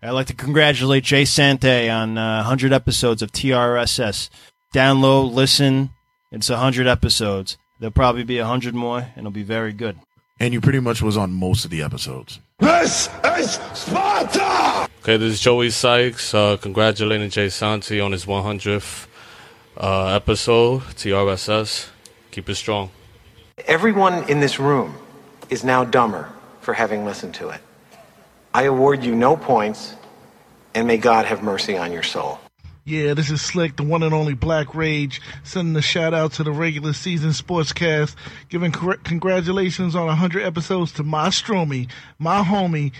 I'd like to congratulate Jay Santy on uh, 100 episodes of TRSS. Download, listen. It's 100 episodes. There'll probably be 100 more, and it'll be very good. And you pretty much was on most of the episodes. This is Sparta! Okay, this is Joey Sikes. Uh, congratulating Jay Santy on his 100th uh, episode, TRSS. Keep it strong. Everyone in this room is now dumber for having listened to it. I award you no points, and may God have mercy on your soul. Yeah, this is Slick, the one and only Black Rage, sending a shout out to the regular season sportscast, giving cor- congratulations on 100 episodes to my Stromy, my homie.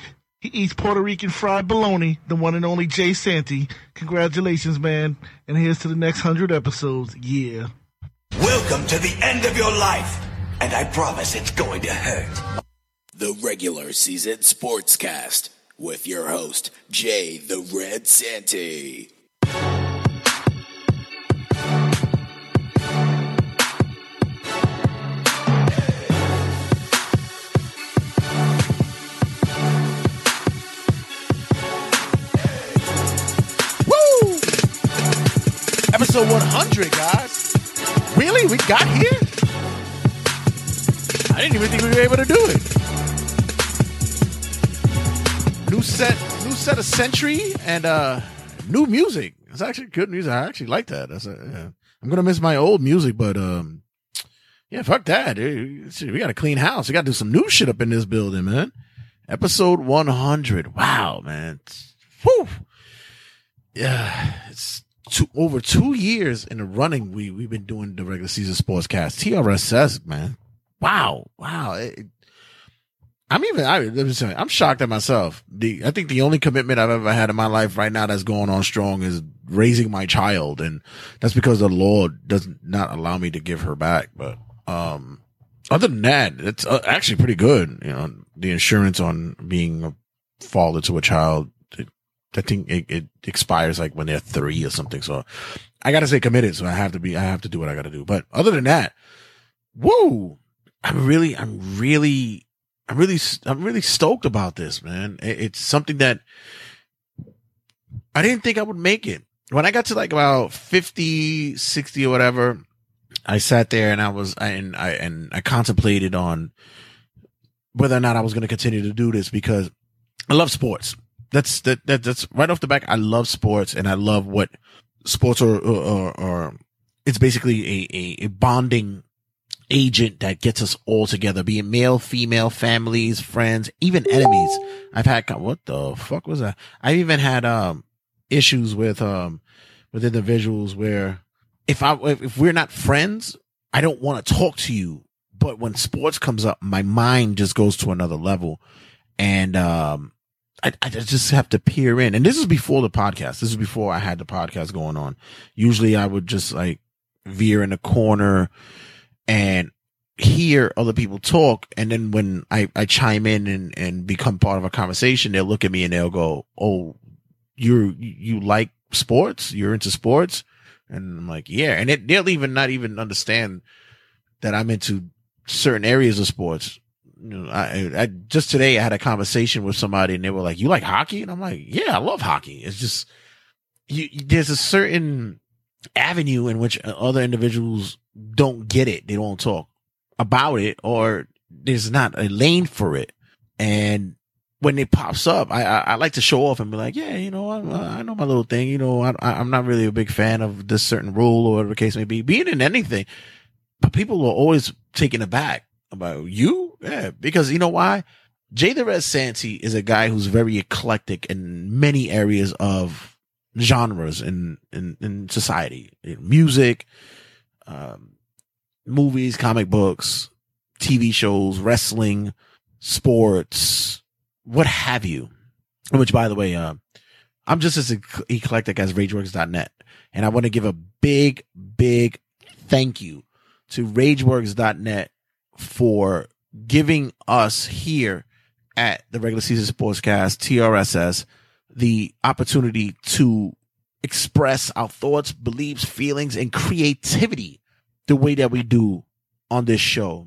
He eats Puerto Rican fried bologna, the one and only Jay Santy. Congratulations, man. And here's to the next 100 episodes. Yeah. Welcome to the end of your life, and I promise it's going to hurt. The regular season sportscast with your host, Jay the Red Santy. Woo! Episode 100, guys. Really? We got here? I didn't even think we were able to do it. New set, new set of Century and uh new music. It's actually good music. I actually like that. That's a, yeah. I'm gonna miss my old music, but um, yeah, fuck that. dude. We got a clean house. We got to do some new shit up in this building, man. Episode 100. Wow, man. Whew. Yeah, it's two, over two years in the running. We we've been doing the regular season sportscast. TRSS, man. Wow, wow. It- I'm even. I, I'm shocked at myself. The I think the only commitment I've ever had in my life right now that's going on strong is raising my child, and that's because the Lord does not allow me to give her back. But um, other than that, it's uh, actually pretty good. You know, the insurance on being a father to a child. It, I think it, it expires like when they're three or something. So I got to stay committed. So I have to be. I have to do what I got to do. But other than that, woo! I'm really, I'm really, I'm really, I'm really stoked about this, man. It's something that I didn't think I would make it. When I got to like about 50, 60 or whatever, I sat there and I was, and I, and I contemplated on whether or not I was going to continue to do this because I love sports. That's, that, that, that's right off the back. I love sports and I love what sports are, are, are it's basically a, a, a bonding agent that gets us all together, be it male, female, families, friends, even enemies. I've had, what the fuck was that? I've even had, um, issues with, um, with individuals where if I, if, we're not friends, I don't want to talk to you. But when sports comes up, my mind just goes to another level. And, um, I, I just have to peer in. And this is before the podcast. This is before I had the podcast going on. Usually I would just like veer in a corner and hear other people talk. And then when I, I chime in and, and become part of a conversation, they'll look at me and they'll go, Oh, you're, you like sports? You're into sports? And I'm like, yeah. And it, they'll even not even understand that I'm into certain areas of sports. You know, I, I just today I had a conversation with somebody and they were like, you like hockey? And I'm like, yeah, I love hockey. It's just, you, you- there's a certain avenue in which uh, other individuals don't get it. They don't talk about it or there's not a lane for it. And when it pops up, I, I, I like to show off and be like, yeah, you know, I, I know my little thing. You know, I, I- I'm not really a big fan of this certain rule or whatever the case may be, being in anything. But people are always taken aback about you. Yeah. Because you know why? Jay the Red Santy is a guy who's very eclectic in many areas of genres in, in, in society, in music, um, movies, comic books, TV shows, wrestling, sports, what have you. Which, by the way, uh, I'm just as eclectic as RageWorks.net. And I want to give a big, big thank you to RageWorks.net for giving us here at the regular season sportscast, TRSS, the opportunity to express our thoughts, beliefs, feelings, and creativity the way that we do on this show.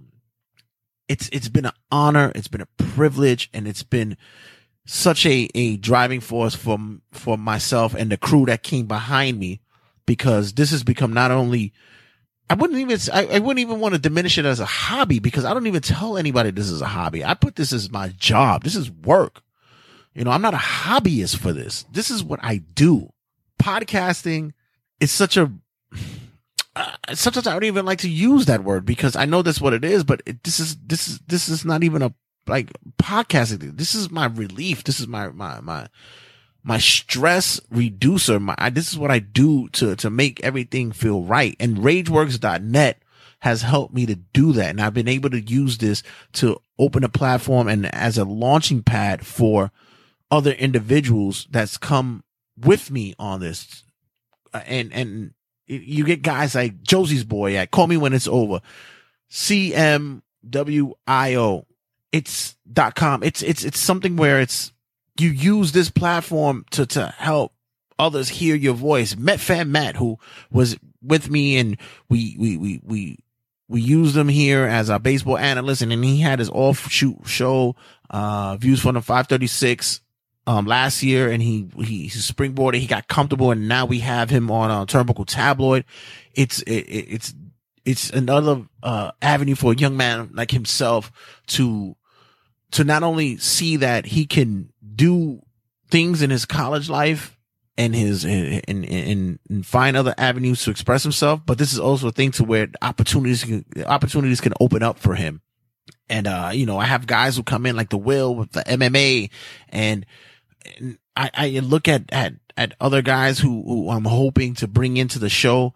It's it's been an honor, it's been a privilege, and it's been such a, a driving force for, for myself and the crew that came behind me because this has become not only, I wouldn't even, I, I wouldn't even want to diminish it as a hobby because I don't even tell anybody this is a hobby. I put this as my job. This is work. You know, I'm not a hobbyist for this. This is what I do. Podcasting is such a, uh, sometimes I don't even like to use that word because I know that's what it is, but it, this is, this is, this is not even a, like podcasting. This is my relief. This is my, my, my, my stress reducer. My, I, this is what I do to, to make everything feel right. And rageworks.net has helped me to do that. And I've been able to use this to open a platform and as a launching pad for other individuals that's come with me on this. And, and you get guys like Josie's boy at Call Me When It's Over, CMWIO. It's dot com. It's, it's, it's something where it's, you use this platform to, to help others hear your voice. Met Fan Matt, who was with me and we, we, we, we, we used him here as our baseball analyst and then he had his offshoot show, uh, views from the 536 um, last year and he, he, he springboarded, he got comfortable and now we have him on a uh, Turnbuckle Tabloid. It's, it, it's, it's another, uh, avenue for a young man like himself to, to not only see that he can do things in his college life and his, and, and, and find other avenues to express himself, but this is also a thing to where opportunities, can, opportunities can open up for him. And, uh, you know, I have guys who come in like the Will with the MMA and I, I look at, at, at other guys who, who I'm hoping to bring into the show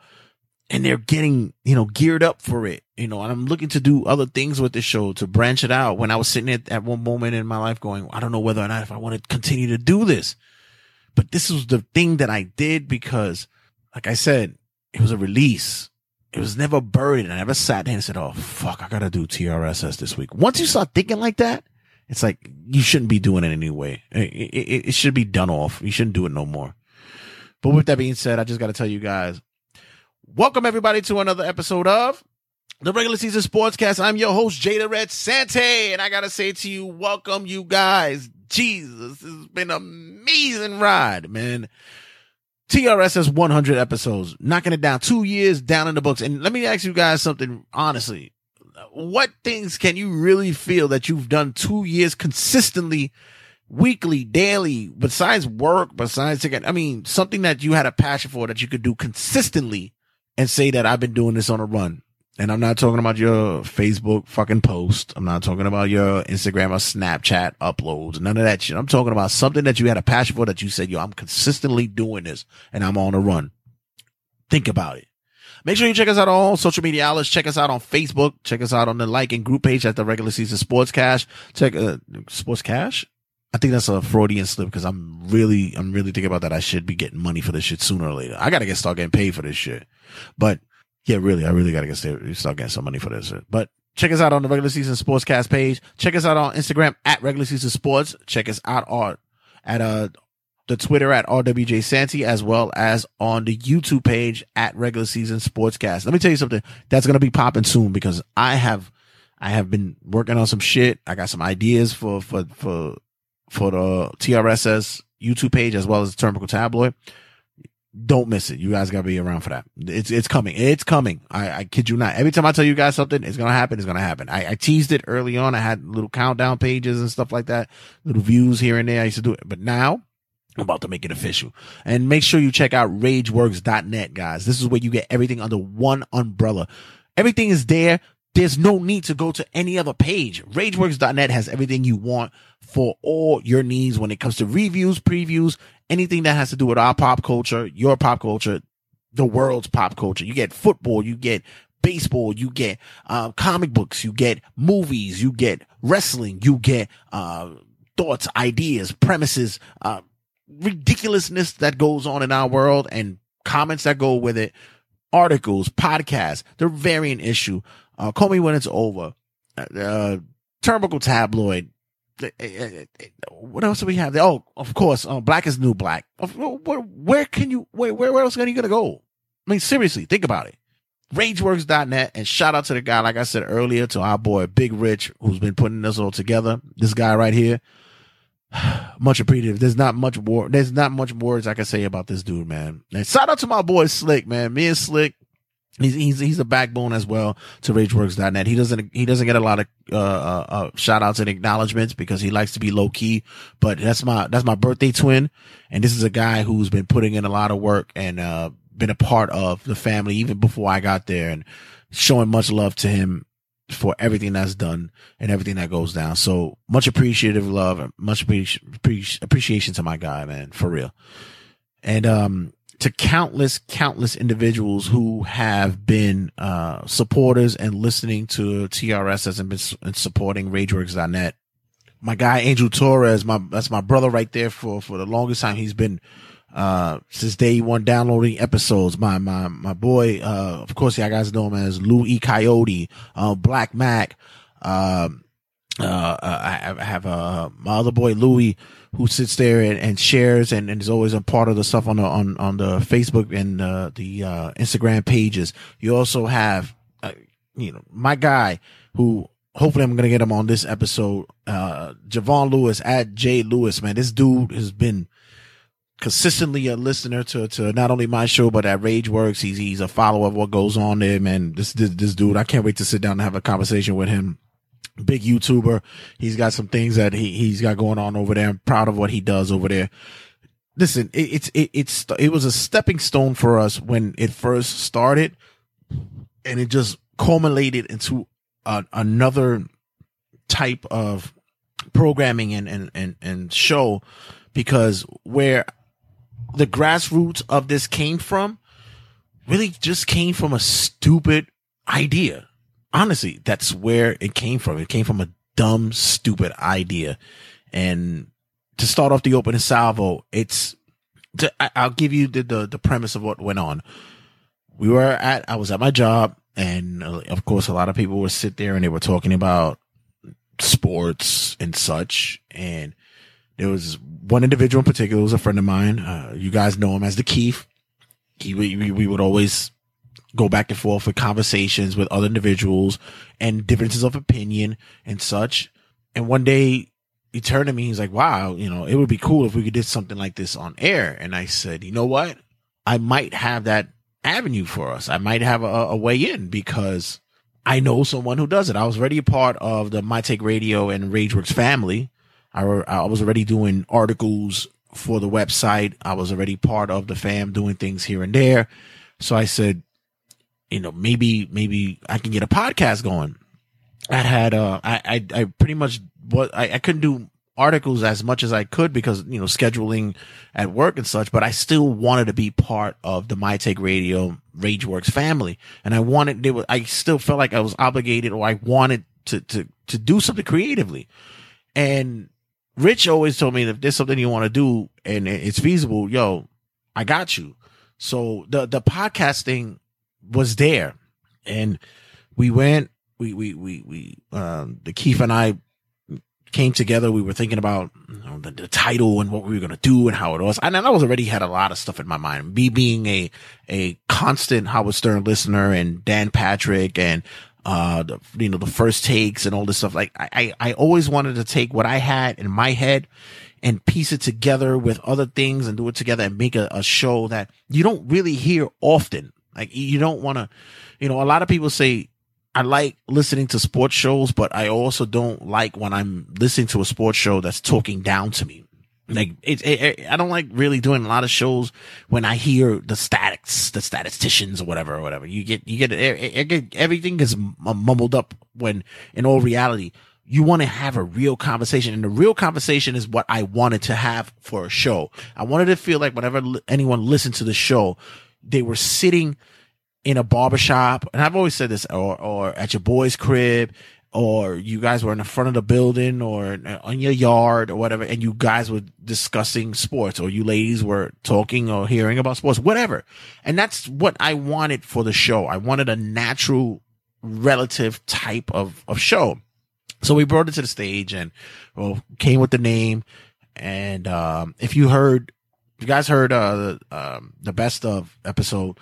and they're getting, you know, geared up for it, you know, and I'm looking to do other things with the show to branch it out. When I was sitting at, at one moment in my life going, I don't know whether or not if I want to continue to do this, but this was the thing that I did because, like I said, it was a release. It was never buried. I never sat there and said, Oh, fuck, I got to do TRSS this week. Once you start thinking like that, it's like you shouldn't be doing it anyway. It, it, it should be done off. You shouldn't do it no more. But with that being said, I just got to tell you guys, welcome everybody to another episode of the regular season sportscast. I'm your host, Jada Red Santy, and I got to say to you, welcome you guys. Jesus, has been an amazing ride, man. TRS has 100 episodes, knocking it down two years down in the books. And let me ask you guys something honestly what things can you really feel that you've done two years consistently, weekly, daily, besides work, besides, I mean, something that you had a passion for that you could do consistently and say that I've been doing this on a run. And I'm not talking about your Facebook fucking post. I'm not talking about your Instagram or Snapchat uploads. None of that shit. I'm talking about something that you had a passion for that you said, yo, I'm consistently doing this and I'm on a run. Think about it. Make sure you check us out on all social media outlets. Check us out on Facebook. Check us out on the like and group page at the regular season sports cash. Check, uh, sports cash. I think that's a Freudian slip because I'm really, I'm really thinking about that. I should be getting money for this shit sooner or later. I got to get start getting paid for this shit. But yeah, really, I really got to get start getting some money for this. Shit. But check us out on the regular season Sports sportscast page. Check us out on Instagram at regular season sports. Check us out on at uh the Twitter at RWJ Santy, as well as on the YouTube page at Regular Season Sportscast. Let me tell you something that's going to be popping soon because I have, I have been working on some shit. I got some ideas for, for, for, for the TRSS YouTube page as well as the Turnbuckle Tabloid. Don't miss it. You guys gotta be around for that. It's, it's coming. It's coming. I, I kid you not. Every time I tell you guys something, it's gonna happen. It's gonna happen. I, I teased it early on. I had little countdown pages and stuff like that, little views here and there. I used to do it, but now I'm about to make it official. And make sure you check out rageworks.net, guys. This is where you get everything under one umbrella. Everything is there. There's no need to go to any other page. Rageworks.net has everything you want for all your needs when it comes to reviews, previews, anything that has to do with our pop culture, your pop culture, the world's pop culture. You get football, you get baseball, you get uh, comic books, you get movies, you get wrestling, you get uh, thoughts, ideas, premises, uh, ridiculousness that goes on in our world and comments that go with it, articles, podcasts, the variant issue. Uh, call me when it's over. Uh, Turnbuckle tabloid. Uh, uh, uh, what else do we have? Oh, of course, uh, Black is New Black. Where, can you, where, where else are you going to go? I mean, seriously, think about it. Rageworks.net and shout out to the guy, like I said earlier, to our boy Big Rich, who's been putting this all together. This guy right here much appreciative. There's not much more. There's not much words I can say about this dude, man. And shout out to my boy Slick, man. Me and Slick, he's he's he's a backbone as well to RageWorks.net. He doesn't he doesn't get a lot of uh, uh, uh shout outs and acknowledgments because he likes to be low key. But that's my that's my birthday twin, and this is a guy who's been putting in a lot of work and uh been a part of the family even before I got there, and showing much love to him for everything that's done and everything that goes down. So much appreciative love, and much appreciation to my guy, man, for real. And, um, to countless, countless individuals who have been, uh, supporters and listening to TRS and been supporting RageWorks.net. My guy, Angel Torres, my, that's my brother right there for, for the longest time. He's been, uh, since day one downloading episodes. My, my, my boy, uh, of course, y'all guys know him as Lou E. Coyote, uh, Black Mac, um, uh, I have, uh, my other boy Louis who sits there and, and shares and, and, is always a part of the stuff on the, on, on the Facebook and, uh, the, uh, Instagram pages. You also have, uh, you know, my guy who hopefully I'm to get him on this episode, uh, Javon Lewis at J Lewis, man. This dude has been, consistently a listener to, to not only my show, but at RageWorks. He's, he's a follower of what goes on there, man. This, this, this dude, I can't wait to sit down and have a conversation with him. Big YouTuber. He's got some things that he, he's got going on over there. I'm proud of what he does over there. Listen, it, it's, it, it's, it was a stepping stone for us when it first started and it just culminated into a, another type of programming and, and, and, and show because where the grassroots of this came from really just came from a stupid idea. Honestly, that's where it came from. It came from a dumb, stupid idea. And to start off the opening salvo, it's, to, I, will give you the, the, the premise of what went on. We were at, I was at my job and uh, of course a lot of people would sit there and they were talking about sports and such. And there was one individual in particular was a friend of mine. Uh, you guys know him as the Keith. He, we, we would always go back and forth with conversations with other individuals and differences of opinion and such. And one day he turned to me. He's like, wow, you know, it would be cool if we could do something like this on air. And I said, you know what? I might have that avenue for us. I might have a, a way in because I know someone who does it. I was already a part of the My Take Radio and RageWorks family. I, I was already doing articles for the website. I was already part of the fam doing things here and there. So I said, you know, maybe, maybe I can get a podcast going. I had, uh, I, I, I pretty much what I, I couldn't do articles as much as I could because, you know, scheduling at work and such, but I still wanted to be part of the My Take Radio RageWorks family. And I wanted, they were, I still felt like I was obligated or I wanted to, to, to do something creatively. And Rich always told me if there's something you want to do and it's feasible, yo, I got you. So the the podcasting was there, and we went. We we we we um the Keith and I came together. We were thinking about you know, the, the, title and what we were going to do and how it was. And I was already had a lot of stuff in my mind. Me being a, a constant Howard Stern listener and Dan Patrick and uh, the, you know, the first takes and all this stuff. Like I, I always wanted to take what I had in my head and piece it together with other things and do it together and make a, a show that you don't really hear often. Like you don't want to, you know, a lot of people say, I like listening to sports shows, but I also don't like when I'm listening to a sports show that's talking down to me. Mm-hmm. Like it, it, it, I don't like really doing a lot of shows when I hear the statics, the statisticians or whatever or whatever. You get, you get, it, everything is uh, mumbled up when in all reality, you want to have a real conversation and the real conversation is what I wanted to have for a show. I wanted to feel like whenever anyone listened to the show, they were sitting in a barbershop. And I've always said this or, or at your boy's crib or you guys were in the front of the building or on your yard or whatever, and you guys were discussing sports or you ladies were talking or hearing about sports, whatever. And that's what I wanted for the show. I wanted a natural relative type of, of show. So we brought it to the stage and well, came with the name. And, um, if you heard, you guys heard, uh, the, um, the best of episode,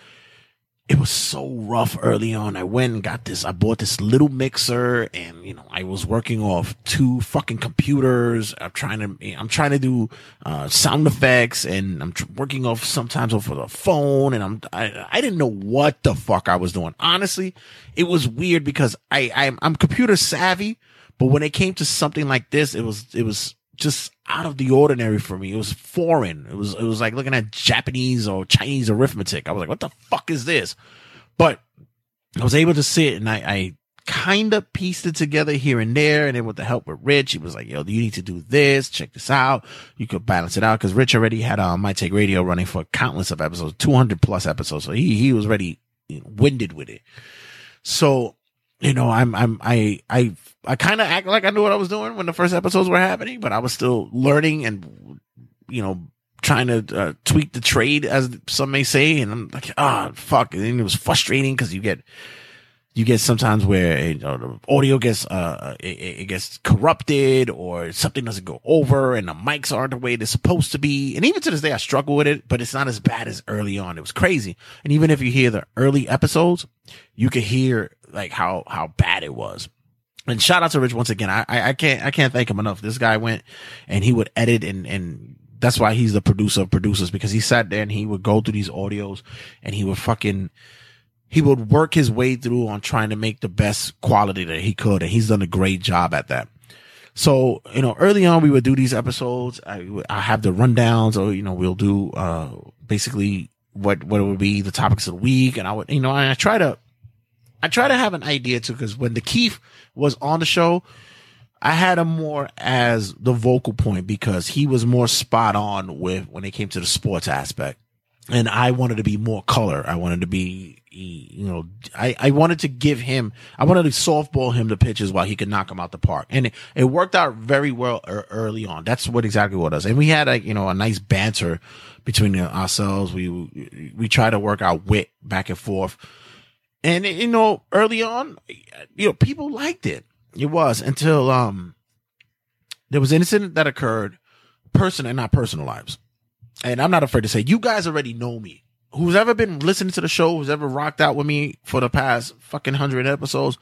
it was so rough early on. I went and got this. I bought this little mixer, and you know, I was working off two fucking computers. I'm trying to, I'm trying to do uh, sound effects, and I'm tr- working off sometimes off of the phone, and I'm, I, I didn't know what the fuck I was doing. Honestly, it was weird because I, I'm, I'm computer savvy, but when it came to something like this, it was, it was just out of the ordinary for me. It was foreign. It was it was like looking at Japanese or Chinese arithmetic. I was like, what the fuck is this? But I was able to sit and I, I kind of pieced it together here and there. And then with the help of Rich, he was like, yo, you need to do this. Check this out. You could balance it out. Cause Rich already had, um, My Take Radio running for countless of episodes, 200 plus episodes. So he, he was already winded with it. So, you know, I'm, I'm, I, I, I kind of act like I knew what I was doing when the first episodes were happening, but I was still learning and, you know, trying to uh, tweak the trade, as some may say. And I'm like, ah, oh, fuck. And it was frustrating because you get, you get sometimes where you know, the audio gets uh it, it, gets corrupted or something doesn't go over and the mics aren't the way they're supposed to be and even to this day i struggle with it but it's not as bad as early on it was crazy and even if you hear the early episodes you can hear like how how bad it was and shout out to rich once again i i can't i can't thank him enough this guy went and he would edit and and that's why he's the producer of producers because he sat there and he would go through these audios and he would fucking he would work his way through on trying to make the best quality that he could. And he's done a great job at that. So, you know, early on we would do these episodes. I, I have the rundowns or, you know, we'll do, uh, basically what, what it would be the topics of the week. And I would, you know, I try to, I try to have an idea too, because when the Keith was on the show, I had him more as the vocal point because he was more spot on with when it came to the sports aspect. And I wanted to be more color. I wanted to be you know, I, I wanted to give him, I wanted to softball him the pitches while he could knock him out the park. And it, it worked out very well early on. That's what exactly what it does. And we had a, you know, a nice banter between ourselves. We, we try to work our wit back and forth. And, you know, early on, you know, people liked it. It was until, um, there was an incident that occurred, person and not personal lives. And I'm not afraid to say, you guys already know me who's ever been listening to the show, who's ever rocked out with me for the past fucking hundred episodes,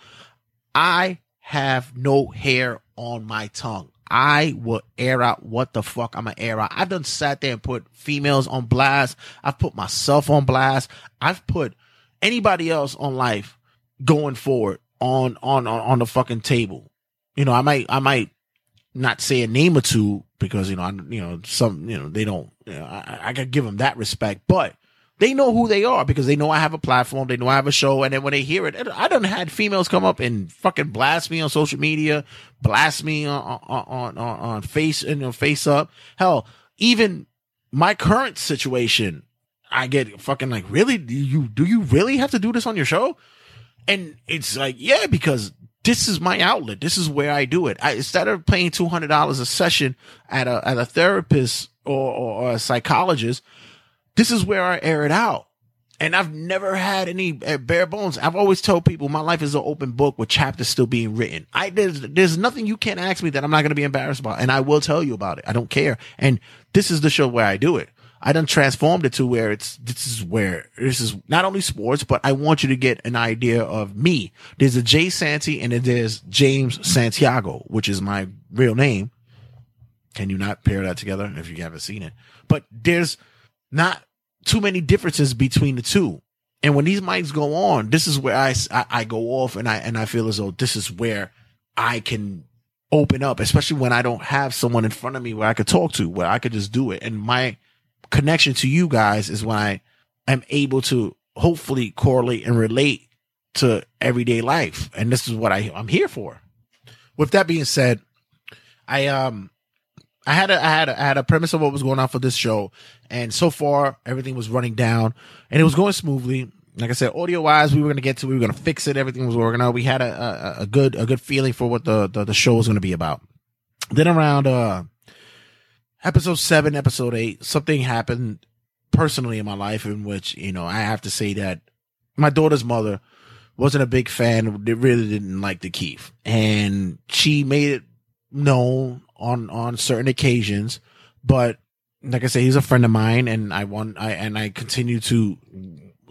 I have no hair on my tongue. I will air out what the fuck I'm gonna air out. I've done sat there and put females on blast. I've put myself on blast. I've put anybody else on life going forward on on on, on the fucking table. You know, I might I might not say a name or two because you know I you know some you know they don't you know, I, I could give them that respect, but they know who they are because they know I have a platform. They know I have a show. And then when they hear it, I done had females come up and fucking blast me on social media, blast me on, on, on, on face, and you know, face up. Hell, even my current situation, I get fucking like, really? Do you, do you really have to do this on your show? And it's like, yeah, because this is my outlet. This is where I do it. I, instead of paying $200 a session at a, at a therapist or, or, or a psychologist, this is where I air it out. And I've never had any bare bones. I've always told people my life is an open book with chapters still being written. I there's there's nothing you can't ask me that I'm not going to be embarrassed about, and I will tell you about it. I don't care. And this is the show where I do it. I done transformed it to where it's this is where this is not only sports, but I want you to get an idea of me. There's a Jay Santy and then there's James Santiago, which is my real name. Can you not pair that together if you haven't seen it? But there's not too many differences between the two. And when these mics go on, this is where I, I, I go off and I, and I feel as though this is where I can open up, especially when I don't have someone in front of me where I could talk to, where I could just do it. And my connection to you guys is when I am able to hopefully correlate and relate to everyday life. And this is what I, I'm here for. With that being said, I, um, I had a I had a, I had a premise of what was going on for this show, and so far everything was running down, and it was going smoothly. Like I said, audio wise, we were gonna get to, we were gonna fix it. Everything was working out. We had a a, a good a good feeling for what the, the the show was gonna be about. Then around uh episode seven, episode eight, something happened personally in my life in which you know I have to say that my daughter's mother wasn't a big fan. They really didn't like the Keith, and she made it known on on certain occasions, but like I say, he's a friend of mine, and I want I and I continue to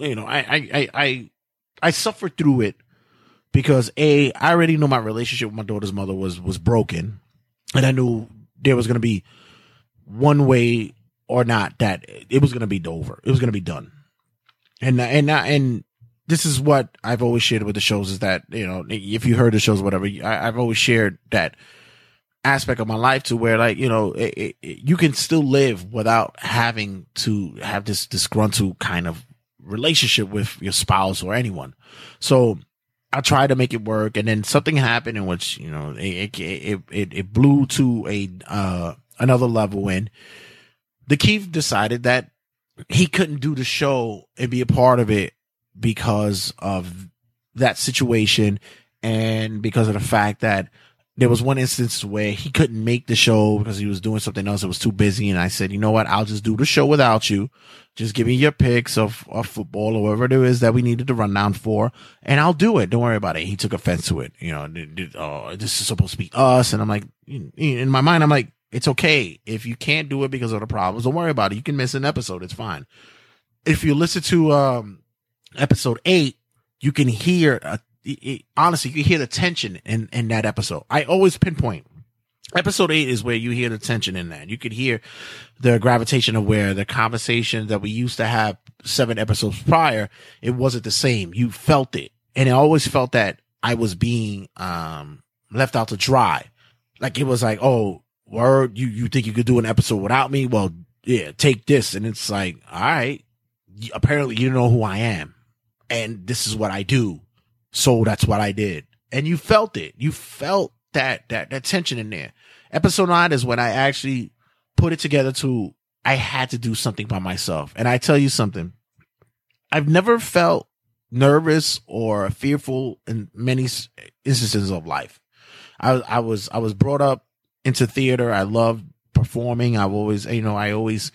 you know, I, I, I, I, I suffered through it because a, I already knew my relationship with my daughter's mother was, was broken. And I knew there was going to be one way or not that it was going to be over. It was going to be done. And, and, and this is what I've always shared with the shows is that, you know, if you heard the shows, whatever, I, I've always shared that aspect of my life to where like, you know, it, it, you can still live without having to have this disgruntled kind of relationship with your spouse or anyone. So I tried to make it work and then something happened in which, you know, it, it, it, it blew to a, uh, another level in. the Keith decided that he couldn't do the show and be a part of it because of that situation and because of the fact that there was one instance where he couldn't make the show because he was doing something else. It was too busy. And I said, you know what? I'll just do the show without you. Just give me your picks of, of football or whatever it is that we needed to run down for. And I'll do it. Don't worry about it. He took offense to it. You know, oh, this is supposed to be us. And I'm like, in my mind, I'm like, it's okay. If you can't do it because of the problems, don't worry about it. You can miss an episode. It's fine. If you listen to, um, episode eight, you can hear, uh, it, it, honestly, you hear the tension in, in that episode. I always pinpoint episode eight is where you hear the tension in that. You could hear the gravitation of where the conversation that we used to have seven episodes prior, it wasn't the same. You felt it. And I always felt that I was being, um, left out to dry. Like it was like, oh, word, you, you think you could do an episode without me? Well, yeah, take this. And it's like, all right, apparently you know who I am and this is what I do. So that's what I did. And you felt it. You felt that, that, that tension in there. Episode nine is when I actually put it together to, I had to do something by myself. And I tell you something, I've never felt nervous or fearful in many instances of life. I, I was, I was brought up into theater. I love performing. I've always, you know, I always,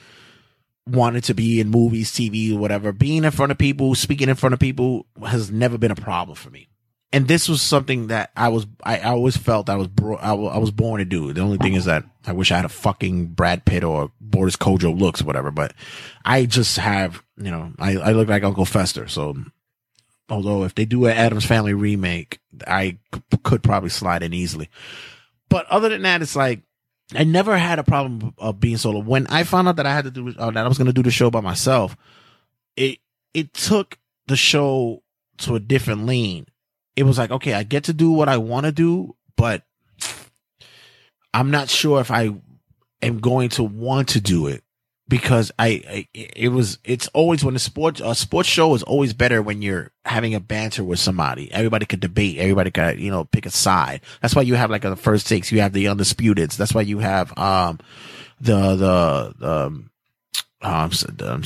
wanted to be in movies, TV, whatever. Being in front of people, speaking in front of people has never been a problem for me. And this was something that I was, I, I always felt I was, bro- I, w- I was born to do. The only thing is that I wish I had a fucking Brad Pitt or Boris Kodjoe looks, whatever, but I just have, you know, I, I look like Uncle Fester. So although if they do an Addams Family remake, I c- could probably slide in easily. But other than that, it's like, I never had a problem of being solo. When I found out that I had to do uh, that I was going to do the show by myself, it it took the show to a different lane. It was like, okay, I get to do what I want to do, but I'm not sure if I am going to want to do it because I, I, it was it's always when a sports a sports show is always better when you're having a banter with somebody. Everybody could debate. Everybody could you know pick a side. That's why you have like the first takes. You have the undisputeds. That's why you have um the the the um, um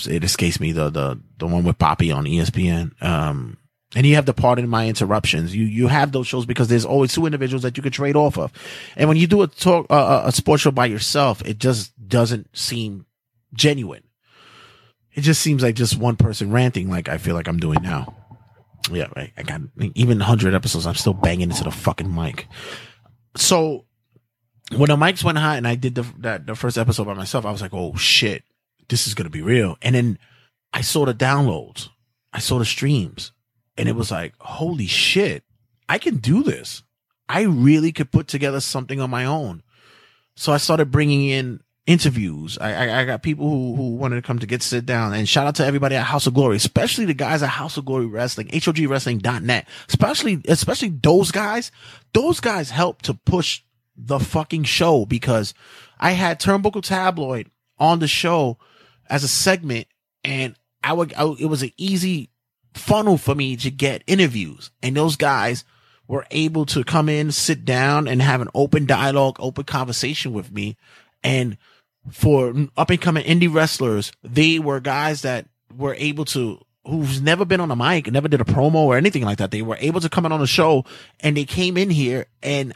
it escapes me the the the one with Papi on ESPN. Um and you have the pardon my interruptions. You you have those shows because there's always two individuals that you can trade off of. And when you do a talk uh, a sports show by yourself, it just doesn't seem genuine. It just seems like just one person ranting like I feel like I'm doing now. Yeah, right. I got even 100 episodes, I'm still banging into the fucking mic. So when the mics went hot and I did the, that, the first episode by myself, I was like, oh shit, this is to be real. And then I saw the downloads, I saw the streams, and it was like, holy shit, I can do this. I really could put together something on my own. So I started bringing in interviews. I, I, I, got people who, who wanted to come to get sit down and shout out to everybody at House of Glory, especially the guys at House of Glory Wrestling, HOGWrestling.net, especially, especially those guys. Those guys helped to push the fucking show because I had Turnbuckle Tabloid on the show as a segment and I would, I, it was an easy funnel for me to get interviews and those guys were able to come in, sit down and have an open dialogue, open conversation with me. And for up and coming indie wrestlers, they were guys that were able to who's never been on a mic, never did a promo or anything like that. They were able to come in on the show and they came in here and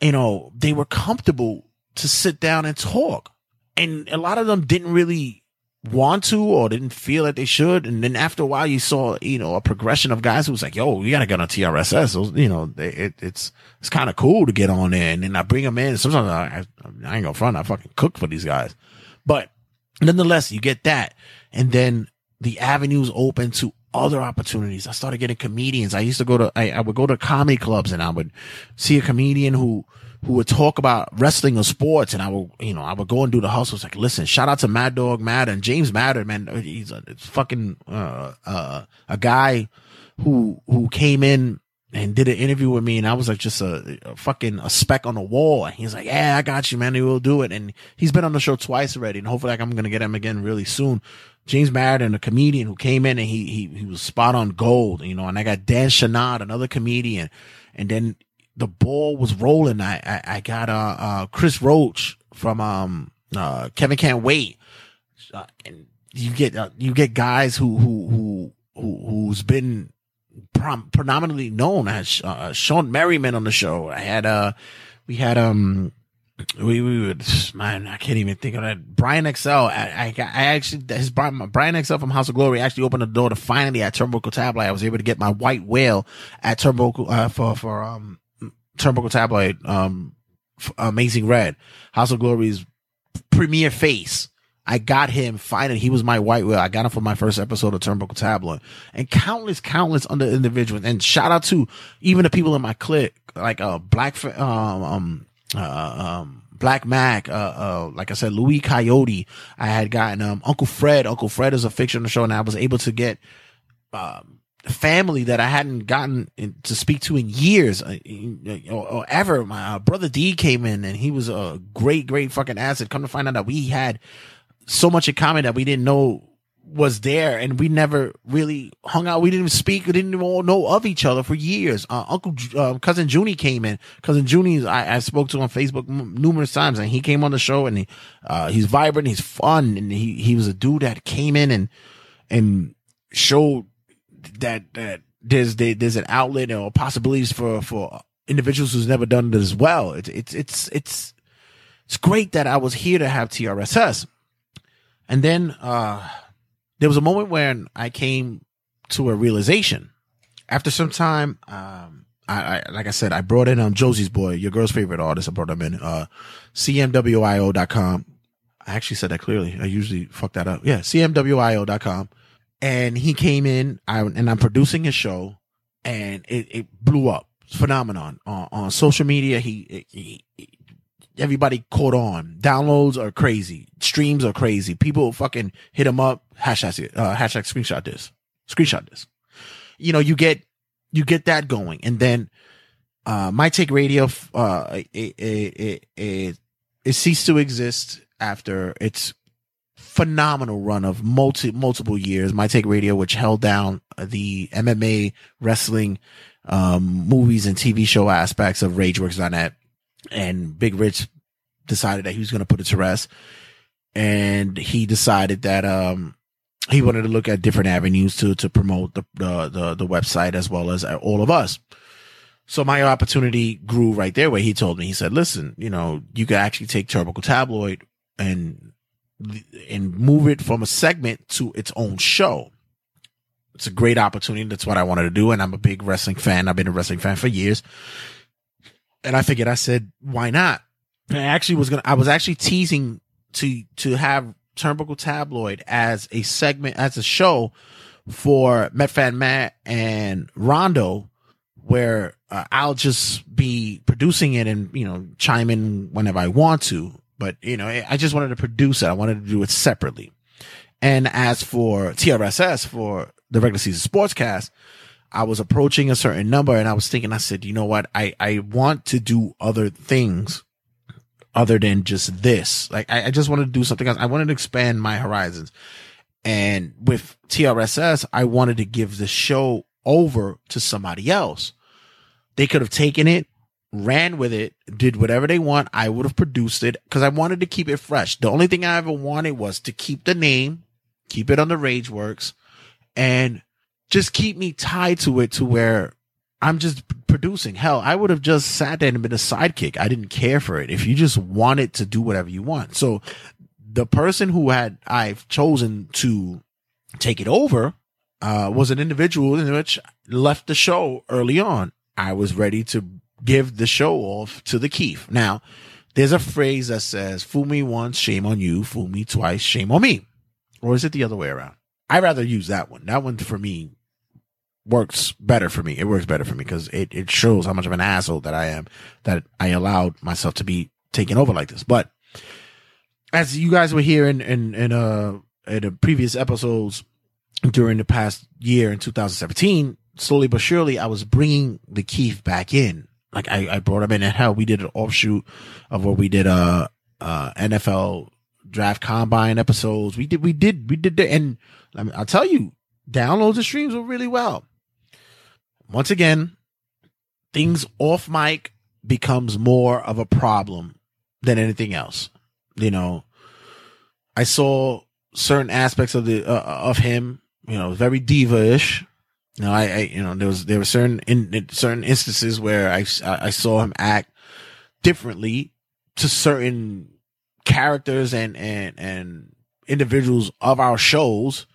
you know, they were comfortable to sit down and talk. And a lot of them didn't really want to or didn't feel that they should. And then after a while, you saw, you know, a progression of guys who was like, yo, you got to get on TRSS. So, you know, it, it's, it's kind of cool to get on there. And then I bring them in. Sometimes I, I ain't gonna front. I fucking cook for these guys. But nonetheless, you get that. And then the avenues open to other opportunities. I started getting comedians. I used to go to, I, I would go to comedy clubs and I would see a comedian who, who would talk about wrestling or sports. And I would, you know, I would go and do the hustles. Like, listen, shout out to Mad Dog Madden, and James Madden, man. He's a fucking, uh, uh, a guy who, who came in and did an interview with me and I was like just a, a, fucking a speck on the wall. And he's like, yeah, I got you, man. We'll do it. And he's been on the show twice already. And hopefully like, I'm to get him again really soon. James Madden, a comedian who came in and he, he, he was spot on gold, you know, and I got Dan Shanad, another comedian. And then the ball was rolling. I, I, I got, uh, uh, Chris Roach from, um, uh, Kevin Can Wait. Uh, and you get, uh, you get guys who, who, who, who, who's been prom- predominantly known as, uh, Sean Merriman on the show. I had, uh, we had, um, we, we would, man, I can't even think of that. Brian XL, I, I, I actually, his Brian, XL from House of Glory actually opened the door to finally at Turnbuckle Tabloid. I was able to get my white whale at Turnbuckle, uh, for, for, um, Turnbuckle Tabloid, um, Amazing Red, House of Glory's premier face. I got him finally. He was my white whale. I got him for my first episode of Turnbuckle Tabloid and countless, countless other individuals. And shout out to even the people in my clique, like, uh, Black, um, um, uh, um, Black Mac, uh, uh, like I said, Louis Coyote. I had gotten, um, Uncle Fred. Uncle Fred is a fictional show and I was able to get, um, family that I hadn't gotten in, to speak to in years uh, or, or, ever. My uh, brother D came in and he was a great, great fucking asset. Come to find out that we had so much in common that we didn't know was there and we never really hung out. We didn't even speak. We didn't even know of each other for years. Uh, Uncle, uh, cousin Junie came in. Cousin Junie, I, I spoke to on Facebook m- numerous times and he came on the show and he, uh, he's vibrant. He's fun. And he, he was a dude that came in and, and showed that, that there's, there's an outlet or possibilities for, for individuals who's never done it as well. It's, it's, it's, it's, it's great that I was here to have TRSS. And then, uh, there was a moment when I came to a realization after some time. Um, I, I, like I said, I brought in, um, Josie's boy, your girl's favorite artist. I brought him in, uh, cmwio.com. I actually said that clearly. I usually fuck that up. Yeah. cmwio.com. And he came in I, and I'm producing his show and it, it blew up. Phenomenon on, on social media. He, he, he everybody caught on. Downloads are crazy. Streams are crazy. People fucking hit him up. Hashtag, uh, hashtag screenshot this. Screenshot this. You know, you get, you get that going. And then, uh, my take radio, uh, it, it, it, it ceased to exist after its phenomenal run of multi, multiple years. My take radio, which held down the MMA wrestling, um, movies and TV show aspects of RageWorks.net and Big Rich decided that he was going to put it to rest. And he decided that, um, he wanted to look at different avenues to, to promote the, the, the, the website as well as all of us. So my opportunity grew right there where he told me, he said, listen, you know, you could actually take Turnbuckle Tabloid and, and move it from a segment to its own show. It's a great opportunity. That's what I wanted to do. And I'm a big wrestling fan. I've been a wrestling fan for years. And I figured, I said, why not? And I actually was gonna, I was actually teasing to, to have Turnbuckle Tabloid as a segment, as a show for Metfan Matt and Rondo, where uh, I'll just be producing it and, you know, chime in whenever I want to. But, you know, I just wanted to produce it. I wanted to do it separately. And as for TRSS, for the regular season sportscast, I was approaching a certain number and I was thinking, I said, you know what? I, I want to do other things other than just this. Like I, I just wanted to do something else. I wanted to expand my horizons. And with TRSS, I wanted to give the show over to somebody else. They could have taken it, ran with it, did whatever they want. I would have produced it because I wanted to keep it fresh. The only thing I ever wanted was to keep the name, keep it on the Rageworks, and just keep me tied to it to where I'm just producing. Hell, I would have just sat there and been a sidekick. I didn't care for it. If you just wanted to do whatever you want. So the person who had I've chosen to take it over uh, was an individual in which left the show early on. I was ready to give the show off to the Keith. Now, there's a phrase that says, fool me once, shame on you. Fool me twice, shame on me. Or is it the other way around? I rather use that one. That one for me works better for me. It works better for me because it, it shows how much of an asshole that I am that I allowed myself to be taken over like this. But as you guys were here in, in, in, uh, in the previous episodes during the past year in 2017, slowly but surely, I was bringing the Keith back in. Like I, I brought him in and hell, we did an offshoot of where we did, uh, uh, NFL draft combine episodes. We did, we did, we did, the, and I mean, I'll tell you, downloads and streams were really well. Once again, things off mic becomes more of a problem than anything else. You know, I saw certain aspects of the, uh, of him, you know, very diva-ish. You know, I, I, you know, there was, there were certain, in, certain instances where I, I saw him act differently to certain characters and, and, and individuals of our shows.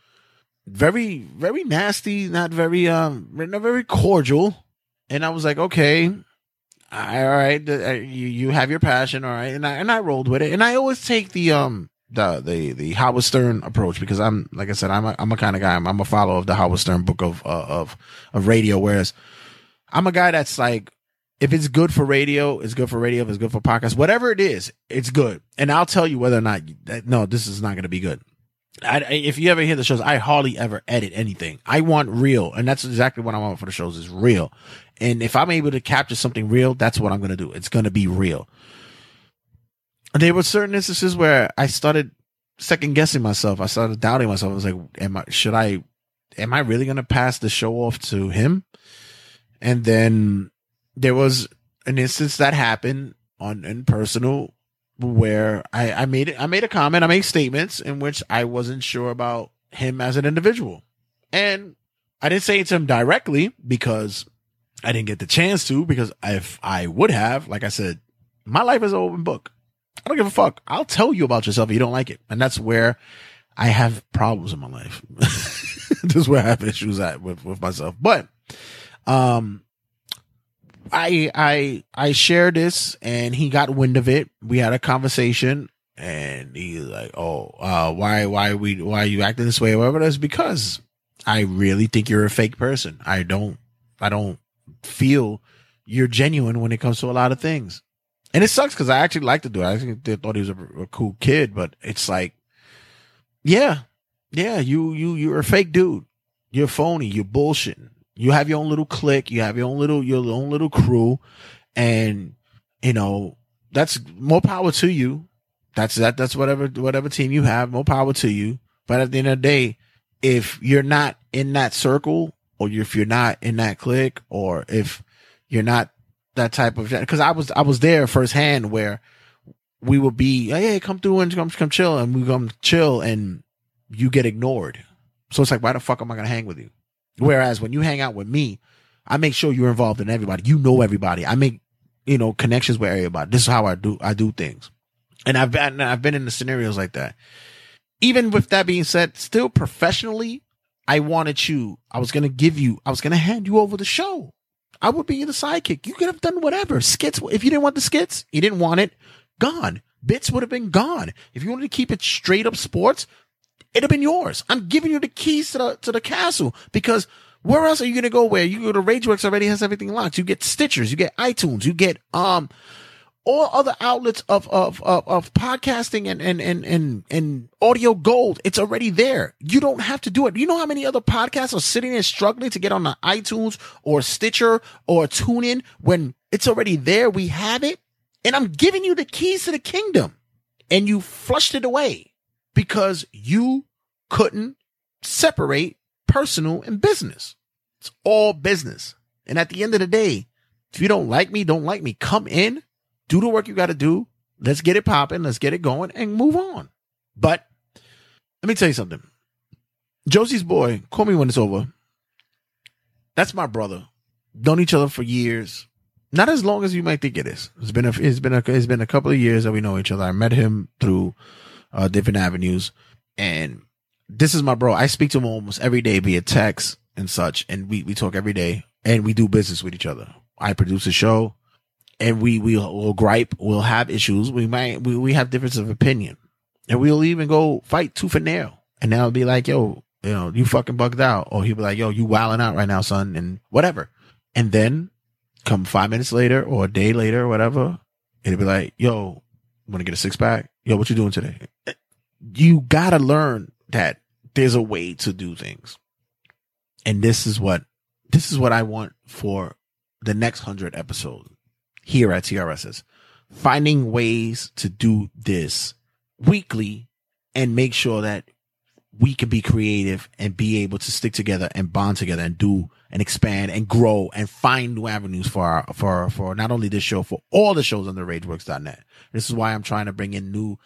Very, very nasty, not very, um, not very cordial. And I was like, okay, all right, you, you have your passion. All right. And I, and I rolled with it. And I always take the, um, the, the, the Howard Stern approach because I'm, like I said, I'm a, I'm a kind of guy, I'm, I'm a follower of the Howard Stern book of, uh, of, of radio. Whereas I'm a guy that's like, if it's good for radio, it's good for radio. If it's good for podcast, whatever it is, it's good. And I'll tell you whether or not, no, this is not going to be good. I, if you ever hear the shows, I hardly ever edit anything. I want real. And that's exactly what I want for the shows is real. And if I'm able to capture something real, that's what I'm going to do. It's going to be real. There were certain instances where I started second guessing myself. I started doubting myself. I was like, am I, should I, am I really going to pass the show off to him? And then there was an instance that happened on in personal where I, I made it, I made a comment, I made statements in which I wasn't sure about him as an individual. And I didn't say it to him directly because I didn't get the chance to, because if I would have, like I said, my life is an open book. I don't give a fuck. I'll tell you about yourself if you don't like it. And that's where I have problems in my life. this is where I have issues at with, with myself. But, um, I I I shared this and he got wind of it. We had a conversation and he's like, "Oh, uh, why why we why are you acting this way?" Or whatever. That's because I really think you're a fake person. I don't I don't feel you're genuine when it comes to a lot of things. And it sucks because I actually like to do it. I think they thought he was a, a cool kid, but it's like, yeah, yeah, you you you're a fake dude. You're phony. You're bullshitting. You have your own little clique. You have your own little, your own little crew. And, you know, that's more power to you. That's that, that's whatever, whatever team you have, more power to you. But at the end of the day, if you're not in that circle or if you're not in that clique or if you're not that type of, cause I was, I was there firsthand where we would be, hey, come through and come, come chill and we come chill and you get ignored. So it's like, why the fuck am I to hang with you? Whereas when you hang out with me, I make sure you're involved in everybody. You know everybody. I make, you know, connections with everybody. This is how I do, I do things. And I've been, I've been in the scenarios like that. Even with that being said, still professionally, I wanted you, I was to give you, I was to hand you over the show. I would be the sidekick. You could have done whatever. Skits, if you didn't want the skits, you didn't want it, gone. Bits would have been gone. If you wanted to keep it straight up sports, it'd have been yours. I'm giving you the keys to the to the castle because where else are you gonna go? Where you go to RageWorks already has everything locked. You get Stitchers, you get iTunes, you get um all other outlets of of of, of podcasting and, and and and and audio gold. It's already there. You don't have to do it. You know how many other podcasts are sitting there struggling to get on the iTunes or Stitcher or TuneIn when it's already there. We have it, and I'm giving you the keys to the kingdom, and you flushed it away because you couldn't separate personal and business. It's all business. And at the end of the day, if you don't like me, don't like me, come in, do the work you got to do. Let's get it popping. Let's get it going and move on. But let me tell you something. Josie's boy, call me when it's over. That's my brother. Known each other for years. Not as long as you might think it is. It's been a, it's been a, it's been a couple of years that we know each other. I met him through uh, different avenues. And this is my bro. I speak to him almost every day via text and such. And we, we talk every day and we do business with each other. I produce a show and we, we will gripe. We'll have issues. We might, we, we have difference of opinion and we'll even go fight tooth and nail. And then I'll be like, yo, you know, you fucking bugged out. Or he'll be like, yo, you wilding out right now, son, and whatever. And then come five minutes later or a day later or whatever, it'll be like, yo, want to get a six pack? Yo, what you doing today? You gotta learn that there's a way to do things. And this is what, this is what I want for the next hundred episodes here at TRSS. Finding ways to do this weekly and make sure that we can be creative and be able to stick together and bond together and do and expand and grow and find new avenues for our, for, for not only this show, for all the shows on the rageworks.net. This is why I'm trying to bring in new,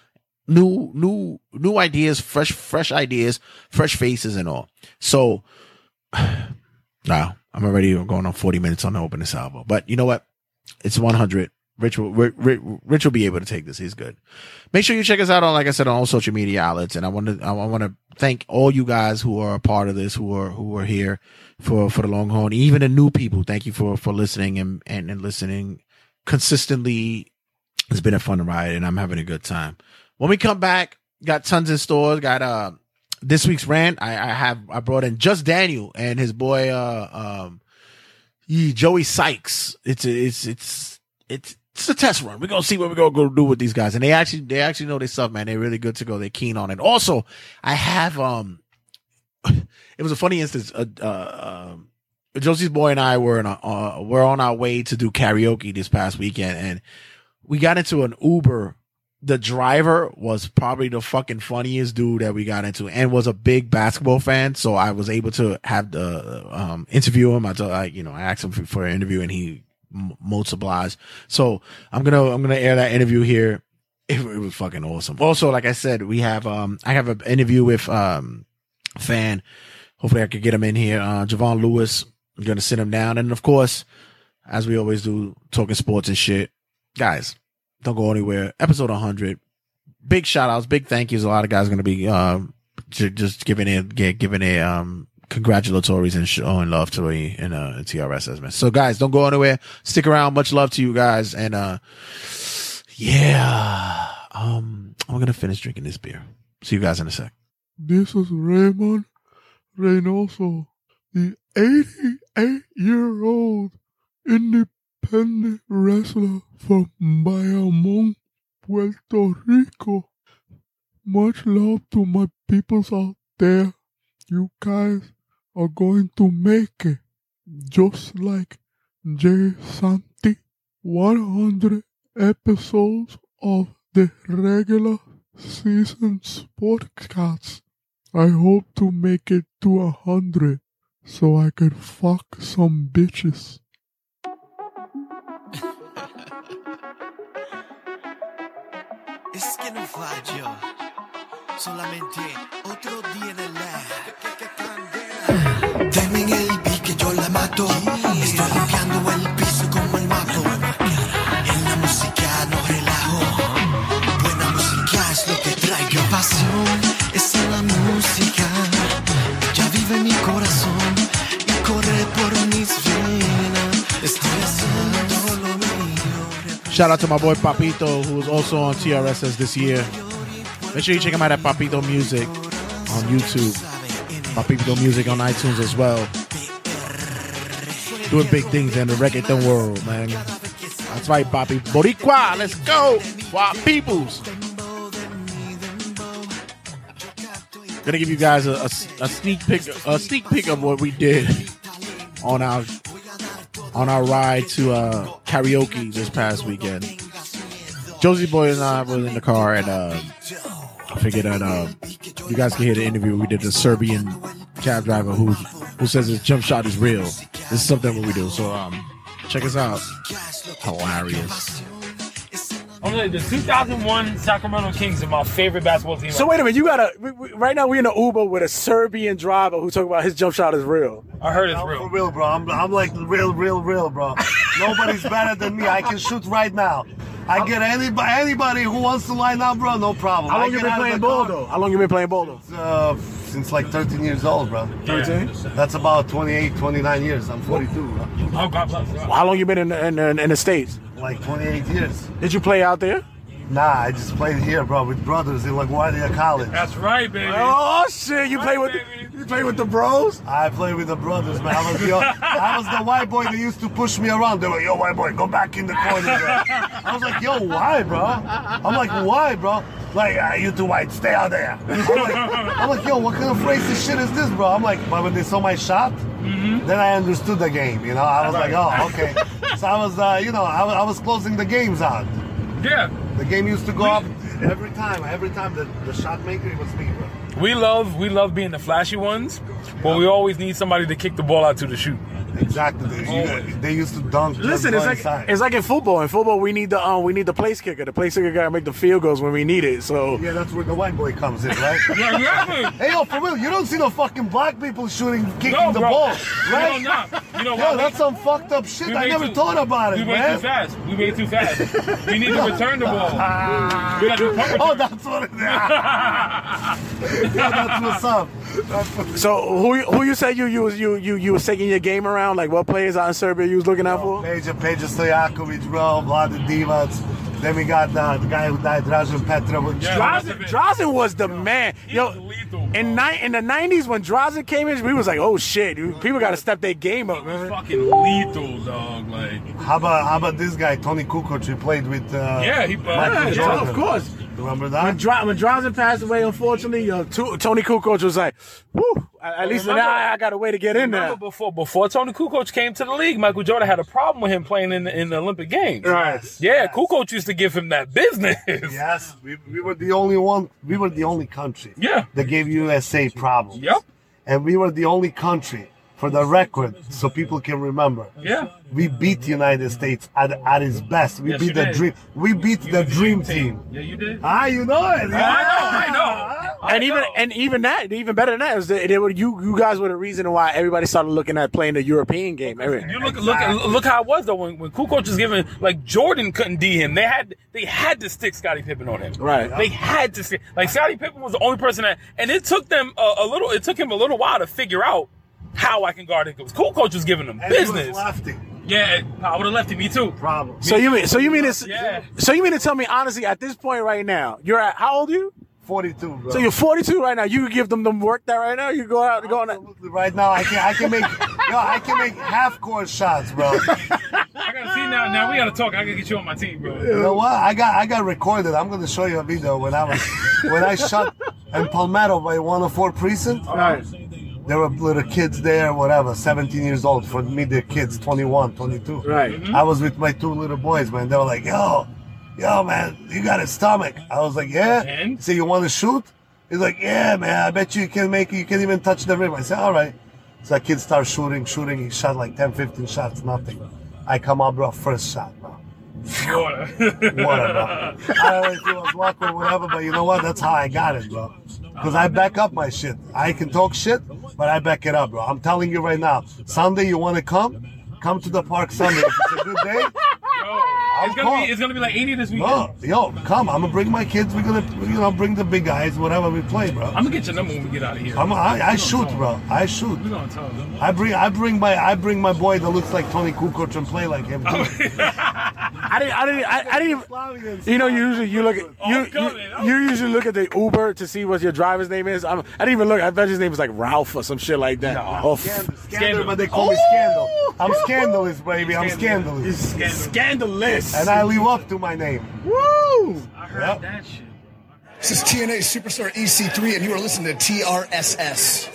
new, new, new ideas, fresh, fresh ideas, fresh faces and all. So now I'm already going on 40 minutes on the opening salvo, but you know what? It's 100. Rich will, Rich, Rich will be able to take this. He's good. Make sure you check us out on, like I said, on all social media outlets. And I want to, I want to thank all you guys who are a part of this, who are, who are here for, for the long haul. Even the new people. Thank you for, for listening and, and, and listening consistently. It's been a fun ride and I'm having a good time. When we come back, got tons in stores, got, uh, this week's rant. I, I have, I brought in just Daniel and his boy, uh, um, Joey Sikes. It's, it's, it's, it's, it's a test run. We're gonna see what we're gonna go do with these guys. And they actually they actually know their stuff, man. They're really good to go. They're keen on it. Also, I have um it was a funny instance. Uh, uh um Josie's boy and I were in a, uh, we're on our way to do karaoke this past weekend and we got into an Uber. The driver was probably the fucking funniest dude that we got into and was a big basketball fan. So I was able to have the, um, interview him. I told, I, you know, I asked him for, for an interview and he obliged. So I'm gonna I'm gonna air that interview here. It, it, was fucking awesome. Also, like I said, we have um I have an interview with um fan. Hopefully, I could get him in here. Uh, Javon Lewis. I'm gonna sit him down, and of course, as we always do, talking sports and shit. Guys, don't go anywhere. Episode 100. Big shout outs, big thank yous. A lot of guys gonna be um just giving it giving a um congratulatories and showing love to me in uh TRSS man. So guys, don't go anywhere. Stick around. Much love to you guys. And uh yeah. Um I'm gonna finish drinking this beer. See you guys in a sec. This is Raymond Reynoso, the 88 year old independent wrestler from Bayamon, Puerto Rico. Much love to my peoples out there. You guys are going to make it just like Jay Santy. 100 episodes of the regular season sportcast. I hope to make it to a hundred so I can fuck some bitches. Es que no fallo, solamente otro día en el Deme en el beat que yo la mato. Estoy limpiando el piso como el mapo. En la música no relajo. Buena música es lo que traigo. Pasión Shout out to my boy Papito, who was also on TRSS this year. Make sure you check him out at Papito Music on YouTube. Papito Music on iTunes as well. Doing big things in the reggaeton world, man. That's right, Papi. Boricua, let's go for peoples. Gonna give you guys a, a, a sneak peek, a sneak peek of what we did on our on our ride to uh, karaoke this past weekend. Josie Boy and I were in the car, and uh, I figured that uh, you guys can hear the interview we did. The Serbian cab driver who who says his jump shot is real. This is something we do. So um, check us out. Hilarious. Only the 2001 Sacramento Kings are my favorite basketball team. So wait a minute, you got a we, we, right now we're in an Uber with a Serbian driver who talking about his jump shot is real. I heard it's I'm real. for real, bro. I'm, I'm like real, real, real, bro. Nobody's better than me. I can shoot right now. I get anybody, anybody who wants to line up, bro. No problem. How I long you get been out of playing the ball car. though? How long you been playing ball though? Uh, since like 13 years old, bro. 13? That's about 28, 29 years. I'm 42, bro. Oh, God bless. How long you been in in, in, in the states? Like 28 years. Did you play out there? Nah, I just played here, bro, with brothers in LaGuardia College. That's right, baby. Oh shit! You play with you play with the bros? I play with the brothers, man. I was the, I was the white boy that used to push me around. They were like, yo, white boy, go back in the corner, bro. I was like, yo, why, bro? I'm like, why, bro? Like, ah, you too white, stay out there. I'm like, I'm like, yo, what kind of racist shit is this, bro? I'm like, but when they saw my shot, then I understood the game, you know? I was like, oh, okay. So I was, uh, you know, I, was- I was closing the games out. Yeah. The game used to go up every time. Every time the, the shot maker, it was me, bro. We love we love being the flashy ones, but we always need somebody to kick the ball out to the shoot. Exactly. They, they used to dunk. Listen, go it's like inside. it's like in football. In football, we need the um, we need the place kicker. The place kicker gotta make the field goals when we need it. So Yeah, that's where the white boy comes in, right? Yeah, exactly. Hey, yo, for real, you don't see no fucking black people shooting, kicking No, the bro. ball, You right? know not. You know Yo, why? that's some fucked up shit. I never too- thought about it, we way man. too fast. We way too fast. We need to return the ball. We gotta do punt Oh, that's what it is. That's what's up. That's so who you- who you say you you was you you you was taking your game around? Like what players out in Serbia you was looking out for? Peja, Peja Stojakovic, bro, Vlade Divac. Then we got uh, the guy who died, Dražen Petrovic. Drazen, Drazen was the man. Yo, in ni- in the nineties when Drazen came in, we was like, oh shit, people got to step their game up, man. Fucking lethal, dog. Like, How about how about this guy, Toni Kukoc? He played with uh, Yeah, he- uh, Michael Yeah, yeah, of course. Remember When, that? Dra- when Drazen passed away, unfortunately, uh, Tu- Toni Kukoc was like, whew, at, at least Remember- now I, I got a way to get in there. before before Toni Kukoc came to the league, Michael Jordan had a problem with him playing in the, in the Olympic Games. Right. Yeah, Kukoc used to give him that business. Yes, we, we were the only one. We were the only country. Yeah. That gave USA problems. Yep. And we were the only country, for the record, so people can remember. Yeah. We beat the United States at, at its best. We Yes, beat the did. dream. We beat the dream team. Yeah, you did. Ah, you know it. I know, I know. I And even know. and even that, even better than that, is that they were you you guys were the reason why everybody started looking at playing the European game. Every- You look, look, look how it was though when when Kukoc was given like Jordan couldn't D him. They had they had to stick Scottie Pippen on him. Right. They had to stick like Scottie Pippen was the only person that, and it took them a, a little. It took him a little while to figure out how I can guard him. Because Kukoc was giving him And he was business. lefty. Yeah, I would have left him. Me too. Problem. So you mean so you mean it's Yeah. so you mean to tell me honestly at this point right now you're at how old are you? 42, bro. So you're 42 right now. You give them them work that right now. You go out go on. Absolutely right now, I can I can make yo, I can make half court shots, bro. I gotta see now. Now we gotta talk. I gotta get you on my team, bro. You know what? I got I got recorded. I'm gonna show you a video when I was when I shot in Palmetto by 104 precinct. Right. There were little kids there, whatever, 17 years old. For me, the kids, 21, 22. Right. Mm-hmm. I was with my two little boys, man. They were like, yo, yo, man, you got a stomach. I was like, yeah. And? So you want to shoot? He's like, yeah, man, I bet you can make it. You can even touch the rim. I said, all right. So that kid starts shooting, shooting. He shot like 10, 15 shots, nothing. I come up, bro, first shot, bro. Water. Whatever. I don't know if it was luck or whatever, but you know what? That's how I got it, bro. Because I back up my shit. I can talk shit, but I back it up, bro. I'm telling you right now. Sunday, you want to come? Come to the park Sunday. If it's a good day, Yo, it's gonna call. be it's gonna be like 80 this weekend. no, yo, come. I'm gonna bring my kids. We're gonna, you know, bring the big guys, whatever we play, bro. I'm gonna get your number when we get out of here. I'm, I, I shoot, bro. I shoot. talk. We gonna talk. I bring, I bring my, I bring my boy that looks like Toni Kukoc and play like him. Too. I didn't I didn't I, I didn't even you know usually you look at you, oh, you, you usually look at the Uber to see what your driver's name is. I'm, I didn't even look. I bet his name was like Ralph or some shit like that. Oh, f- Scandal, Scandal. but they call me Scandal. I'm oh. scandalous, baby. I'm scandalous. Scandal. scandalous. And I live up to my name. Woo! I heard Yep. that shit. This is TNA Superstar EC3, and you are listening to TRSS.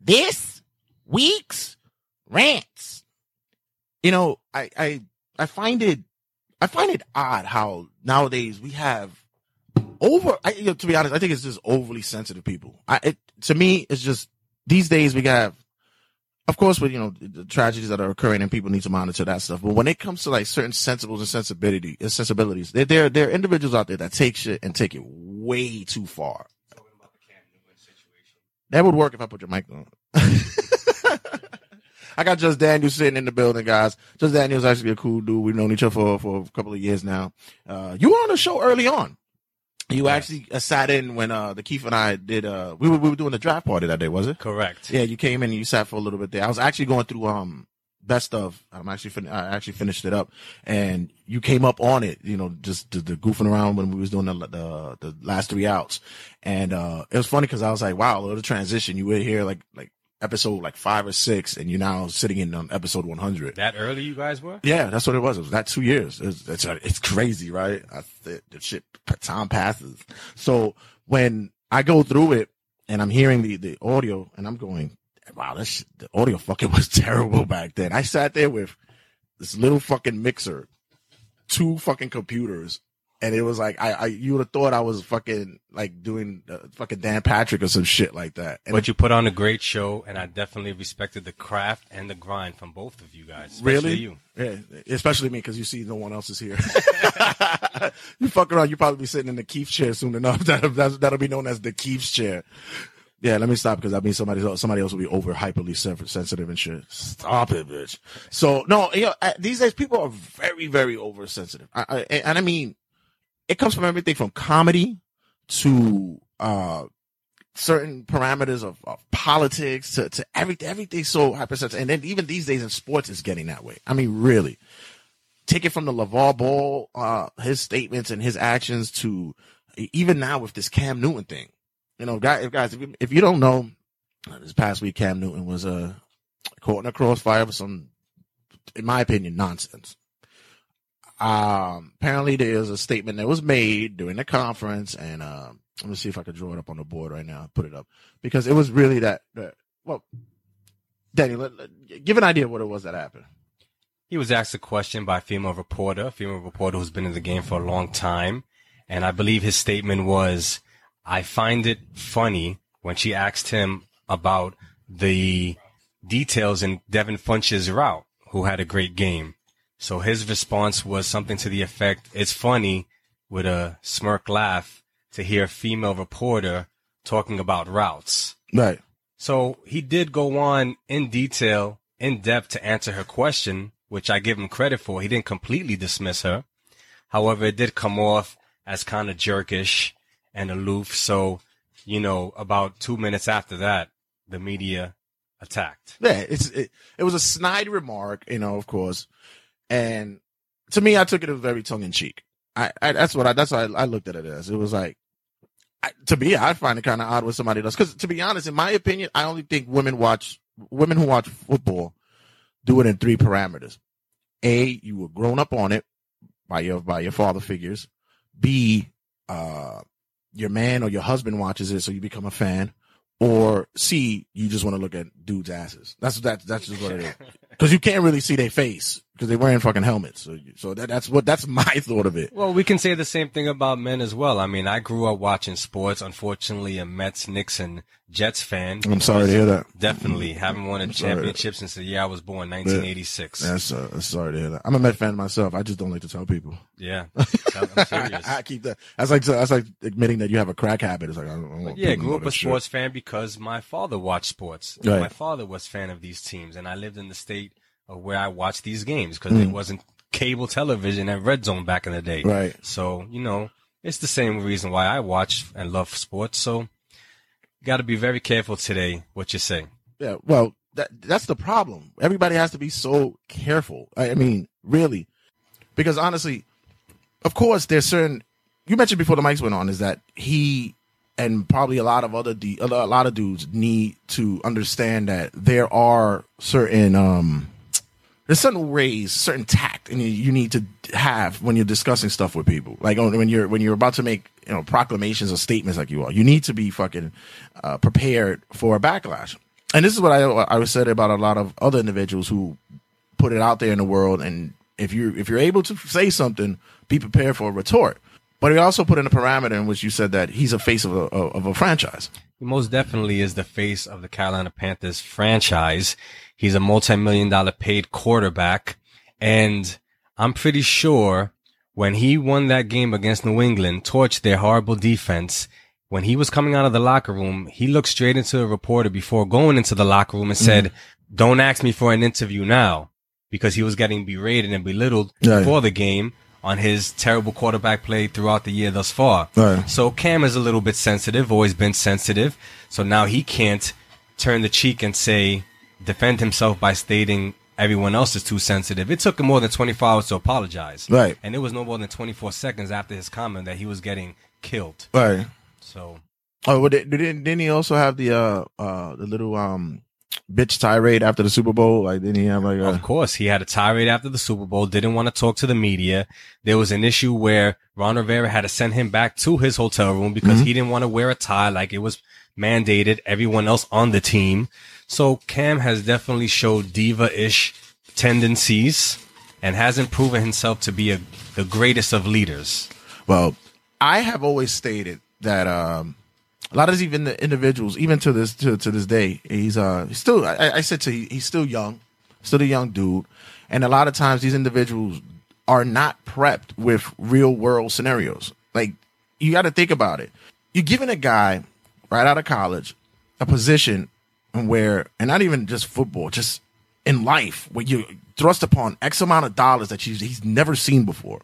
this week's rants. You know, I, I, I find it, I find it odd how nowadays we have over, I, you know, to be honest, I think it's just overly sensitive people. I, it, to me, it's just these days we have, of course, with, you know, the tragedies that are occurring and people need to monitor that stuff. But when it comes to like certain sensibles and sensibility, and sensibilities, there, there, there are individuals out there that take shit and take it way too far. That would work if I put your mic on. I got Just Daniels sitting in the building, guys. Just Daniels actually a cool dude. We've known each other for, for a couple of years now. Uh, you were on the show early on. You actually uh, sat in when uh, the Keith and I did. Uh, we were we were doing the draft party that day, was it? Correct. Yeah, you came in and you sat for a little bit there. I was actually going through um best of. I'm actually fin- I actually finished it up, and you came up on it. You know, just the, the goofing around when we was doing the the, the last three outs, and uh it was funny because I was like, wow, the transition. You were here like like episode like five or six, and you're now sitting in on episode 100. That early you guys were? Yeah, that's what it was. It was that two years. It's it's, it's crazy, right? I, the, the shit time passes. So when I go through it and I'm hearing the the audio, and I'm going, wow, this the audio fucking was terrible back then. I sat there with this little fucking mixer, two fucking computers. And it was like I, I you would have thought I was fucking like doing uh, fucking Dan Patrick or some shit like that. And But you put on a great show, and I definitely respected the craft and the grind from both of you guys. especially Really? you. Yeah, especially me because you see no one else is here. you fuck around, you probably be sitting in the Keith chair soon enough. That'll, that's- that'll be known as the Keith's chair. Yeah, let me stop because I mean somebody else, somebody else will be over hyperly sensitive and shit. Stop it, bitch. So no, you know, these days people are very, very oversensitive. I, I, and I mean, it comes from everything from comedy to uh certain parameters of, of politics to, to everything everything's so hypersensitive and then even these days in sports is getting that way. I mean really. Take it from the lavar ball uh his statements and his actions to even now with this cam newton thing. You know guys if you, if you don't know this past week cam newton was uh caught in a crossfire for some in my opinion nonsense um apparently there's a statement that was made during the conference and um let me see if I can draw it up on the board right now. Put it up because it was really that. that well, Danny, let, let- give an idea of what it was that happened. He was asked a question by a female reporter, a female reporter who's been in the game for a long time. And I believe his statement was, I find it funny when she asked him about the details in Devin Funchess' route, who had a great game. So his response was something to the effect, it's funny with a smirk laugh to hear a female reporter talking about routes. Right. So he did go on in detail, in depth to answer her question, which I give him credit for. He didn't completely dismiss her. However, it did come off as kind of jerkish and aloof. So, you know, about two minutes after that, the media attacked. Yeah, it's it, it was a snide remark, you know, of course, and to me, I took it as very tongue in cheek. I, I that's what I that's what I, I looked at it as. It was like, I, to me, I find it kind of odd when somebody does. Because to be honest, in my opinion, I only think women watch women who watch football do it in three parameters. A, you were grown up on it by your by your father figures. B, uh, your man or your husband watches it, so you become a fan. Or C, you just want to look at dudes' asses. That's that. That's just what it is. Because you can't really see their face because they're wearing fucking helmets. So, so that, that's what that's my thought of it. Well, we can say the same thing about men as well. I mean, I grew up watching sports. Unfortunately, a Mets, Knicks, and Jets fan. I'm sorry to hear that. Definitely haven't won a I'm championship since the year I was born, 1986. Yeah, That's uh, sorry to hear that. I'm a Met fan myself. I just don't like to tell people. Yeah, I'm serious. I keep that. That's like that's like admitting that you have a crack habit. It's like I don't, I Yeah, grew up a that shit. sports fan because my father watched sports. Right. My father was fan of these teams, and I lived in the state of where I watched these games because Mm. wasn't cable television and red zone back in the day. Right. So you know, it's the same reason why I watch and love sports. So you got to be very careful today what you say. Yeah, well, that that's the problem. Everybody has to be so careful. I, I mean, really, because honestly, of course, there's certain. You mentioned before the mics went on is that he and probably a lot of other d- a lot of dudes need to understand that there are certain um there's certain ways, certain tact, and you, you need to have when you're discussing stuff with people. Like when you're when you're about to make you know proclamations or statements like you are, you need to be fucking uh, prepared for a backlash. And this is what I I was said about a lot of other individuals who put it out there in the world. And if you if you're able to say something, be prepared for a retort. But he also put in a parameter in which you said that he's a face of a of a franchise. He most definitely is the face of the Carolina Panthers franchise. He's a multi-million dollar paid quarterback. And I'm pretty sure when he won that game against New England, torched their horrible defense, when he was coming out of the locker room, he looked straight into a reporter before going into the locker room and mm. said, don't ask me for an interview now because he was getting berated and belittled Right. before the game on his terrible quarterback play throughout the year thus far. Right. So Cam is a little bit sensitive, always been sensitive. So now he can't turn the cheek and say, defend himself by stating everyone else is too sensitive. It took him more than 24 hours to apologize. Right. And it was no more than 24 seconds after his comment that he was getting killed. Right. So Oh, well, did, didn't didn't he also have the uh uh the little um bitch tirade after the Super Bowl? Like, didn't he have like a Of course, he had a tirade after the Super Bowl, didn't want to talk to the media. There was an issue where Ron Rivera had to send him back to his hotel room because Mhm. he didn't want to wear a tie like it was mandated everyone else on the team. So Cam has definitely showed diva-ish tendencies and hasn't proven himself to be a, the greatest of leaders. Well, I have always stated that um, a lot of these even the individuals, even to this to, to this day, he's uh he's still. I, I said to he- he's still young, still a young dude, and a lot of times these individuals are not prepped with real world scenarios. Like you got to think about it. You're giving a guy right out of college a position where, and not even just football, just in life, where you thrust upon X amount of dollars that he's, he's never seen before.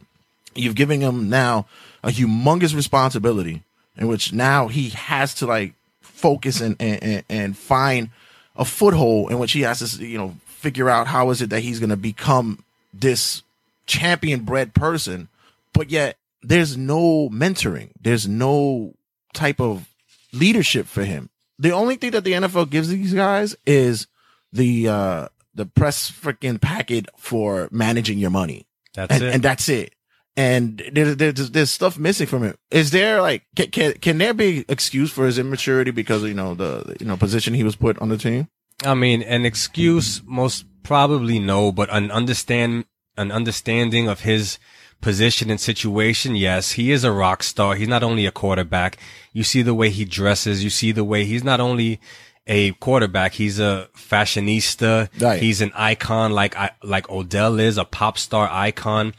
You've given him now a humongous responsibility in which now he has to like focus and, and, and- find a foothold in which he has to, you know, figure out how is it that he's going to become this champion bred person, but yet there's no mentoring. There's no type of leadership for him. The only thing that the NFL gives these guys is the uh the press freaking packet for managing your money. That's and, it. and that's it. And there's, there's there's stuff missing from it. Is there like can, can can there be excuse for his immaturity because you know the you know position he was put on the team? I mean, an excuse, most probably no, but an understand, an understanding of his position and situation. Yes, he is a rock star. He's not only a quarterback. You see the way he dresses. You see the way he's not only a quarterback. He's a fashionista. Right. He's an icon like, I like Odell is a pop star icon.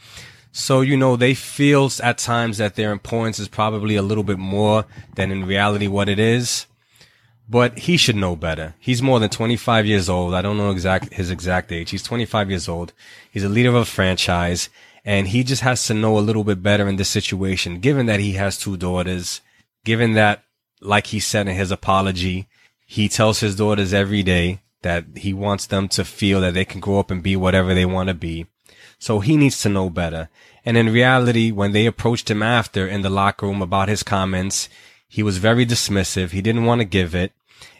So, you know, they feel at times that their importance is probably a little bit more than in reality what it is but he should know better. He's more than 25 years old. I don't know exact his exact age. He's 25 years old. He's a leader of a franchise and he just has to know a little bit better in this situation, given that he has two daughters, given that, like he said in his apology, he tells his daughters every day that he wants them to feel that they can grow up and be whatever they want to be. So he needs to know better. And in reality, when they approached him after in the locker room about his comments, he was very dismissive. He didn't want to give it.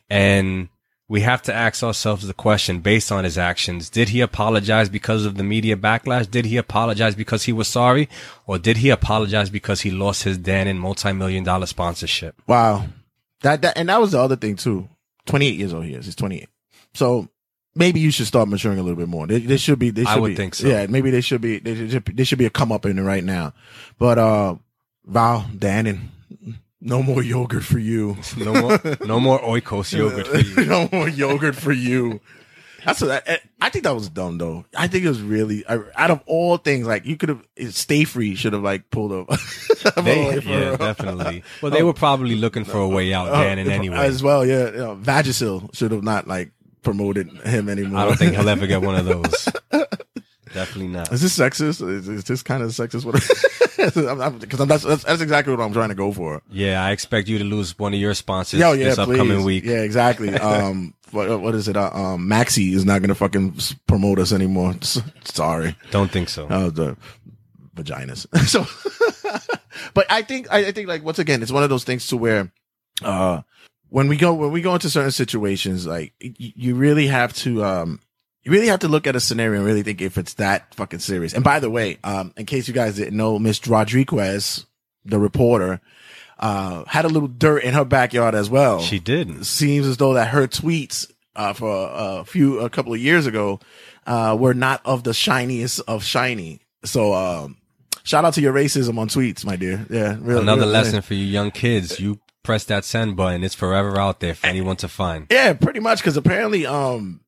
And we have to ask ourselves the question based on his actions. Did he apologize because of the media backlash? Did he apologize because he was sorry? Or did he apologize because he lost his Dan in multi-million dollar sponsorship? Wow. That, that and that was the other thing too. 28 years old he is. He's 28. So maybe you should start maturing a little bit more. They, they should be. They should I would be, think so. Yeah, maybe they should be. They should, they should be a come up in it right now. But uh, Val, Dannon, no more yogurt for you. No more, no more oikos yogurt for you. no more yogurt for you. That's what I, I think that was dumb though. I think it was really I- out of all things. Like you could have Stay Free should have like pulled up. They, yeah, definitely. Well, they were probably looking for a way out, Dan, in Uh, anyway. as well. Yeah, know, Vagisil should have not like promoted him anymore. I don't think he'll ever get one of those. Definitely not. Is this sexist? Is, is this kind of sexist? Because I'm, that's, that's that's exactly what I'm trying to go for. Yeah, I expect you to lose one of your sponsors Yo, yeah, this upcoming week. Yeah, exactly. Um, what what is it? Uh, um, Maxi is not going to fucking promote us anymore. Sorry, Don't think so. uh, the vaginas. so, but I think I, I think like once again, it's one of those things to where, uh, when we go when we go into certain situations, like y- you really have to um. You really have to look at a scenario and really think if it's that fucking serious. And by the way, um, in case you guys didn't know, Miss Rodriguez, the reporter, uh, had a little dirt in her backyard as well. She did. Seems as though that her tweets, uh, for a few, a couple of years ago, uh, were not of the shiniest of shiny. So, um, shout out to your racism on tweets, my dear. Yeah. Real, Another lesson for you young kids. You press that send button. It's forever out there for anyone to find. Yeah, pretty much. Cause apparently, um,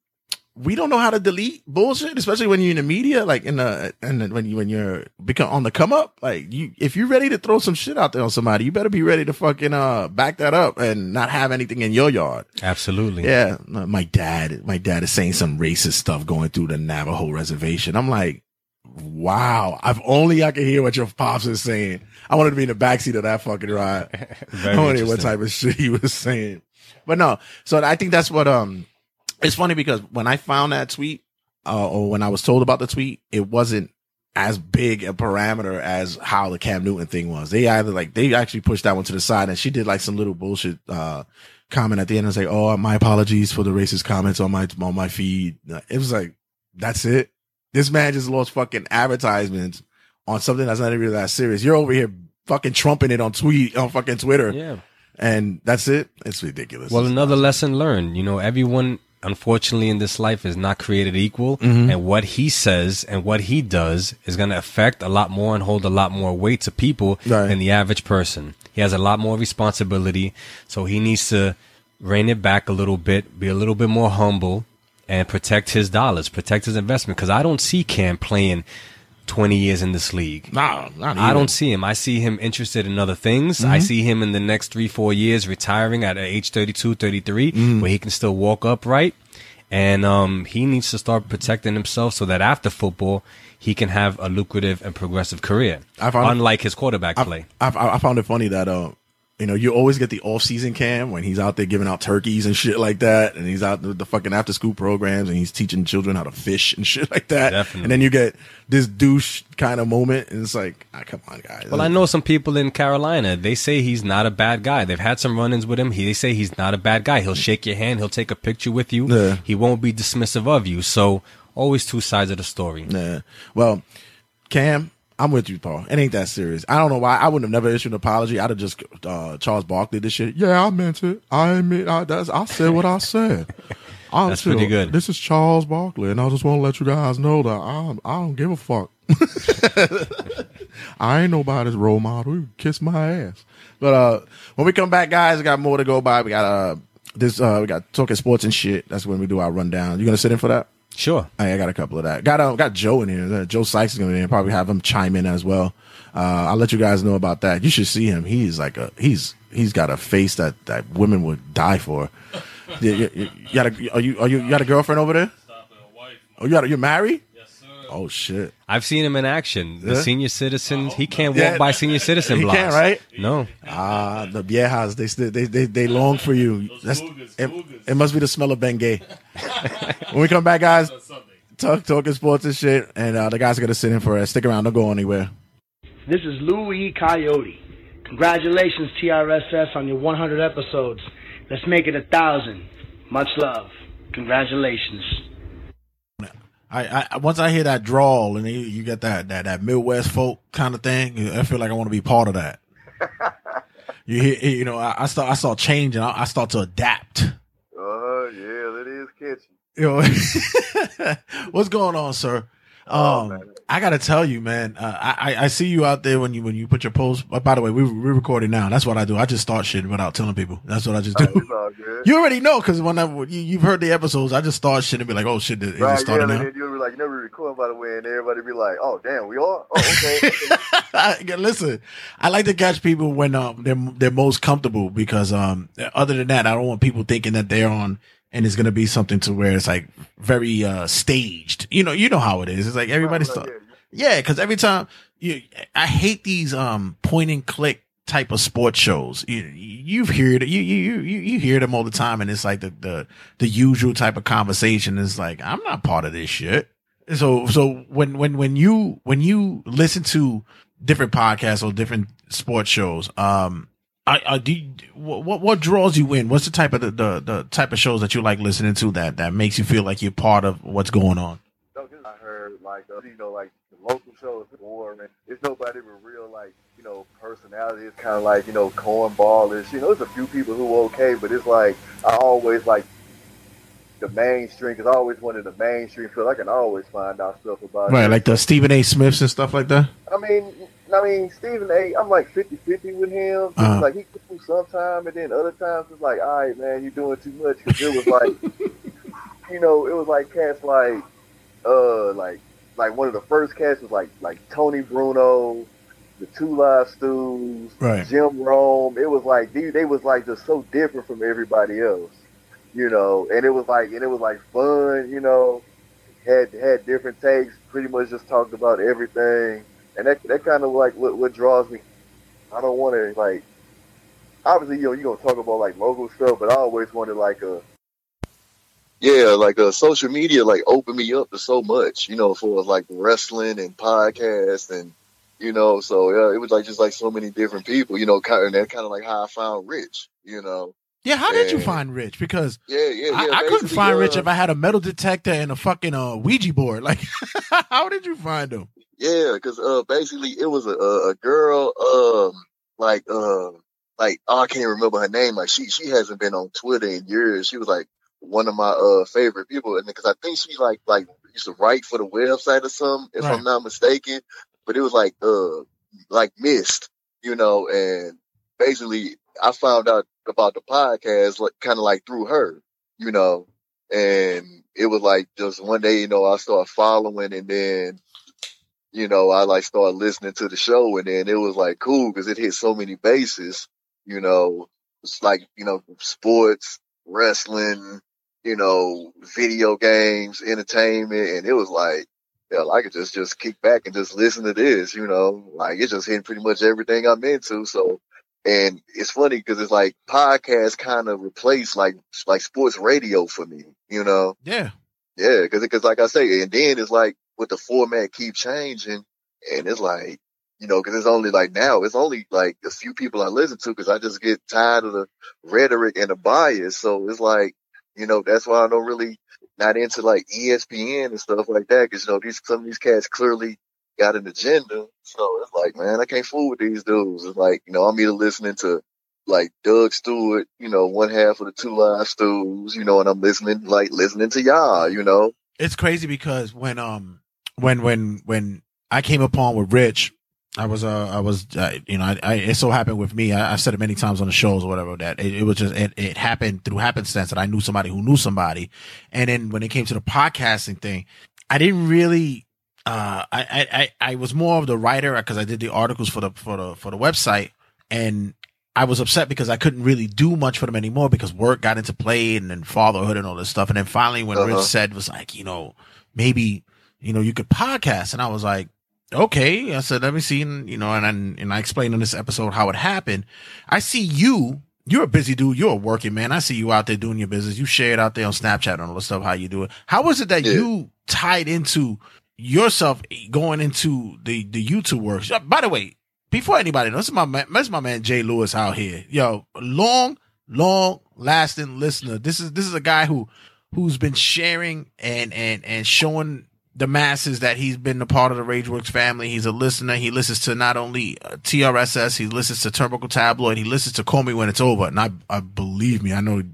we don't know how to delete bullshit, especially when you're in the media, like in the, and when you, when you're become on the come up, like you, if you're ready to throw some shit out there on somebody, you better be ready to fucking, uh, back that up and not have anything in your yard. Absolutely. Yeah. My dad, my dad is saying some racist stuff going through the Navajo reservation. I'm like, wow. If only I could hear what your pops is saying. I wanted to be in the backseat of that fucking ride. I hear what type of shit he was saying. But no, so I think that's what, um, it's funny because when I found that tweet, uh, or when I was told about the tweet, it wasn't as big a parameter as how the Cam Newton thing was. They either like they actually pushed that one to the side, and she did like some little bullshit uh comment at the end and say, "Oh, my apologies for the racist comments on my on my feed." It was like that's it. This man just lost fucking advertisements on something that's not even that serious. You're over here fucking trumping it on tweet on fucking Twitter. Yeah. And that's it. It's ridiculous. Well, another lesson learned. You know, everyone, unfortunately, in this life is not created equal. Mhm. And what he says and what he does is going to affect a lot more and hold a lot more weight to people Right. than the average person. He has a lot more responsibility. So he needs to rein it back a little bit, be a little bit more humble, and protect his dollars, protect his investment. Because I don't see Cam playing 20 years in this league. Not I don't see him. I see him interested in other things. I Mhm. see him in the next three, four years retiring at age 32, 33, Mhm. where he can still walk upright. And um, he needs to start protecting himself so that after football, he can have a lucrative and progressive career. I found- unlike his quarterback I, play. I, I found it funny that uh, you know, you always get the off season cam when he's out there giving out turkeys and shit like that, and he's out with the fucking after school programs and he's teaching children how to fish and shit like that. Definitely. And then you get this douche kind of moment, and it's like, ah, come on, guys. Well, I know some people in Carolina. They say he's not a bad guy. They've had some run-ins with him. He, they say he's not a bad guy. He'll shake your hand. He'll take a picture with you. Yeah. He won't be dismissive of you. So always two sides of the story. Yeah. Well, Cam, I'm with you, Paul. It ain't that serious. I don't know why. I wouldn't have never issued an apology. I'd have just uh, Charles Barkley this shit. Yeah, I meant it. I admit. I, that's, I said what I said. I That's pretty good. This is Charles Barkley, and I just want to let you guys know that I, I don't give a fuck. I ain't nobody's role model. You kiss my ass. But uh, when we come back, guys, we got more to go by. We got uh, this. Uh, we got talking sports and shit. That's when we do our rundown. You gonna sit in for that? Sure. I, I got a couple of that. Got uh, got Joe in here. Uh, Joe Sikes is gonna be in. Probably have him chime in as well. Uh, I'll let you guys know about that. You should see him. He's like a he's he's got a face that that women would die for. you, you, you got a are you are you, you got a girlfriend over there? Oh, you got a, you're married? Yes, sir. Oh shit. I've seen him in action. The Yeah? senior citizens, he can't walk by senior citizen He blocks. can't, right? No. Ah, the viejas, they they they they long for you. That's it, it must be the smell of Bengay. when we come back, guys, talk talking sports and shit, and uh, the guys are gonna sit in for us. Stick around, don't go anywhere. This is Louis Coyote. Congratulations, TRSS, on your 100 episodes. Let's make it a thousand. Much love. Congratulations. I, I once I hear that drawl and you, you get that, that that Midwest folk kind of thing, I feel like I want to be part of that. you hear, you know, I, I start I start changing. I, I start to adapt. Uh, yeah, that is catchy. You know, what's going on, sir? Um, I gotta tell you, man. Uh, I I- see you out there when you when you put your post. uh, by the way, we we recording now. That's what I do. I just start shit without telling people. That's what I just do. It's. You already know because when I, you, you've heard the episodes, I just start shit and be like, oh shit, it Right, just started yeah, now. and you'll be like, you never recording by the way, and everybody be like, oh, damn, we are? Oh, okay. Listen, I like to catch people when um they're they're most comfortable because um other than that, I don't want people thinking that they're on and it's gonna be something to where it's like very uh staged. You know, you know how it is. It's like everybody's th- yeah, because every time you, I hate these um point and click type of sports shows. You you've heard you you you you hear them all the time, and it's like the the the usual type of conversation. It's like I'm not part of this shit. So so when when when you when you listen to different podcasts or different sports shows, um, I, I do you, what what draws you in? What's the type of the, the the type of shows that you like listening to that that makes you feel like you're part of what's going on? I heard, like, uh, you know, like, local shows, boring. It's nobody with real, like, you know, personality. It's kind of like, you know, cornballish. You know, there's a few people who are okay, but it's like, I always like the mainstream, because I always wanted the mainstream, so I can always find out stuff about Right, it. like the Stephen A. Smiths and stuff like that. I mean, I mean, Stephen A. I'm like 50-50 with him. Uh-huh. Like he cool sometimes, and then other times it's like, all right, man, you're doing too much. Because it was like, you know, it was like cats like, uh, like, like one of the first cats was like, like Tony Bruno, the Two Live Stews, Right. Jim Rome. It was like, dude, they was like just so different from everybody else, you know. And it was like, and it was like fun, you know. Had had different takes. Pretty much just talked about everything and that that kind of like what, what draws me. I don't want to like. Obviously, you know, you gonna talk about like local stuff, but I always wanted like a yeah, like uh, social media like opened me up to so much, you know, for like wrestling and podcasts and you know, so yeah, it was like just like so many different people, you know, kind of that kind of like how I found Rich, you know. Yeah, how did you find Rich? Because Yeah, yeah, I, yeah. I couldn't basically, find Rich uh, if I had a metal detector and a fucking uh, Ouija board. Like, how did you find him? Yeah, because uh, basically it was a a, girl, um, like uh, like oh, I can't remember her name. Like she she hasn't been on Twitter in years. She was like one of my uh favorite people, and because I think she like like used to write for the website or something, if Right. I'm not mistaken. But it was like uh like mist, you know, and basically I found out about the podcast like kind of like through her, you know, and it was like just one day, you know, I started following, and then you know, I like started listening to the show and then it was like cool because it hit so many bases, you know, it's like, you know, sports, wrestling, you know, video games, entertainment. And it was like, yeah, I could just, just kick back and just listen to this, you know, like it's just hitting pretty much everything I'm into. So, and it's funny because it's like podcasts kind of replace like, like sports radio for me, you know? Yeah. Yeah, because because like I say, and then it's like with the format keep changing, and it's like you know, because it's only like now it's only like a few people I listen to because I just get tired of the rhetoric and the bias. So it's like you know that's why I don't really not into like ESPN and stuff like that because you know these some of these cats clearly got an agenda. So it's like man, I can't fool with these dudes. It's like you know I'm either listening to like Doug Stewart, you know, one half of the Two Live Stews, you know, and I'm listening like listening to y'all, you know. It's crazy because when um when when when I came upon with Rich, I was uh I was uh, you know I, I it so happened with me. I, I've said it many times on the shows or whatever that it, it was just it, it happened through happenstance that I knew somebody who knew somebody, and then when it came to the podcasting thing, I didn't really. Uh, I, I, I, I was more of the writer because I did the articles for the, for the, for the website and I was upset because I couldn't really do much for them anymore because work got into play and then fatherhood and all this stuff. And then finally when Uh-huh. Rich said was like, you know, maybe, you know, you could podcast. And I was like, okay. I said, let me see. And, you know, and, I- and I explained in this episode how it happened. I see you. You're a busy dude. You're a working man. I see you out there doing your business. You share it out there on Snapchat and all the stuff, how you do it. How was it that you tied into yourself going into the, the YouTube work? By the way, before anybody knows, my man, this is my man Jay Lewis out here. Yo, long, long lasting listener. This is this is a guy who who's been sharing and and and showing the masses that he's been a part of the Rageworks family. He's a listener. He listens to not only uh, TRSS, he listens to Turnbuckle Tabloid, he listens to Call Me When It's Over. And I, I believe me, I know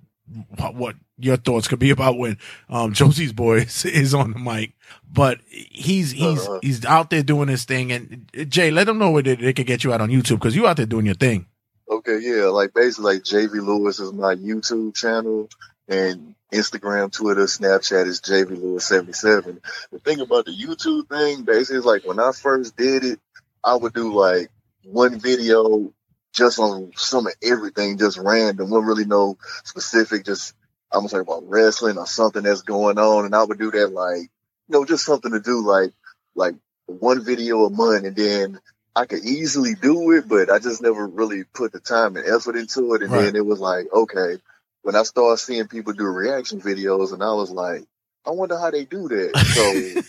what, what your thoughts could be about when um Josie's boys is on the mic. But he's he's Uh-huh. he's out there doing his thing. And uh, Jay, let them know where they, they can get you out on YouTube because you out there doing your thing. Okay, yeah, like basically like JV Lewis is my YouTube channel and Instagram, Twitter, Snapchat is JV Lewis seventy seven. The thing about the YouTube thing, basically is like when I first did it, I would do like one video just on some of everything, just random, wouldn't really know specific, just I'm gonna talk about wrestling or something that's going on and I would do that like, you know, just something to do like like one video a month and then I could easily do it, but I just never really put the time and effort into it. And Right. then it was like, okay, when I started seeing people do reaction videos and I was like, I wonder how they do that. So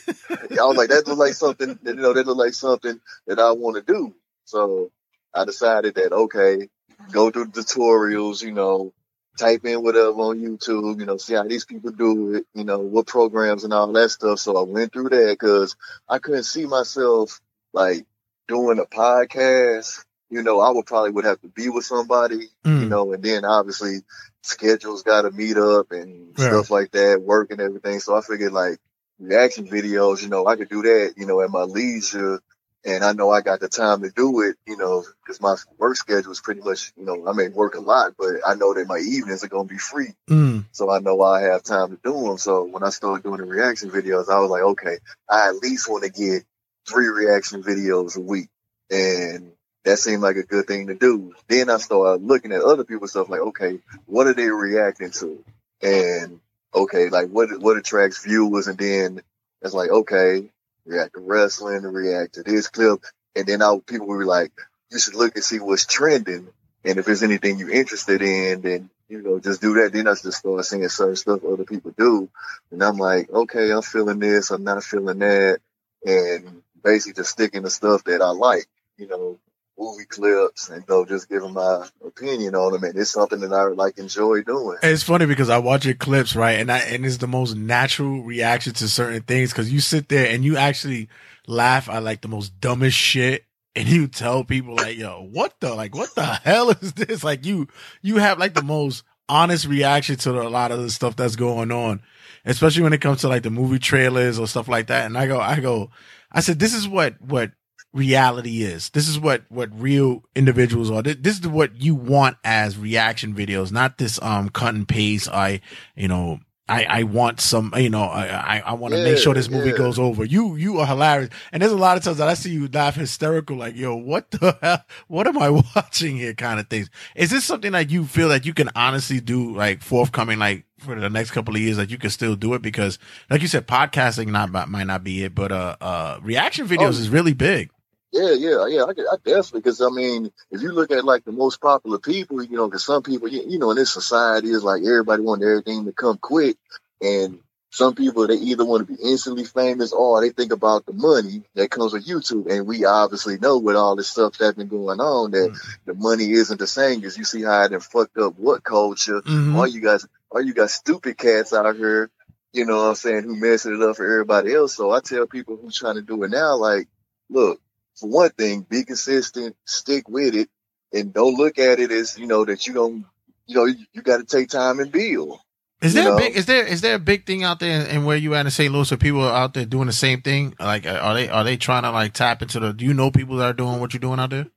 I was like, that looks like something, you know, that look like something that I want to do. So I decided that, okay, go through the tutorials, you know, type in whatever on YouTube, you know, see how these people do it, you know, what programs and all that stuff. So I went through that because I couldn't see myself like doing a podcast. You know, I would probably would have to be with somebody, you Mm. know, and then obviously schedules got to meet up and Yeah. stuff like that, work and everything. So I figured like reaction videos, you know, I could do that, you know, at my leisure. And I know I got the time to do it, you know, because my work schedule is pretty much, you know, I may work a lot, but I know that my evenings are going to be free. Mm. So I know I have time to do them. So when I started doing the reaction videos, I was like, okay, I at least want to get three reaction videos a week. And that seemed like a good thing to do. Then I started looking at other people's stuff like, okay, what are they reacting to? And okay, like what, what attracts viewers? And then it's like, okay, react to wrestling, react to this clip. And then I, people were like, you should look and see what's trending. And if there's anything you're interested in, then you know, just do that. Then I just start seeing certain stuff other people do. And I'm like, okay, I'm feeling this, I'm not feeling that. And basically just sticking to stuff that I like, you know, movie clips and you know, just giving my opinion on them. And it's something that I like enjoy doing. It's funny because I watch your clips, right? And I, and it's the most natural reaction to certain things because you sit there and you actually laugh at like the most dumbest shit. And you tell people like, yo, what the, like, what the hell is this? Like you, you have like the most honest reaction to a lot of the stuff that's going on, especially when it comes to like the movie trailers or stuff like that. And I go, I go, I said, this is what, what reality is. This is what, what real individuals are. This, is what you want as reaction videos, not this, um, cut and paste. I, you know, I, I want some, you know, I, I, I want to make sure this movie yeah. goes over. You, you are hilarious. And there's a lot of times that I see you laugh hysterical, like, yo, what the hell? What am I watching here kind of things? Is this something that you feel that you can honestly do, like, forthcoming, like, for the next couple of years, that you can still do it? Because, like you said, podcasting not, might not be it, but, uh, uh, reaction videos Oh. is really big. Yeah, yeah, yeah. I, I definitely, because I mean, if you look at like the most popular people, you know, because some people, you, you know, in this society is like everybody want everything to come quick, and some people they either want to be instantly famous or they think about the money that comes with YouTube, and we obviously know with all this stuff that's been going on that the money isn't the same because you see how it fucked up what culture. Mhm. All you guys, all you got stupid cats out here, you know what I'm saying, who messing it up for everybody else. So I tell people who's trying to do it now, like, look, for one thing, be consistent, stick with it, and don't look at it as, you know, that you don't, you know, you, you got to take time and build. Is there a know? big, is there, is there a big thing out there and where you at in St. Louis where people are out there doing the same thing? Like, are they, are they trying to like tap into the, do you know people that are doing what you're doing out there?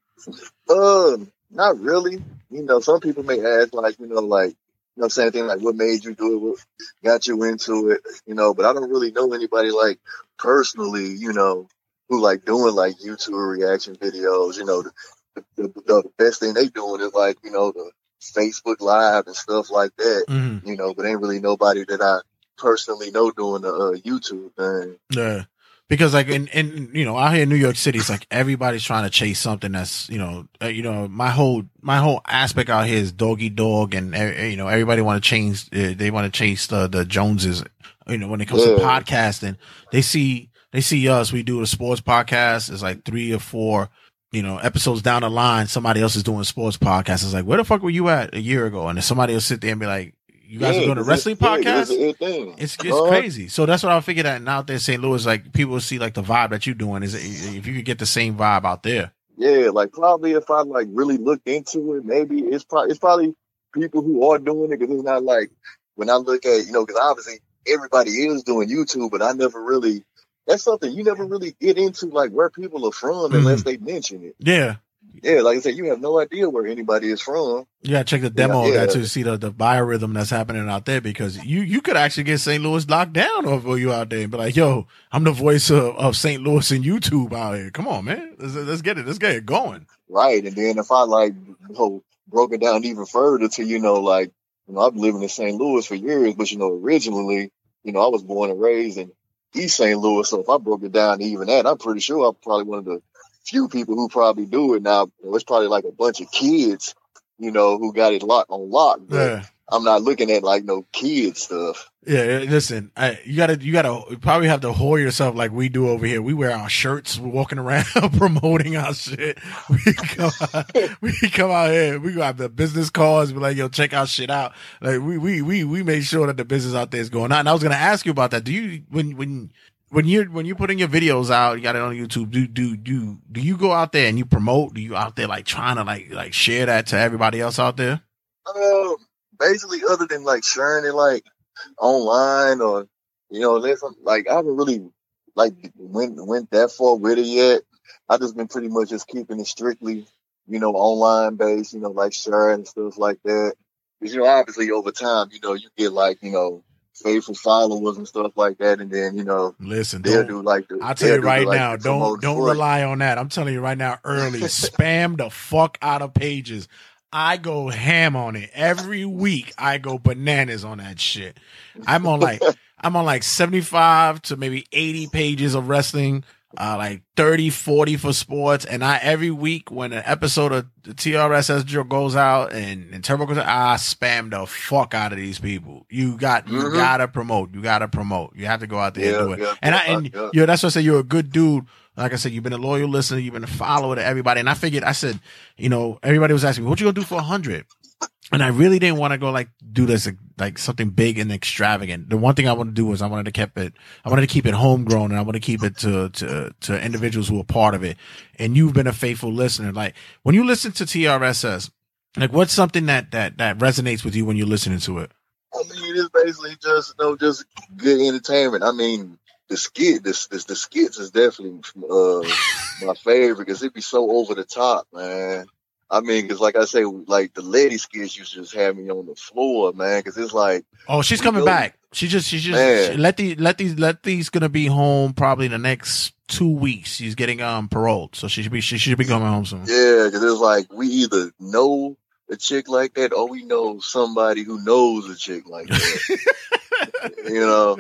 Um, not really. You know, some people may ask, like, you know, like, you know, same thing, like, what made you do it? What got you into it? You know, but I don't really know anybody, like, personally, you know, who, like, doing, like, YouTube reaction videos. You know, the, the, the, the best thing they doing is, like, you know, the Facebook Live and stuff like that. Mhm. You know, but ain't really nobody that I personally know doing the uh, YouTube thing. Yeah. Because like in, in you know out here in New York City, it's like everybody's trying to chase something that's you know uh, you know my whole my whole aspect out here is doggy dog and uh, you know everybody want to change uh, they want to chase the the Joneses you know when it comes to podcasting they see they see us we do a sports podcast it's like three or four you know episodes down the line somebody else is doing a sports podcast it's like where the fuck were you at a year ago and then somebody will sit there and be like you guys Yeah, are doing a wrestling it- yeah, podcast it's a- thing. it's it's Uh-huh. crazy. So that's what I figured out. And out there in St. Louis, like people will see like the vibe that you're doing is if you could get the same vibe out there. Yeah, like probably if I like really looked into it, maybe it's probably it's probably people who are doing it because it's not like when I look at you know because obviously everybody is doing YouTube, but I never really that's something you never really get into like where people are from unless mm-hmm. they mention it. Yeah. Yeah, like I said, you have no idea where anybody is from. You gotta check the demo of Yeah, that to see the, the biorhythm that's happening out there because you, you could actually get St. Louis locked down over you out there and be like, yo, I'm the voice of, of St. Louis and YouTube out here. Come on, man. Let's, let's get it. Let's get it going. Right. And then if I like you know, broke it down even further to, you know, like, you know, I've been living in St. Louis for years, but you know, originally, you know, I was born and raised in East St. Louis. So if I broke it down to even that, I'm pretty sure I'm probably one of the few people who probably do it now. It's probably like a bunch of kids, you know, who got it locked on lock. But Yeah. I'm not looking at like no kid stuff. Yeah, listen, I, you gotta, you gotta probably have to whore yourself like we do over here. We wear our shirts, we're walking around promoting our shit. We come, out, we come out here, we got the business cards, be like, yo, check our shit out. Like we, we, we, we make sure that the business out there is going on. And I was gonna ask you about that. Do you, when, when, when you're, when you're putting your videos out, you got it on YouTube, do, do, do, do you go out there and you promote? Do you out there like trying to like, like share that to everybody else out there? Um, basically, other than like sharing it like online or you know, there's some, like I haven't really like went went that far with it yet. I just been pretty much just keeping it strictly, you know, online based. You know, like sharing and stuff like that. Because you know, obviously over time, you know, you get like you know faithful followers and stuff like that, and then you know, Listen, they'll don't- like the. I'll tell you right like, now, don't don't rely on that. I'm telling you right now, early spam the fuck out of pages. I go ham on it every week. I go bananas on that shit. I'm on like I'm on like 75 to maybe 80 pages of wrestling. uh, like 30, 40 for sports. And I, every week when an episode of the TRSS drill goes out and, and Turbo goes out, I spam the fuck out of these people. You got, you Mhm. gotta promote. You gotta promote. You have to go out there Yeah, and do it. yeah, and I, and yeah. you know, that's what I say. You're a good dude. Like I said, you've been a loyal listener. You've been a follower to everybody. And I figured, I said, you know, everybody was asking me, what you gonna do for a hundred? And I really didn't want to go like do this like something big and extravagant. The one thing I wanted to do was I wanted to keep it, I wanted to keep it homegrown and I want to keep it to, to, to individuals who are part of it. And you've been a faithful listener. Like when you listen to TRSS, like what's something that, that, that resonates with you when you're listening to it? I mean, it's basically just you know just good entertainment. I mean, the skit, this, this the skits is definitely uh my favorite because it be so over the top, man. I mean, because like I say, like the lady skits used to just have me on the floor, man. Because it's like, Oh, she's coming know- back. She just, she just, she, let these, let these, let these gonna be home probably in the next two weeks. She's getting, um, paroled. So she should be, she should be coming home soon. yeah, because it's like we either know a chick like that or we know somebody who knows a chick like that. you know,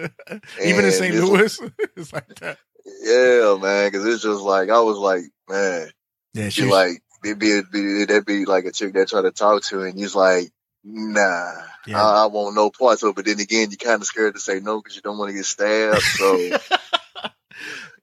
Even in St. Louis, it's like that. Yeah, man, because it's just like I was like, man, Yeah, she like it'd be, it'd be that'd be like a chick that try to talk to, and he's like, nah, Yeah. I, I want no parts of. it. But then again, you're kind of scared to say no because you don't want to get stabbed. So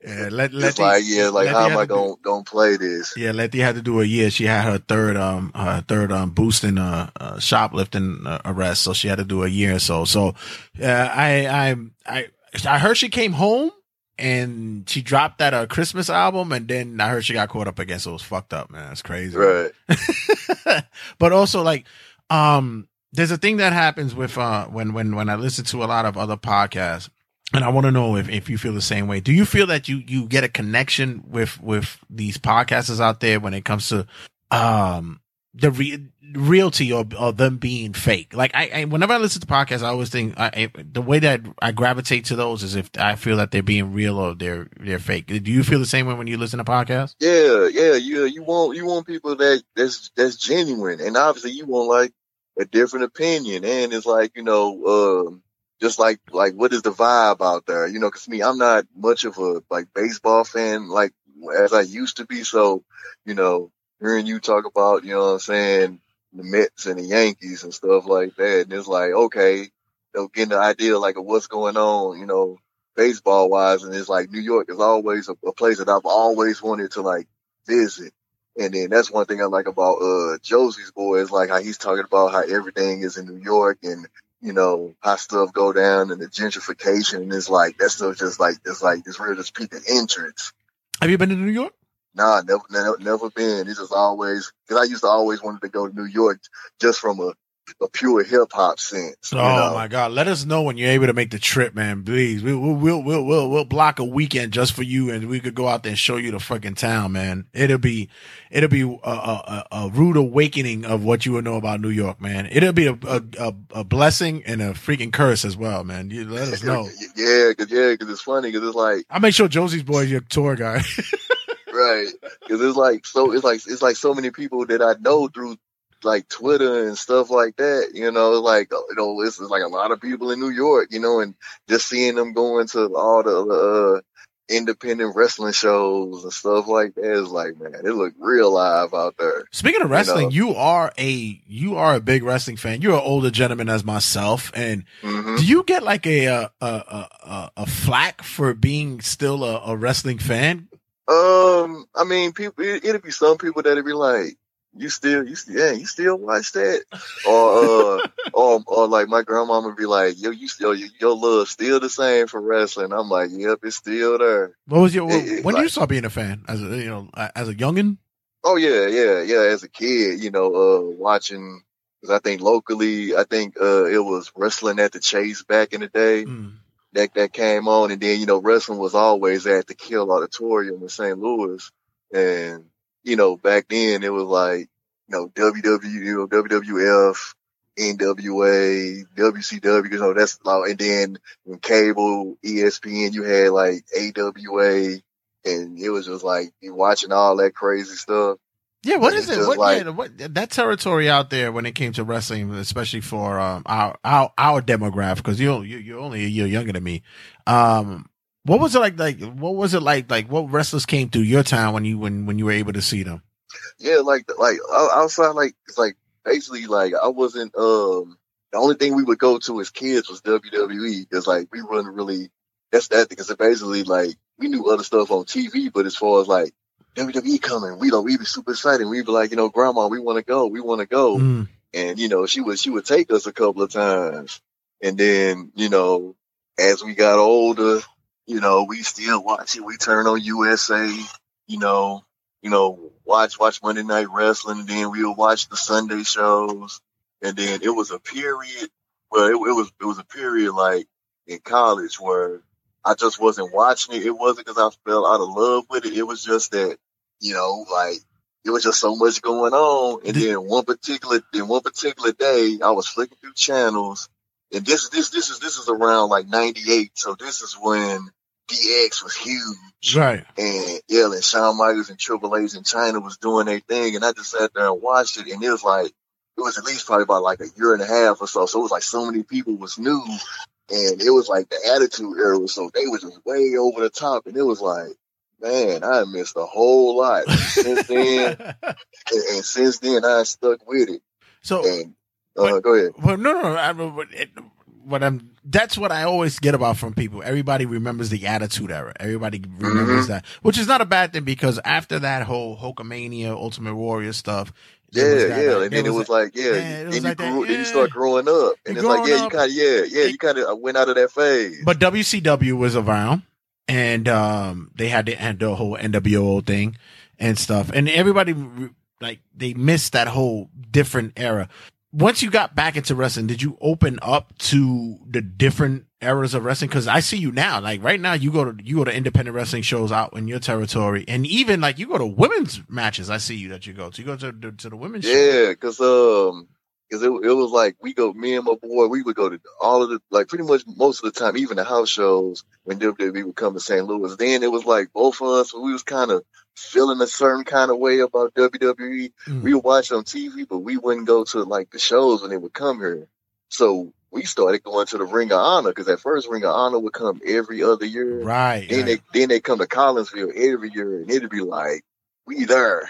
Yeah, let let it's like, yeah, like how am I going gonna gonna play this? Yeah, Letty had to do a year. She had her third um her third um boosting uh, uh shoplifting uh, arrest, so she had to do a year or so. So uh, I I I I heard she came home and she dropped that uh, Christmas album, and then I heard she got caught up again. So it was fucked up, man. It's crazy. Right. but also like um there's a thing that happens with uh when when when I listen to a lot of other podcasts and I want to know if, if you feel the same way. Do you feel that you you get a connection with with these podcasters out there when it comes to um the re- realty or, or them being fake? Like I, I whenever I listen to podcasts, I always think I, I, the way that I gravitate to those is if I feel that they're being real or they're they're fake. Do you feel the same way when you listen to podcasts? Yeah, yeah, you you want you want people that that's that's genuine, and obviously you want like a different opinion, and it's like you know, um, just like like what is the vibe out there, you know? Because me, I'm not much of a like baseball fan like as I used to be, so you know, hearing you talk about you know what I'm saying the Mets and the Yankees and stuff like that, and it's like okay, know, getting the idea like of what's going on, you know, baseball wise, and it's like New York is always a, a place that I've always wanted to like visit. And then that's one thing I like about uh Josie's boy is like how he's talking about how everything is in New York and you know how stuff go down and the gentrification and it's like that stuff just like it's like it's real just people entrance. Have you been to New York? Nah, never, never, never been. It's just always because I used to always wanted to go to New York just from a, a pure hip hop sense. Oh know? my God! Let us know when you're able to make the trip, man. Please, we, we'll we'll we'll we'll we'll block a weekend just for you, and we could go out there and show you the fucking town, man. It'll be it'll be a, a, a rude awakening of what you will know about New York, man. It'll be a a, a, blessing and a freaking curse as well, man. You let us know. Yeah, cause yeah, cause it's funny, cause it's like I'll make sure Josie's boy is your tour guy. right, cause it's like so it's like it's like so many people that I know through like Twitter and stuff like that. You know, like you know, it's, like a lot of people in New York, you know, and just seeing them going to all the uh, independent wrestling shows and stuff like that is like, man, it look real live out there. Speaking of You wrestling, know? you are a you are a big wrestling fan. You're an older gentleman as myself, and Mhm. do you get like a a a a, a, a flack for being still a, a wrestling fan? Um, I mean, people, it, it'd be some people that'd be like, you still, you still, yeah, you still watch that, or uh, or or like my grandmama would be like, yo, you still, your, your love still the same for wrestling. I'm like, yep, it's still there. What was your It- when you like- start being a fan as a you know as a youngin? Oh yeah, yeah, yeah. As a kid, you know, uh, watching. Cause I think locally, I think uh, it was wrestling at the Chase back in the day. That that came on, and then you know, wrestling was always at the Kiel Auditorium in St. Louis, and you know, back then it was like, you know, WW, you know, WWF, NWA, WCW, you know, that's like, and then when cable, ESPN, you had like AWA, and it was just like you watching all that crazy stuff. Yeah, what is it? What, like- yeah, what that territory out there when it came to wrestling, especially for um our our our demographic, because you you you're only a year younger than me. Um, What was it like? Like, what was it like? Like, what wrestlers came through your town when you when when you were able to see them? Yeah, like like outside, like it's like basically like I wasn't. Um, the only thing we would go to as kids was WWE because like we wasn't really. That's that because basically like we knew other stuff on TV, but as far as like WWE coming, we don't we be super excited. We'd be like, you know, Grandma, we want to go, we want to go, Mm. and you know she would she would take us a couple of times, and then you know as we got older, you know we still watch it. We turn on USA, you know, you know watch watch Monday Night Wrestling, and then we'll watch the Sunday shows, and then it was a period. Well, it, it was it was a period like in college where I just wasn't watching it. It wasn't because I fell out of love with it. It was just that, you know, like it was just so much going on. And then one particular, then one particular day, I was flicking through channels, and this this this is this is around like '98. So this is when DX was huge. Right. And yeah, and Shawn Michaels and Triple H in Chyna was doing their thing, and I just sat there and watched it, and it was like it was at least probably about like a year and a half or so. So it was like so many people was new, and it was like the Attitude Era, so they was just way over the top, and it was like, man, I missed a whole lot since then, and, and since then I stuck with it. So, and, uh, go ahead. Well, no, no, I, but it, what I'm. That's what I always get about from people. Everybody remembers the Attitude Era. Everybody remembers Mhm. that, which is not a bad thing because after that whole Hulkamania, Ultimate Warrior stuff, Yeah, yeah, like, and then it was like, yeah, yeah, it then you like that, grew, then you start growing up, and it's like, yeah, you kind of, yeah, yeah, you kind of went out of that phase. But WCW was around, and um, they had the, had the whole NWO thing and stuff, and everybody like they missed that whole different era. Once you got back into wrestling, did you open up to the different eras of wrestling? Because I see you now, like right now, you go to you go to independent wrestling shows out in your territory, and even like you go to women's matches. I see you that you go to. You go to the, to the women's. Yeah, cause um, cause it, it was like we go, me and my boy, we would go to all of the like pretty much most of the time, even the house shows when WWE would come to St. Louis. Then it was like both of us, we was kind of feeling a certain kind of way about WWE. Hmm. We would watch on TV, but we wouldn't go to like the shows when they would come here. So we started going to the Ring of Honor because at first Ring of Honor would come every other year. Right. Then they then they come to Collinsville every year, and it'd be like we there,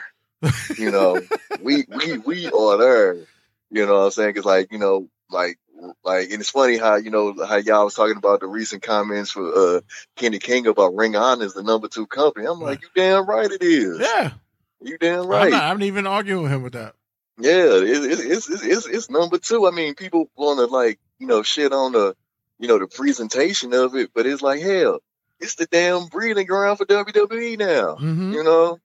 you know, we we we are there, you know what I'm saying? Because like you know, like like, and it's funny how you know how y'all was talking about the recent comments for uh Kenny King about Ring of Honor is the number two company. I'm like, you damn right it is. Yeah, you damn I'm right. not, I'm not even arguing with him with that. Yeah, it, it, it's, it's it's it's number two. I mean, people want to like you know shit on the you know the presentation of it, but it's like hell, it's the damn breeding ground for WWE now. Mm-hmm. You know,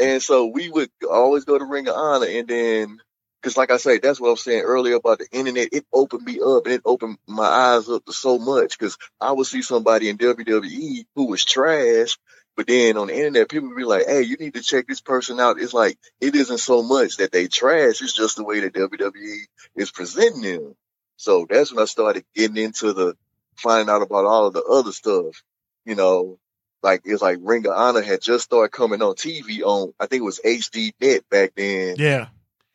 and so we would always go to Ring of Honor, and then because like I say, that's what I was saying earlier about the internet. It opened me up, and it opened my eyes up to so much because I would see somebody in WWE who was trash. But then on the internet, people would be like, "Hey, you need to check this person out." It's like it isn't so much that they trash; it's just the way that WWE is presenting them. So that's when I started getting into the finding out about all of the other stuff. You know, like it's like Ring of Honor had just started coming on TV on I think it was HDNet back then. Yeah.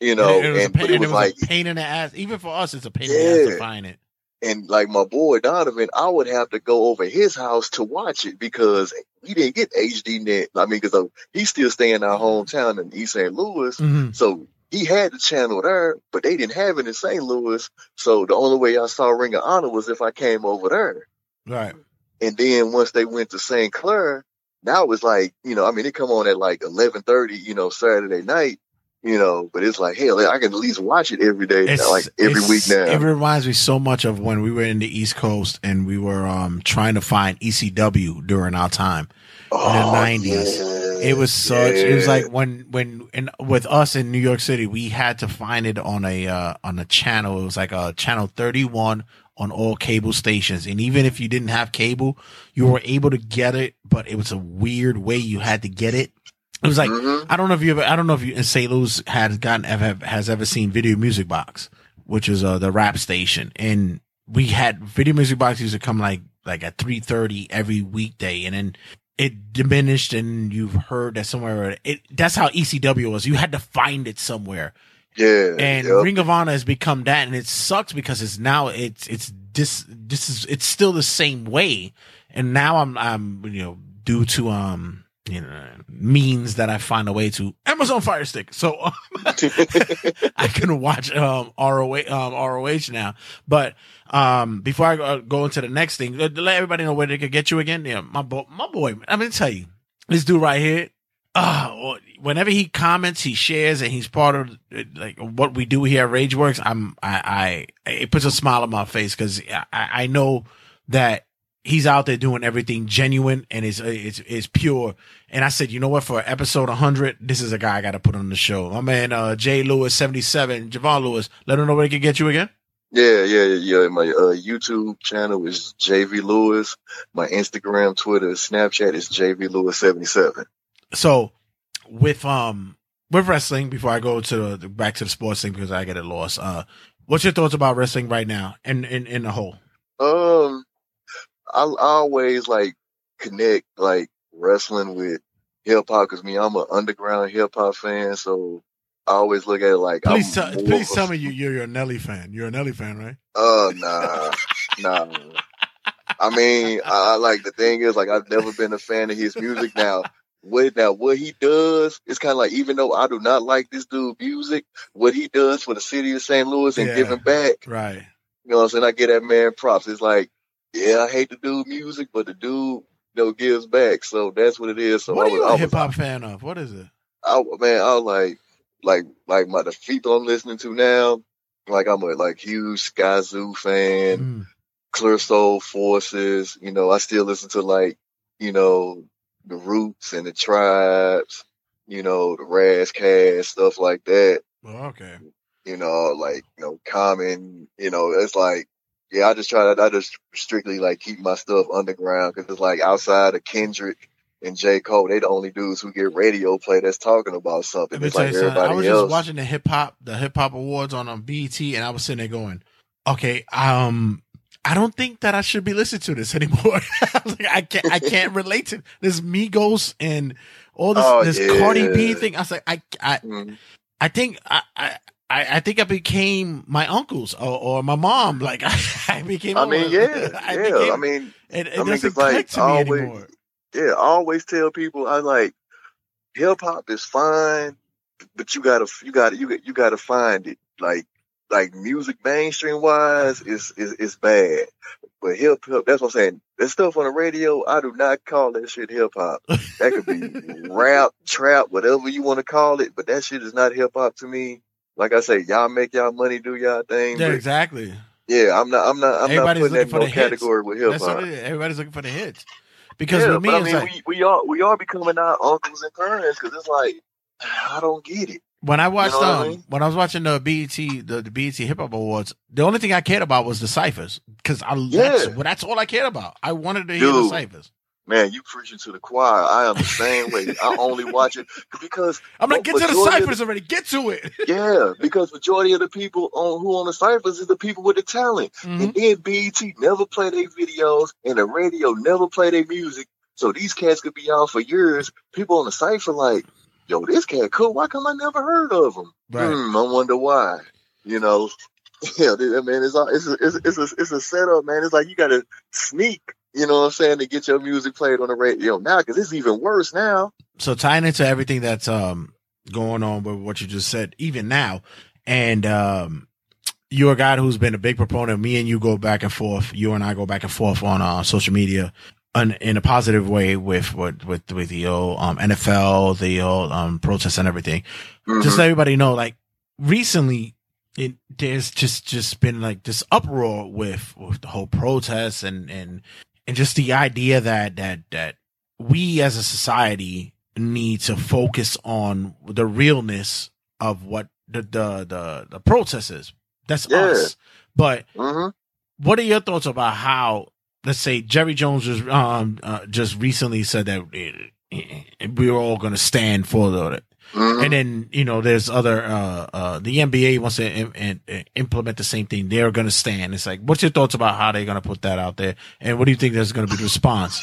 You know, And it was, a and pain, but it and was like a pain in the ass. Even for us, it's a pain in the ass to find it. and like my boy Donovan, I would have to go over his house to watch it because we didn't get HDNet. I mean, because he's still staying in our hometown in East St. Louis, Mhm. so he had the channel there, but they didn't have it in St. Louis. So the only way I saw Ring of Honor was if I came over there. Right. And then once they went to Sinclair, now it was like, you know, I mean, it come on at like eleven thirty, you know, Saturday night, you know, but it's like, hell, I can at least watch it every day, like every week now. It reminds me so much of when we were in the East Coast and we were um trying to find ECW during our time in the nineties. It was such. It was like when when and with us in New York City, we had to find it on a uh, on a channel. It was like a channel thirty one on all cable stations, and even if you didn't have cable, you were able to get it. But it was a weird way you had to get it. It was like I don't know if you ever I don't know if you in St. Louis has gotten ever has ever seen Video Music Box, which is uh the rap station, and we had Video Music Box used to come like like at three thirty every weekday, and then it diminished, and you've heard that somewhere it that's how ECW was. You had to find it somewhere. Yeah, And yep. Ring of Honor has become that, and it sucks because it's now it's it's this this is it's still the same way. And now I'm I'm you know due to um you know means that I find a way to Amazon Fire Stick, so um, I can watch um ROH um ROH now. But um before I go, go into the next thing, let, let everybody know where they could get you again. Yeah, my boy, my boy. I'm gonna tell you, this dude right here. Uh, whenever he comments, he shares, and he's part of like what we do here at RageWorks. I'm, I, I, it puts a smile on my face because I, I know that he's out there doing everything genuine and is is is pure. And I said, you know what? For episode 100, this is a guy I got to put on the show. My man, uh, Jay Lewis 77, Javon Lewis. Let him know where they can get you again. Yeah, yeah, yeah. My uh, YouTube channel is JV Lewis. My Instagram, Twitter, Snapchat is JV Lewis seventy seven. So with um with wrestling, before I go to the back to the sports thing because I get it lost. Uh, what's your thoughts about wrestling right now in in in the whole? Um, I, I always like connect like wrestling with hip hop because me, I'm an underground hip hop fan, so I always look at it like Please, I'm tell please tell me you you're, a Nelly fan. You're a Nelly fan, right? Uh, nah, nah. I mean, I, I like the thing is like I've never been a fan of his music. Now, what now? What he does is kind of like even though I do not like this dude music, what he does for the city of St. Louis and Yeah. giving back, Right. you know what I'm saying? I get that man props. It's like, yeah, I hate to do music, but the dude, you know, gives back. So that's what it is. So what I are was, you I a hip hop fan of? What is it? I, man, I was like, like, like my the people I'm listening to now. Like I'm a like huge Skyzoo fan, Mm. Clear Soul Forces. You know, I still listen to like, you know, the Roots and the Tribes. You know, the Razzcast stuff like that. Oh, okay. You know, like you know, Common. You know, it's like, yeah, I just try to, I just strictly like keep my stuff underground because it's like outside of Kendrick and J Cole, they the only dudes who get radio play that's talking about something. It's like something. I was else. just watching the hip hop, the hip hop awards on um, BET, and I was sitting there going, "Okay, um, I don't think that I should be listening to this anymore. I was like, I can't, I can't relate to this Migos and all this, Oh, this Cardi B thing. I was like, I, I, Mhm. I think I, I. I, I think I became my uncles or, or my mom. Like I, I became. I mean, yeah, I yeah. became- I mean, it, it I mean, doesn't like, to me always- anymore. yeah, I always tell people I like hip hop is fine, but you gotta, you gotta, you you gotta find it. Like, like music mainstream wise is is is bad, but hip hop. That's what I'm saying. That stuff on the radio, I do not call that shit hip hop. That could be rap, trap, whatever you want to call it, but that shit is not hip hop to me. Like I say, y'all make y'all money, do y'all thing. Yeah, exactly. yeah, I'm not, I'm not, I'm not Everybody's putting that for no the hits. category with hip hop. Everybody's looking for the hits. Because yeah, with me, I mean, like we, we are we are becoming our uncles and parents because it's like I don't get it. when I watched know what I um mean? when I was watching the BET the, the BET Hip Hop Awards, the only thing I cared about was the ciphers because I that's Yeah. well, that's all I cared about. I wanted to hear the ciphers. Man, you preaching to the choir. I am the same way. I only watch it because I'm like, get to the ciphers already. Get to it. Yeah, because majority of the people on who on the ciphers is the people with the talent, Mm-hmm. and then BET never play their videos, and the radio never play their music. So these cats could be out for years. People on the cipher like, yo, this cat cool. Why come I never heard of him? Right. Hmm, I wonder why. You know, yeah, dude, man, it's a, it's a, it's a, it's a, it's a setup, man. It's like you got to sneak. You know what I'm saying to get your music played on the radio now because it's even worse now. So tying into everything that's um going on with what you just said, even now, and um you're a guy who's been a big proponent. Me and you go back and forth. You and I go back and forth on uh, social media, on, in a positive way with with with, with the old um, NFL, the old um, protests and everything. Just let everybody know, like recently, it there's just just been like this uproar with with the whole protests and and and just the idea that that that we as a society need to focus on the realness of what the the the, the protest is. That's Yeah. us. But Mm-hmm. what are your thoughts about how let's say Jerry Jones just um uh, just recently said that uh, we were all going to stand for the Mm-hmm. and then you know there's other uh uh the NBA wants to im- im- implement the same thing they're going to stand it's like what's your thoughts about how they're going to put that out there and what do you think there's going to be the response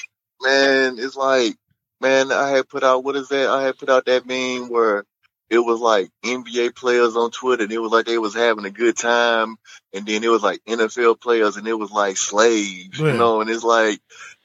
man, it's like, man, I had put out what is that? I had put out that meme where it was like NBA players on Twitter, and it was like they was having a good time, and then it was like NFL players, and it was like slaves, Yeah. you know. And it's like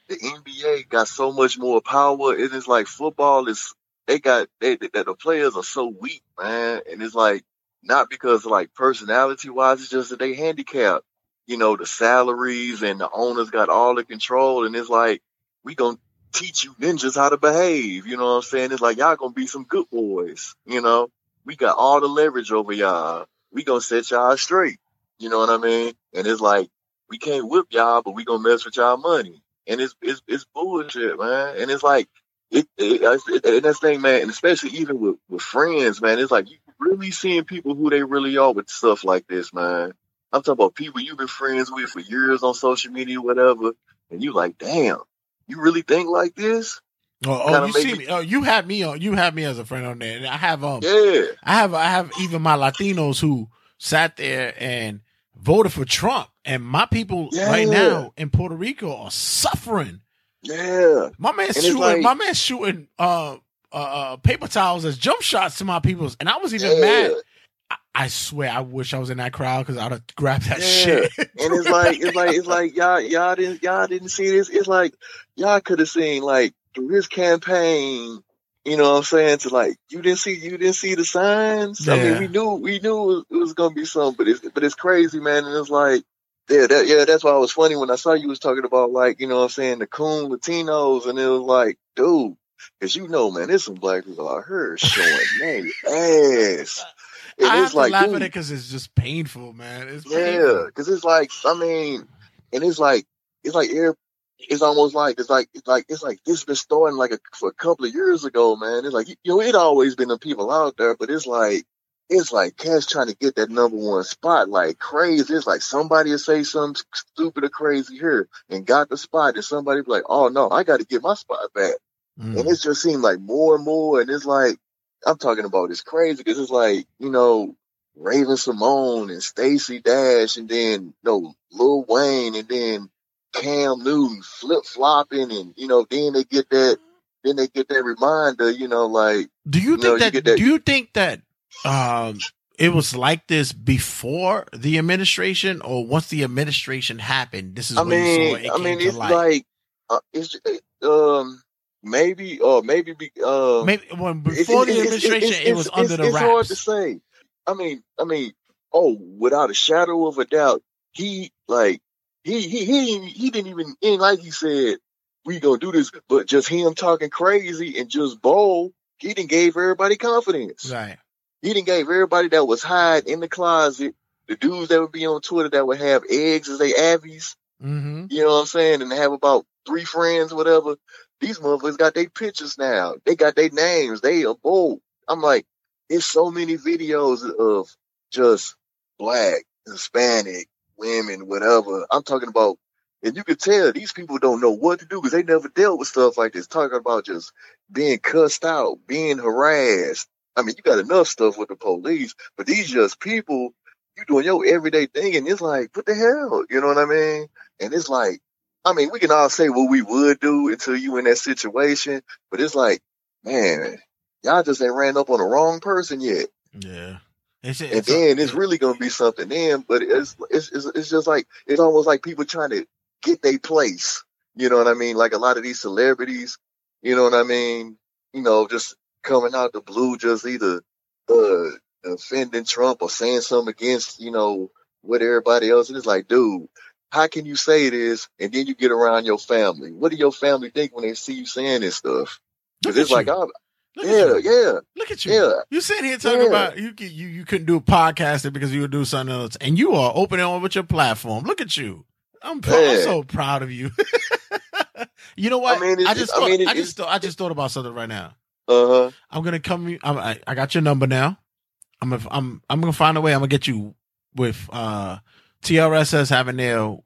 the NBA got so much more power. It is like football is they got they, that the players are so weak, man, and it's like not because like personality wise, it's just that they handicapped. You know, the salaries and the owners got all the control, and it's like we gonna teach you ninjas how to behave. You know what I'm saying? It's like y'all gonna be some good boys. You know, we got all the leverage over y'all. We gonna set y'all straight. You know what I mean? And it's like we can't whip y'all, but we gonna mess with y'all money. And it's it's it's bullshit, man. And it's like it, it, it and that's the thing, man. And especially even with with friends, man. It's like you really seeing people who they really are with stuff like this, man. I'm talking about people you've been friends with for years on social media, whatever, and you like, damn, you really think like this? Oh, oh, you see me- me? Oh, you have me on. You have me as a friend on there. And I have um. Yeah. I have I have even my Latinos who sat there and voted for Trump, and my people right now in Puerto Rico are suffering. Yeah. My man shooting. like- my man shooting uh, uh uh paper towels as jump shots to my peoples, and I was even Yeah. mad. I, I swear, I wish I was in that crowd because I'd have grabbed that Yeah. shit. and it's like it's like it's like y'all y'all didn't y'all didn't see this. It's like y'all could have seen like through his campaign. You know what I'm saying? To like you didn't see you didn't see the signs. I mean, we knew we knew it was, it was gonna be something, but it's but it's crazy, man. And it's like yeah, that yeah, that's why it was funny when I saw you was talking about like you know what I'm saying the coon Latinos, and it was like, dude, because you know, man, there's some black people out here showing their ass. And I have it's to like, laugh dude, at it because it's just painful, man. It's yeah, because it's like I mean, and it's like it's like air. It's almost like it's like it's like it's like this been starting like a, for a couple of years ago, man. It's like you know it always been the people out there, but it's like it's like Cash trying to get that number one spot like crazy. It's like somebody will say something stupid or crazy here and got the spot, and somebody be like, "Oh no, I got to get my spot back." Mm. And it just seemed like more and more, and it's like I'm talking about it's crazy because it's like you know Raven-Symoné and Stacey Dash, and then you know Lil Wayne, and then Cam Newton flip flopping, and you know then they get that then they get that reminder, you know, like Do you you know, think you that, get that- Do you think that um it was like this before the administration, or once the administration happened? This is I when you saw mean, it I came mean to it's light. like uh, it's um maybe or maybe be, um Maybe when before the it's- it's- administration, it's- it was under the wraps. it's hard to say. I mean, I mean, oh, without a shadow of a doubt, he like he he he he didn't even like he said we gonna do this, but just him talking crazy and just bold, he didn't gave everybody confidence. Right. He didn't gave everybody that was hiding in the closet, the dudes that would be on Twitter that would have eggs as they avies, Mm-hmm. you know what I'm saying, and have about three friends, whatever. These motherfuckers got their pictures now. They got their names. They are bold. I'm like, there's so many videos of just black, Hispanic, women, whatever. I'm talking about, and you can tell these people don't know what to do because they never dealt with stuff like this. Talking about just being cussed out, being harassed. I mean, you got enough stuff with the police, but these just people, you doing your everyday thing, and it's like, what the hell? You know what I mean? And it's like, I mean, we can all say what we would do until you in that situation, but it's like, man, y'all just ain't ran up on the wrong person yet. Yeah. It's, And it's then it's really gonna be something then, but it's it's it's, it's just like it's almost like people trying to get their place. You know what I mean? Like a lot of these celebrities, you know what I mean? You know, just coming out the blue, just either uh offending Trump or saying something against, you know, what everybody else. And it's like, dude, how can you say this and then you get around your family? What do your family think when they see you saying this stuff? Because it's at like, you. I'm, yeah, yeah. Look at you. Yeah. You sitting here talking Yeah. about you you you couldn't do podcasting because you would do something else, and you are opening on with your platform. Look at you. I'm, pr- I'm so proud of you. you know what? I mean, I just I thought, mean, I just thought, I just thought about something right now. Uh huh. I'm gonna come. I'm, I, I got your number now. I'm gonna, I'm I'm gonna find a way. I'm gonna get you with uh TRSS having their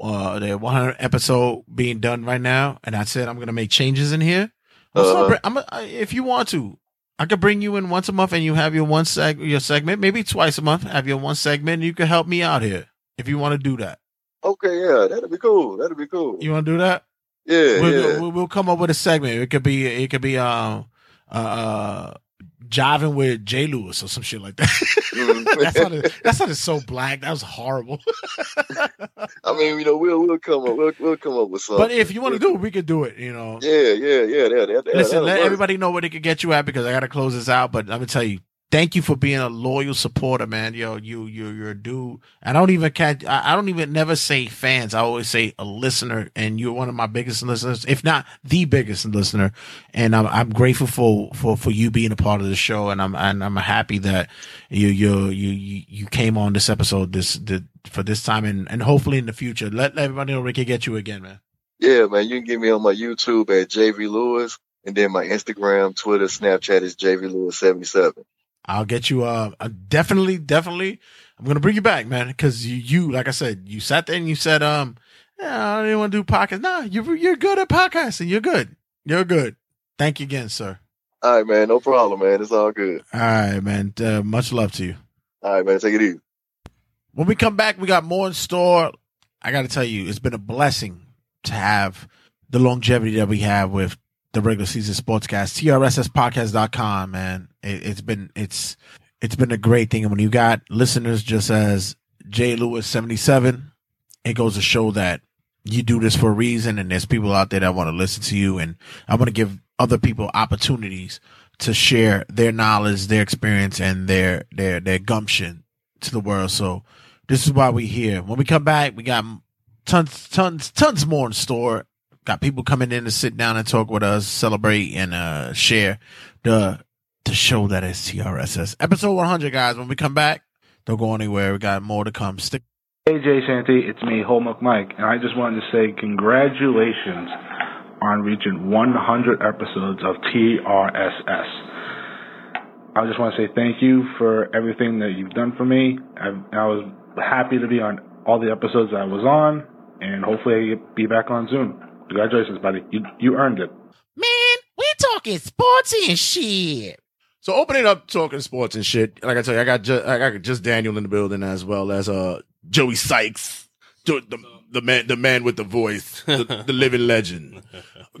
uh their 100 episode being done right now, and I said I'm gonna make changes in here. I'm Uh-huh. I'm a, I, if you want to, I could bring you in once a month, and you have your one seg your segment, maybe twice a month. Have your one segment, and you can help me out here if you want to do that. Okay, yeah, that'd be cool. That'd be cool. You want to do that? Yeah, we'll, yeah. we'll, we'll come up with a segment. It could be it could be um uh jiving with Jay Lewis or some shit like that. that, sounded, that sounded so black. That was horrible. I mean, you know, we'll we'll come up we'll, we'll come up with something. but if you want to do it, we could do it. You know. yeah, yeah, yeah, yeah, that, Listen, let work. everybody know where they can get you at because I got to close this out. But I'm gonna tell you, thank you for being a loyal supporter, man. Yo, you, you, you're a dude. I don't even catch. I, don't even never say fans. I always say a listener, and you're one of my biggest listeners, if not the biggest listener. And I'm, I'm grateful for, for, for you being a part of the show, and I'm, and I'm happy that you, you, you, you, came on this episode this, the, for this time, and, and hopefully in the future, let, let everybody know we can get you again, man. Yeah, man, you can get me on my YouTube at JV Lewis, and then my Instagram, Twitter, Snapchat is JV Lewis seventy seven. I'll get you. Uh, uh, definitely, definitely. I'm gonna bring you back, man, because you, you, like I said, you sat there and you said, um, yeah, I didn't want to do podcasts. Nah, you're you're good at podcasting. You're good. You're good. Thank you again, sir. All right, man, no problem, man. It's all good. All right, man. Uh, much love to you. All right, man, take it easy. When we come back, we got more in store. I got to tell you, it's been a blessing to have the longevity that we have with the regular season sportscast. TRSSpodcast.com, man. It, it's been, it's, it's been a great thing. And when you got listeners just as J. Lewis 77, it goes to show that you do this for a reason. And there's people out there that want to listen to you. And I want to give other people opportunities to share their knowledge, their experience, and their, their, their gumption to the world. So this is why we're here. When we come back, we got tons, tons, tons more in store. Got people coming in to sit down and talk with us, celebrate and uh share the the show that is TRSS. Episode 100, guys. When we come back, don't go anywhere. We got more to come. Stick. Hey Jay Santy, it's me, Hallmark Mike, and I just wanted to say congratulations on reaching 100 episodes of TRSS. I just want to say thank you for everything that you've done for me. I, I was happy to be on all the episodes I was on, and hopefully I be back on soon. Congratulations, buddy. You you earned it. Man, we talking sports and shit. So opening up talking sports and shit. Like I tell you, I got just I got just Daniel in the building as well as uh Joey Sikes, the the, the man the man with the voice, the, the living legend.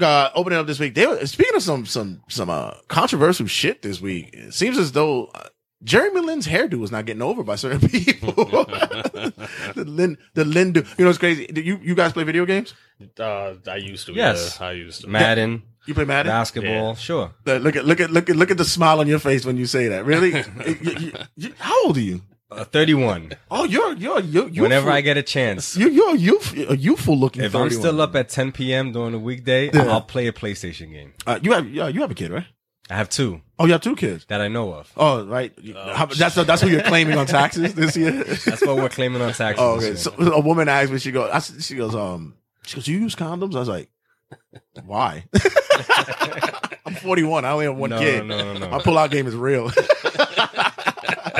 Uh, opening up this week. They were, speaking of some some some uh controversial shit this week. It seems as though. Uh, Jeremy Lin's hairdo was not getting over by certain people. the Lin, the Lin, do, you know, it's crazy. Do you, you guys play video games? Uh, I used to. Yes. yeah, I used to. Madden. You play Madden? Basketball, sure. Uh, Look at look at look at look at the smile on your face when you say that. Really? You- you- you- how old are you? Uh, 31. Oh, you're you're you're youthful. Whenever I get a chance. you're you're a youth a youthful looking. If I'm still up at 10 p.m. during the weekday, Yeah. I'll play a PlayStation game. uh, you have yeah, you have a kid, right? I have two Oh, you have two kids. that I know of. Oh, right. How- that's that's who you're claiming on taxes this year. That's what we're claiming on taxes. Oh, this okay. year. So a woman asked me, she goes, I, s- she goes, um, she goes, you use condoms? I was like, why? I'm 41. I only have one No, kid. no, no, no. My pull-out game is real.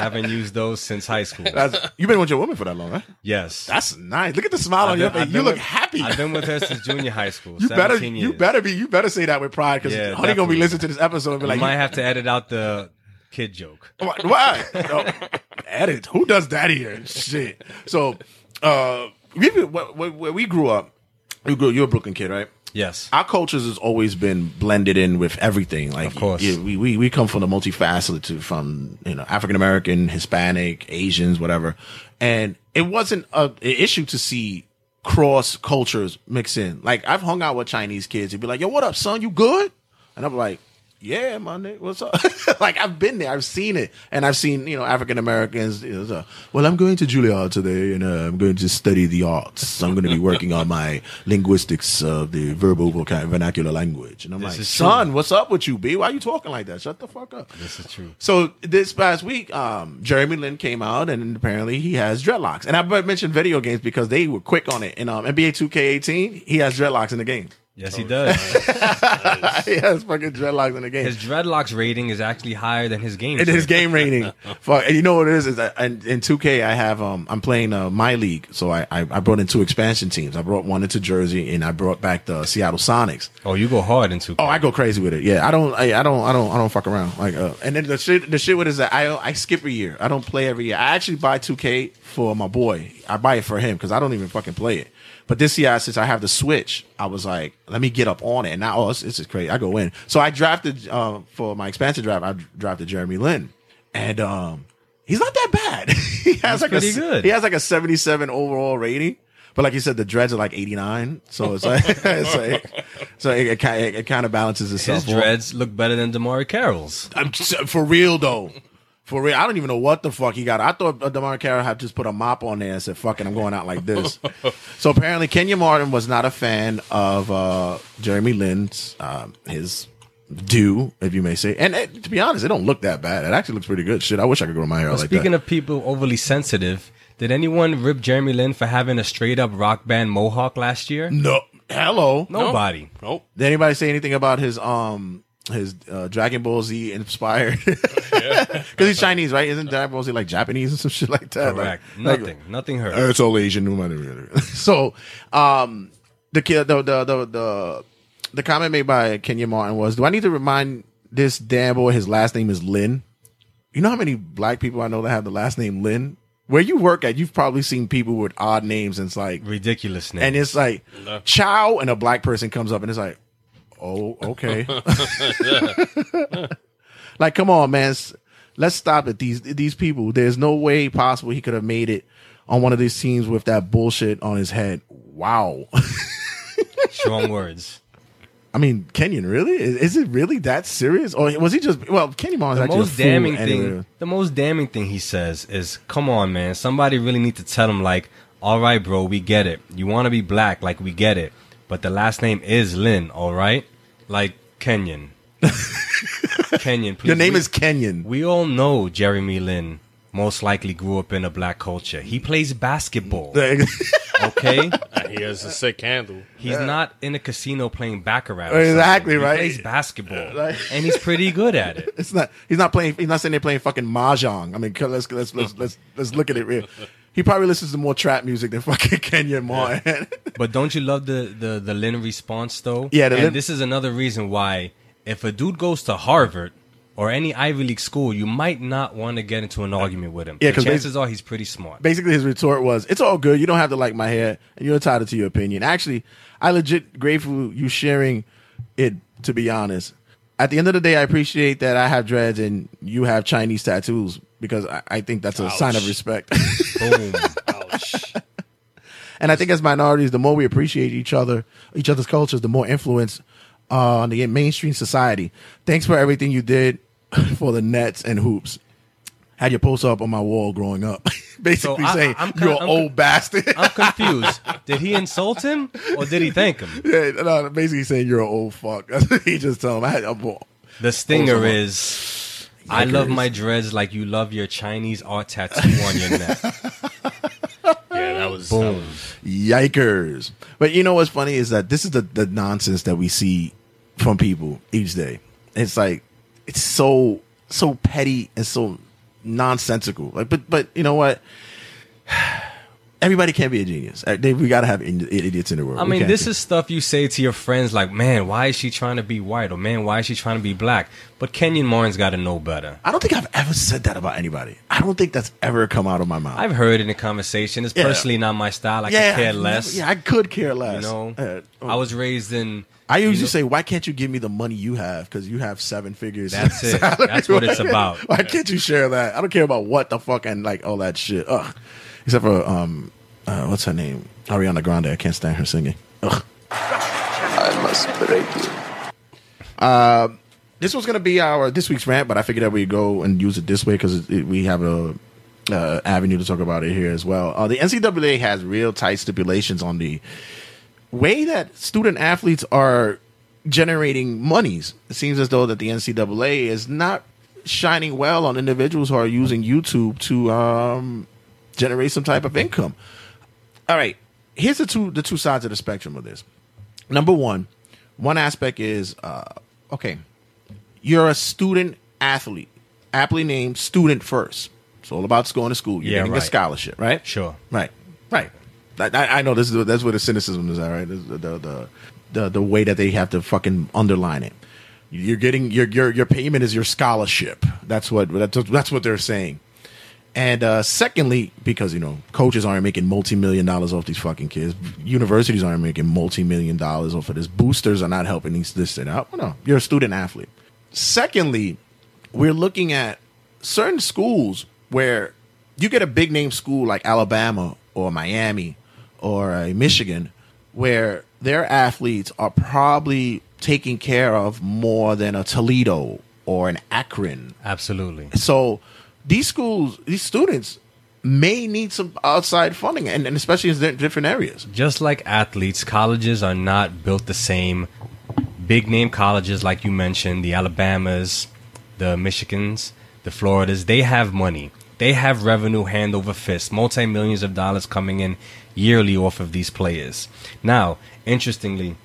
I haven't used those since high school. That's, you've been with your woman for that long, right? yes. That's nice. Look at the smile on your face. I've You been look with- happy. I've been with her since junior high school. You better, 17 you better be, you better say that with pride because Yeah, Honey gonna be listening to this episode and be like, You might have to edit out the kid joke. Why? why? No. Edit. Who does that here? Shit. So, uh, we, we grew up, you grew. You're a Brooklyn kid, right? Yes. Our cultures has always been blended in with everything. Like, Of course. we, we we come from the multifaceted, from you know African American, Hispanic, Asians, whatever, and it wasn't a, an issue to see cross cultures mix in. Like I've hung out with Chinese kids. They'd be like, "Yo, what up, son? You good?" And I'm like, "Yeah, my nigga, what's up?" like I've been there, I've seen it, and I've seen you know African Americans. You know, well, I'm going to Juilliard today, and uh, I'm going to study the arts. I'm going to be working on my linguistics of the verbal voca- vernacular language. And I'm This like, true. "Son, what's up with you, B? Why are you talking like that? Shut the fuck up." This is true. So this past week, um, Jeremy Lin came out, and apparently he has dreadlocks. And I mentioned video games because they were quick on it. In um, NBA 2K18, he has dreadlocks in the game. Yes, he does. he has fucking dreadlocks in the game. His dreadlocks rating is actually higher than his game. And his game rating. Fuck. And you know what it is? Is that in, in 2K, I have, um, I'm playing, uh, my league. So I, I, I brought in two expansion teams. I brought one into Jersey and I brought back the Seattle Sonics. Oh, you go hard into. Oh, I go crazy with it. Yeah. I don't, I, I don't, I don't, I don't fuck around. Like, uh, and then the shit, the shit with it is that I, I skip a year. I don't play every year. I actually buy 2K for my boy. I buy it for him because I don't even fucking play it. But this year, since I have the Switch, I was like, let me get up on it. And now, oh, this, is crazy. I go in. So I drafted uh, for my expansion draft. I drafted Jeremy Lin, and um, he's not that bad. he has He's like pretty a good. he has like a seventy seven overall rating. But like you said, the dreads are like eighty nine. So it's like, it's like so it, it, kind it, kind of balances itself. His dreads look better than DeMarre Carroll's. I'm for real though. For real, I don't even know what the fuck he got. I thought uh, DeMarre Carroll had just put a mop on there and said, "Fucking, I'm going out like this." so apparently, Kenyon Martin was not a fan of uh, Jeremy Lin's um, his do, if you may say. And it, to be honest, it don't look that bad. It actually looks pretty good. Shit, I wish I could grow my hair Well, like speaking that. Speaking of people overly sensitive, did anyone rip Jeremy Lin for having a straight up rock band mohawk last year? no, hello, Nobody. Nope. Did anybody say anything about his um his uh, Dragon Ball Z inspired? Because he's Chinese, right? Isn't Dragon Ball Z like Japanese and some shit like that? Correct. Like- Nothing. Nothing hurt. Uh, It's all Asian, no matter. so, um, the kid, the the the the the comment made by Kenyon Martin was, "Do I need to remind this damn boy his last name is Lin? You know how many black people I know that have the last name Lin? Where you work at, you've probably seen people with odd names, and it's like ridiculous names, and it's like Chow, and a black person comes up, and it's like, oh, okay. like, come on, man. Let's stop it. These these people. There's no way possible he could have made it on one of these teams with that bullshit on his head. Wow. Strong words. I mean, Kenyon, really? Is, is it really that serious, or was he just? Well, Kenyon Martin's The actually most a fool damning anyway. thing, the most damning thing he says is, "Come on, man. Somebody really need to tell him like, all right, bro, we get it. You want to be black, like we get it, but the last name is Lin, all right? Like Kenyon, Kenyon. Please, Your name we- is Kenyon. We all know Jeremy Lin most likely grew up in a black culture. He plays basketball. okay, Uh, he has a sick handle. He's not in a casino playing baccarat. or Exactly, something. He right? plays basketball, Like- and he's pretty good at it. It's not. He's not playing. He's not sitting there playing fucking mahjong. I mean, let's let's let's let's let's look at it real. He probably listens to more trap music than fucking Kenyon Martin. But don't you love the the the Lin response though? Yeah, and Lin- this is another reason why if a dude goes to Harvard or any Ivy League school, you might not want to get into an argument with him. Yeah, The 'cause chances are he's pretty smart. Basically, his retort was, "It's all good. You don't have to like my hair, and you're entitled to your opinion." Actually, I legit grateful you sharing it. To be honest, at the end of the day, I appreciate that I have dreads and you have Chinese tattoos because I, I think that's a sign of respect. Boom. And I think as minorities, the more we appreciate each other, each other's cultures, the more influence uh, on the mainstream society. Thanks for everything you did for the Nets and hoops. Had your poster up on my wall growing up, basically So I- saying I'm you're kind- an I'm old bastard. I'm confused. Did he insult him or did he thank him? yeah, no, basically saying you're an old fuck. He just told him. I had a The stinger Poster is, I love my dreads like you love your Chinese art tattoo on your neck. Yeah, that was Boom. Yikers. But you know what's funny is that this is the, the nonsense that we see from people each day. It's like it's so so petty and so nonsensical. Like but but you know what? Everybody can't be a genius. Uh, We gotta have idiots in the world. I mean, this do- is stuff you say to your friends like, man, why is she trying to be white? Or man, why is she trying to be black? But Kenyon Martin's got to know better. I don't think I've ever said that about anybody. I don't think that's ever come out of my mouth. I've heard in conversation. It's Yeah. personally not my style. I Yeah, could care less. yeah, I could care less. You know, Uh, oh. I was raised in. I usually you know- say, why can't you give me the money you have? Because you have seven figures. That's it. That's what it's about. Why can't you share that? I don't care about what the fuck and like all that shit. Ugh. Except for um, uh, what's her name? Ariana Grande. I can't stand her singing. Ugh. I must break you. Uh, this was gonna be our this week's rant, but I figured that we'd go and use it this way because we have a uh, avenue to talk about it here as well. Uh, the NCAA has real tight stipulations on the way that student athletes are generating monies. It seems as though that the NCAA is not shining well on individuals who are using YouTube to um, generate some type of income. All right, here's the two the two sides of the spectrum of this. Number one, one aspect is uh, okay, you're a student athlete, aptly named student first. It's all about going to school. You're Yeah, getting a scholarship, right? Sure. Right. Right. I, I I know this is that's where the cynicism is at, right? The, the the the the way that they have to fucking underline it. You're getting your your your payment is your scholarship. That's what that's, that's what they're saying. And uh, secondly, because you know coaches aren't making multi million dollars off these fucking kids, universities aren't making multi million dollars off of this. Boosters are not helping these this and that. No, you're a student athlete. Secondly, we're looking at certain schools where you get a big name school like Alabama or Miami or a Michigan, where their athletes are probably taken care of more than a Toledo or an Akron. Absolutely. So these schools, these students may need some outside funding, and, and especially in di- different areas. Just like athletes, colleges are not built the same. Big name colleges, like you mentioned, the Alabamas, the Michigans, the Floridas, they have money. They have revenue hand over fist, multi millions of dollars coming in yearly off of these players. Now, interestingly,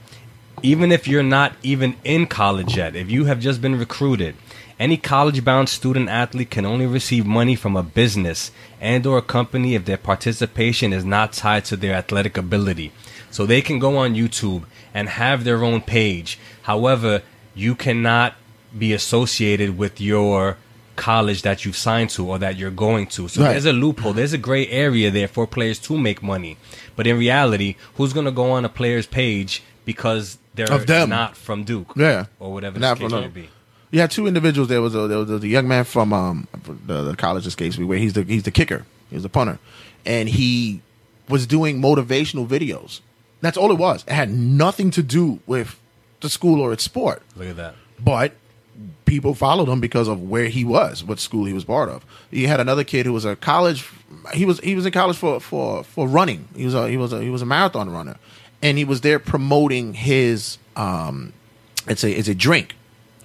even if you're not even in college yet, if you have just been recruited, any college-bound student athlete can only receive money from a business and or a company if their participation is not tied to their athletic ability. So they can go on YouTube and have their own page. However, you cannot be associated with your college that you've signed to or that you're going to. So Right. there's a loophole. There's a gray area there for players to make money. But in reality, who's going to go on a player's page because they're not from Duke? Yeah, Or whatever Not the case may be. You had two individuals. There was a there was a young man from um the, the college escapes me where he's the he's the kicker, he's the punter, and he was doing motivational videos. That's all it was. It had nothing to do with the school or its sport. Look at that. But people followed him because of where he was, what school he was part of. You had another kid who was a college. He was he was in college for for for running. He was a he was a he was a marathon runner, and he was there promoting his um, it's a it's a drink.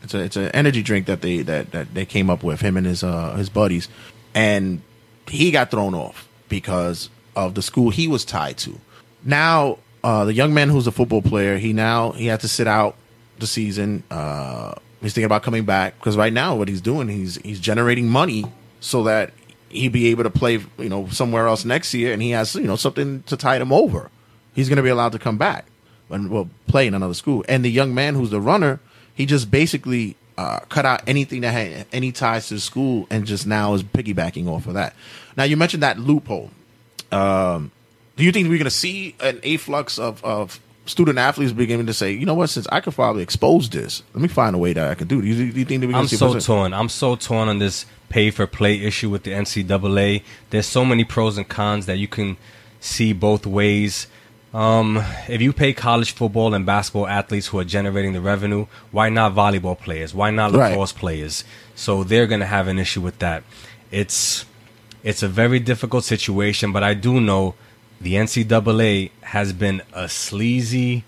It's a it's an energy drink that they that that they came up with him and his uh his buddies, and he got thrown off because of the school he was tied to. Now uh, the young man who's a football player, he now he had to sit out the season. Uh, he's thinking about coming back because right now what he's doing he's he's generating money so that he'd be able to play you know somewhere else next year, and he has you know something to tide him over. He's going to be allowed to come back and will play in another school. And the young man who's the runner, he just basically uh, cut out anything that had any ties to the school and just now is piggybacking off of that. Now you mentioned that loophole. Um, do you think we're going to see an afflux of, of student athletes beginning to say, you know what, since I could probably expose this, let me find a way that I can do it. Do you, do you think that we're going I'm see so torn. I'm so torn on this pay for play issue with the NCAA. There's so many pros and cons that you can see both ways. Um, if you pay college football and basketball athletes who are generating the revenue, why not volleyball players? Why not Right. lacrosse players? So they're going to have an issue with that. It's it's a very difficult situation, but I do know the NCAA has been a sleazy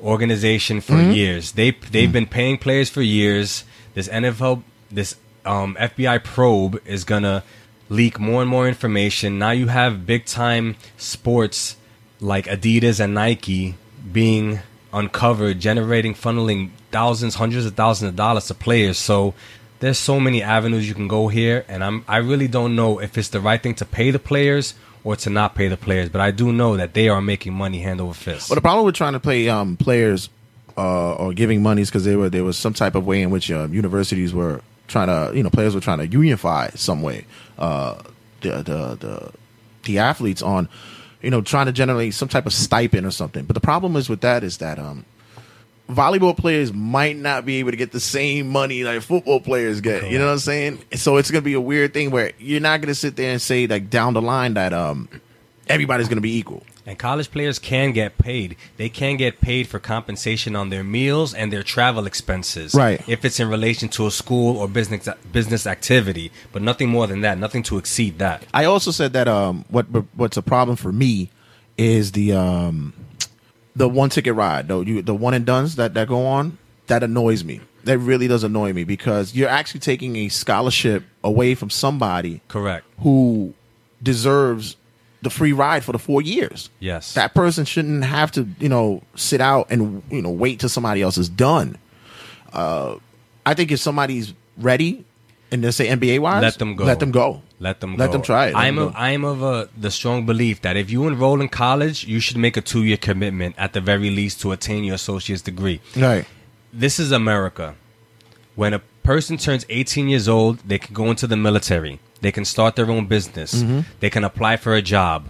organization for Mhm. years. They they've been paying players for years. This NFL this um, FBI probe is gonna leak more and more information. Now you have big time sports like Adidas and Nike being uncovered, generating funneling thousands, hundreds of thousands of dollars to players. So there's so many avenues you can go here, and I'm I really don't know if it's the right thing to pay the players or to not pay the players, but I do know that they are making money hand over fist. Well, the problem with trying to play um, players uh, or giving monies because there were there was some type of way in which uh, universities were trying to you know players were trying to unify some way uh, the, the the the athletes on you know trying to generate some type of stipend or something. But the problem is with that is that um, volleyball players might not be able to get the same money like football players get. You know what I'm saying? So it's gonna be a weird thing where you're not gonna sit there and say like down the line that um everybody's gonna be equal. And college players can get paid. They can get paid for compensation on their meals and their travel expenses. Right. If it's in relation to a school or business business activity, but nothing more than that, nothing to exceed that. I also said that um, what what's a problem for me is the um, the one ticket ride, though you the one and duns that that go on. That annoys me. That really does annoy me because you're actually taking a scholarship away from somebody, correct, who deserves the free ride for the four years. Yes. that person shouldn't have to you know sit out and you know wait till somebody else is done. Uh, I think if somebody's ready and they say NBA wise, Let them go. Let them go. Let them Let go. them try it. Let I'm go. I'm of a, the strong belief that if you enroll in college, you should make a two year commitment at the very least to attain your associate's degree. Right. This is America. When a person turns 18 years old, they can go into the military. They can start their own business. Mhm. They can apply for a job.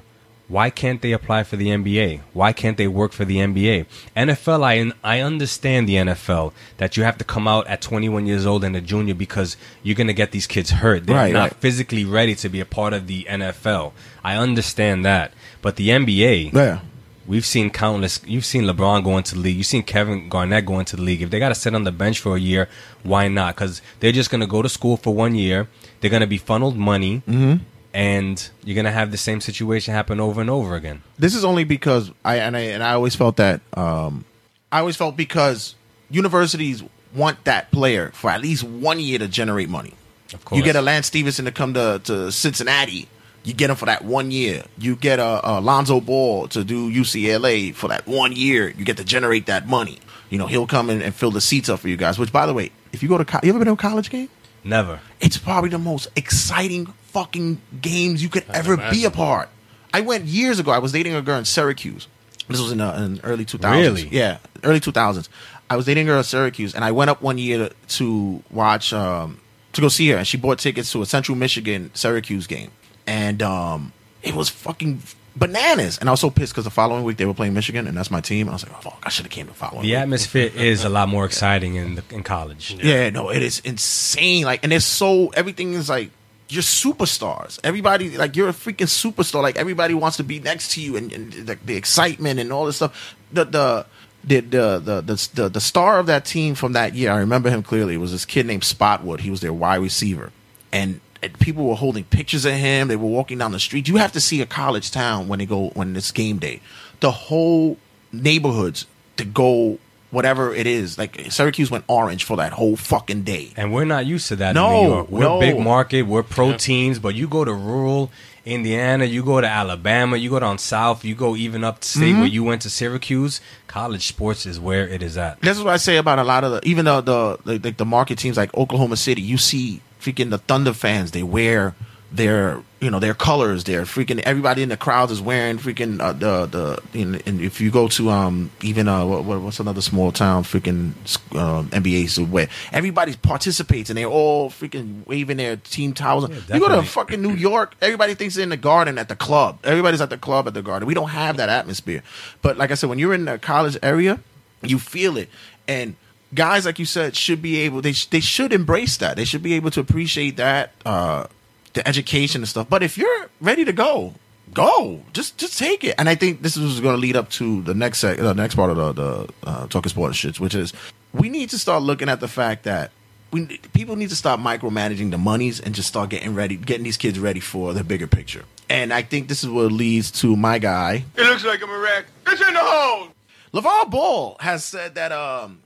Why can't they apply for the NBA? Why can't they work for the NBA? NFL, I I understand the NFL that you have to come out at 21 years old and a junior because you're gonna get these kids hurt. They're Right, not right. physically ready to be a part of the NFL. I understand that, but the NBA, Yeah. We've seen countless. You've seen LeBron go into the league. You've seen Kevin Garnett go into the league. If they got to sit on the bench for a year, why not? Because they're just going to go to school for one year. They're going to be funneled money, Mhm. and you're going to have the same situation happen over and over again. This is only because I and I and I always felt that um, I always felt because universities want that player for at least one year to generate money. Of course. You get a Lance Stephenson to come to, to Cincinnati. You get him for that one year. You get a, a Lonzo Ball to do UCLA for that one year. You get to generate that money. You know, he'll come in and fill the seats up for you guys. Which, by the way, if you go to co- you ever been to a college game? Never. It's probably the most exciting fucking games you could ever be a part. I went years ago. I was dating a girl in Syracuse. This was in the in early 2000s. Really? Yeah, early 2000s. I was dating a girl in Syracuse, and I went up one year to, to watch um, to go see her, and she bought tickets to a Central Michigan Syracuse game, and um, it was fucking bananas. And I was so pissed because the following week they were playing Michigan, and that's my team. I was like, oh fuck, I should have came the following. The week. atmosphere is a lot more exciting in the, in college. Yeah, no, it is insane. Like, and it's so everything is like you're superstars. Everybody, like, you're a freaking superstar. Like, everybody wants to be next to you, and, and the, the excitement and all this stuff. The the the the the the, the, the star of that team from that year, I remember him clearly. It was this kid named Spotwood. He was their wide receiver, and. And people were holding pictures of him. They were walking down the street. You have to see a college town when they go when it's game day. The whole neighborhoods to go whatever it is. Like Syracuse went orange for that whole fucking day. And we're not used to that No, in New York. We're no. big market, we're proteins, but you go to rural Indiana, you go to Alabama, you go down south, you go even up to state Mhm. where you went to Syracuse, college sports is where it is at. This is what I say about a lot of the even though the the, the, the market teams like Oklahoma City. You see freaking the Thunder fans. They wear their you know their colors. They're freaking everybody in the crowds is wearing freaking uh, the the. And, and if you go to um even uh what, what- what's another small town freaking uh, NBA where everybody participates and they're all freaking waving their team towels. you go to fucking New York, everybody thinks they're in the garden at the club. Everybody's at the club at the garden. We don't have that atmosphere. But like I said, when you're in the college area, you feel it. And guys, like you said, should be able. They sh- they should embrace that. They should be able to appreciate that, uh, the education and stuff. But if you're ready to go, go. Just just take it. And I think this is going to lead up to the next sec- the next part of the the uh, talking sports shits, which is we need to start looking at the fact that. We, people need to stop micromanaging the monies and just start getting ready, getting these kids ready for the bigger picture. And I think this is what leads to my guy, It looks like I'm a wreck. It's in the hole. LeVar Ball has said that um,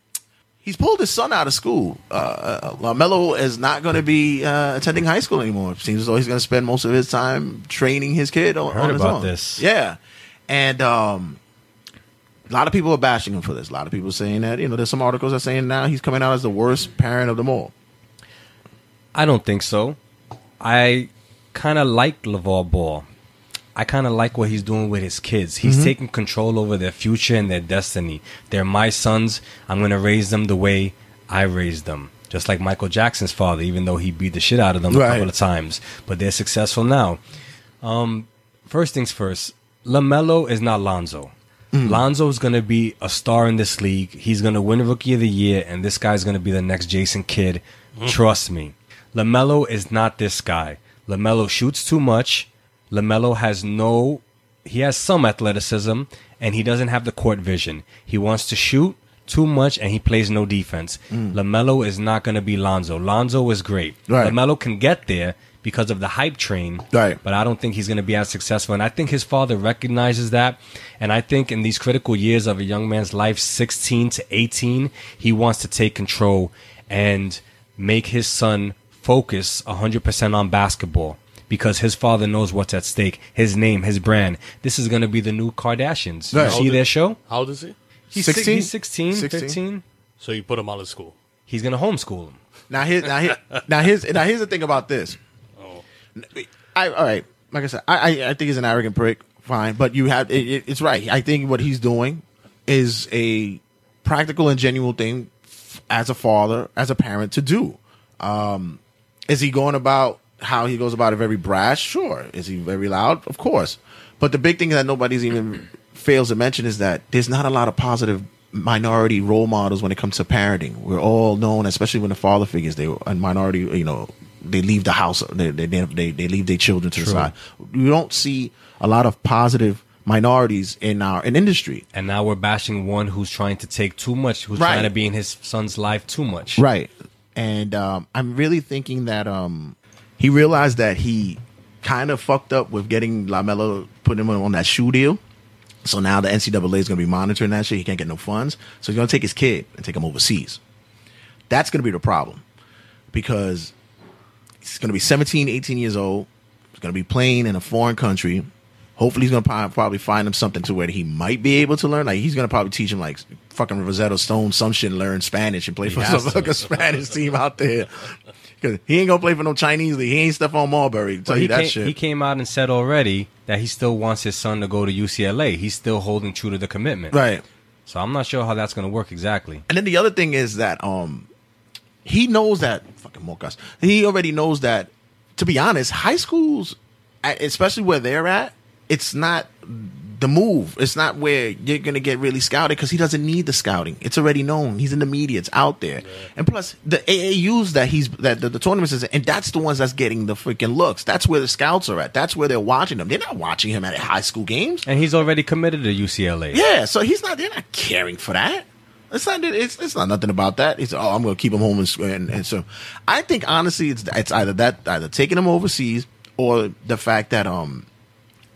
he's pulled his son out of school. Uh, uh, LaMelo is not going to be uh, attending high school anymore. It seems as though he's going to spend most of his time training his kid on, Heard on his about own. this. Yeah. And um, a lot of people are bashing him for this. A lot of people saying that, you know, there's some articles that are saying now he's coming out as the worst parent of them all. I don't think so. I kind of like LeVar Ball. I kind of like what he's doing with his kids. He's Mm-hmm. Mhm. taking control over their future and their destiny. They're my sons. I'm going to raise them the way I raised them. Just like Michael Jackson's father, even though he beat the shit out of them a couple of times. But they're successful now. Um, first things first, LaMelo is not Lonzo. Mm. is going to be a star in this league. He's going to win Rookie of the Year, and this guy's going to be the next Jason Kidd. Trust me. LaMelo is not this guy. LaMelo shoots too much. LaMelo has no, he has some athleticism, and he doesn't have the court vision. He wants to shoot too much, and he plays no defense. Mm. LaMelo is not going to be Lonzo. Lonzo is great. Right. LaMelo can get there because of the hype train. Right. But I don't think he's going to be as successful. And I think his father recognizes that. And I think in these critical years of a young man's life, 16 to 18, he wants to take control and make his son focus 100% on basketball because his father knows what's at stake. His name, his brand. This is going to be the new Kardashians. Right. You How see old their is- show? How old is he? He's 16, he's 16, 15. So you put him out of school. He's going to homeschool him. Now here's now here now here's now here's the thing about this. I all right, like I said, I I, I think he's an arrogant prick. Fine, but you have it, it- it's right. I think what he's doing is a practical and genuine thing f- as a father, as a parent to do. Um, is he going about how he goes about it very brash? Sure. Is he very loud? Of course. But the big thing that nobody's even fails to mention is that there's not a lot of positive minority role models when it comes to parenting. We're all known, especially when the father figures, they a minority, you know, they leave the house, they they they, they leave their children to the side. You don't see a lot of positive minorities in our in industry. And now we're bashing one who's trying to take too much, who's Right. trying to be in his son's life too much. Right. And um, I'm really thinking that um, he realized that he kind of fucked up with getting LaMelo, putting him on that shoe deal. So now the NCAA is going to be monitoring that shit. He can't get no funds. So he's going to take his kid and take him overseas. That's going to be the problem because he's going to be 17, 18 years old. He's going to be playing in a foreign country. Hopefully, he's going to probably find him something to where he might be able to learn. Like, he's going to probably teach him, like, fucking Rosetta Stone, some shit, learn Spanish and play He for some fucking Spanish team out there. Because he ain't to play for no Chinese league. He ain't Stephon Marbury. Tell But you he, that came, shit. he came out and said already that he still wants his son to go to UCLA. He's still holding true to the commitment. Right. So I'm not sure how that's to work exactly. And then the other thing is that um he knows that fucking Mocas. He already knows that to be honest, high schools especially where they're at, it's not the move. It's not where you're going to get really scouted because he doesn't need the scouting. It's already known. He's in the media. It's out there. And plus, the AAUs that he's that the, the tournaments is, and that's the ones that's getting the freaking looks. That's where the scouts are at. That's where they're watching him. They're not watching him at high school games. And he's already committed to UCLA. Yeah, so he's not. They're not caring for that. It's not. It's, it's not nothing about that. It's oh, I'm going to keep him home and, and and so I think honestly, it's it's either that either taking him overseas or the fact that um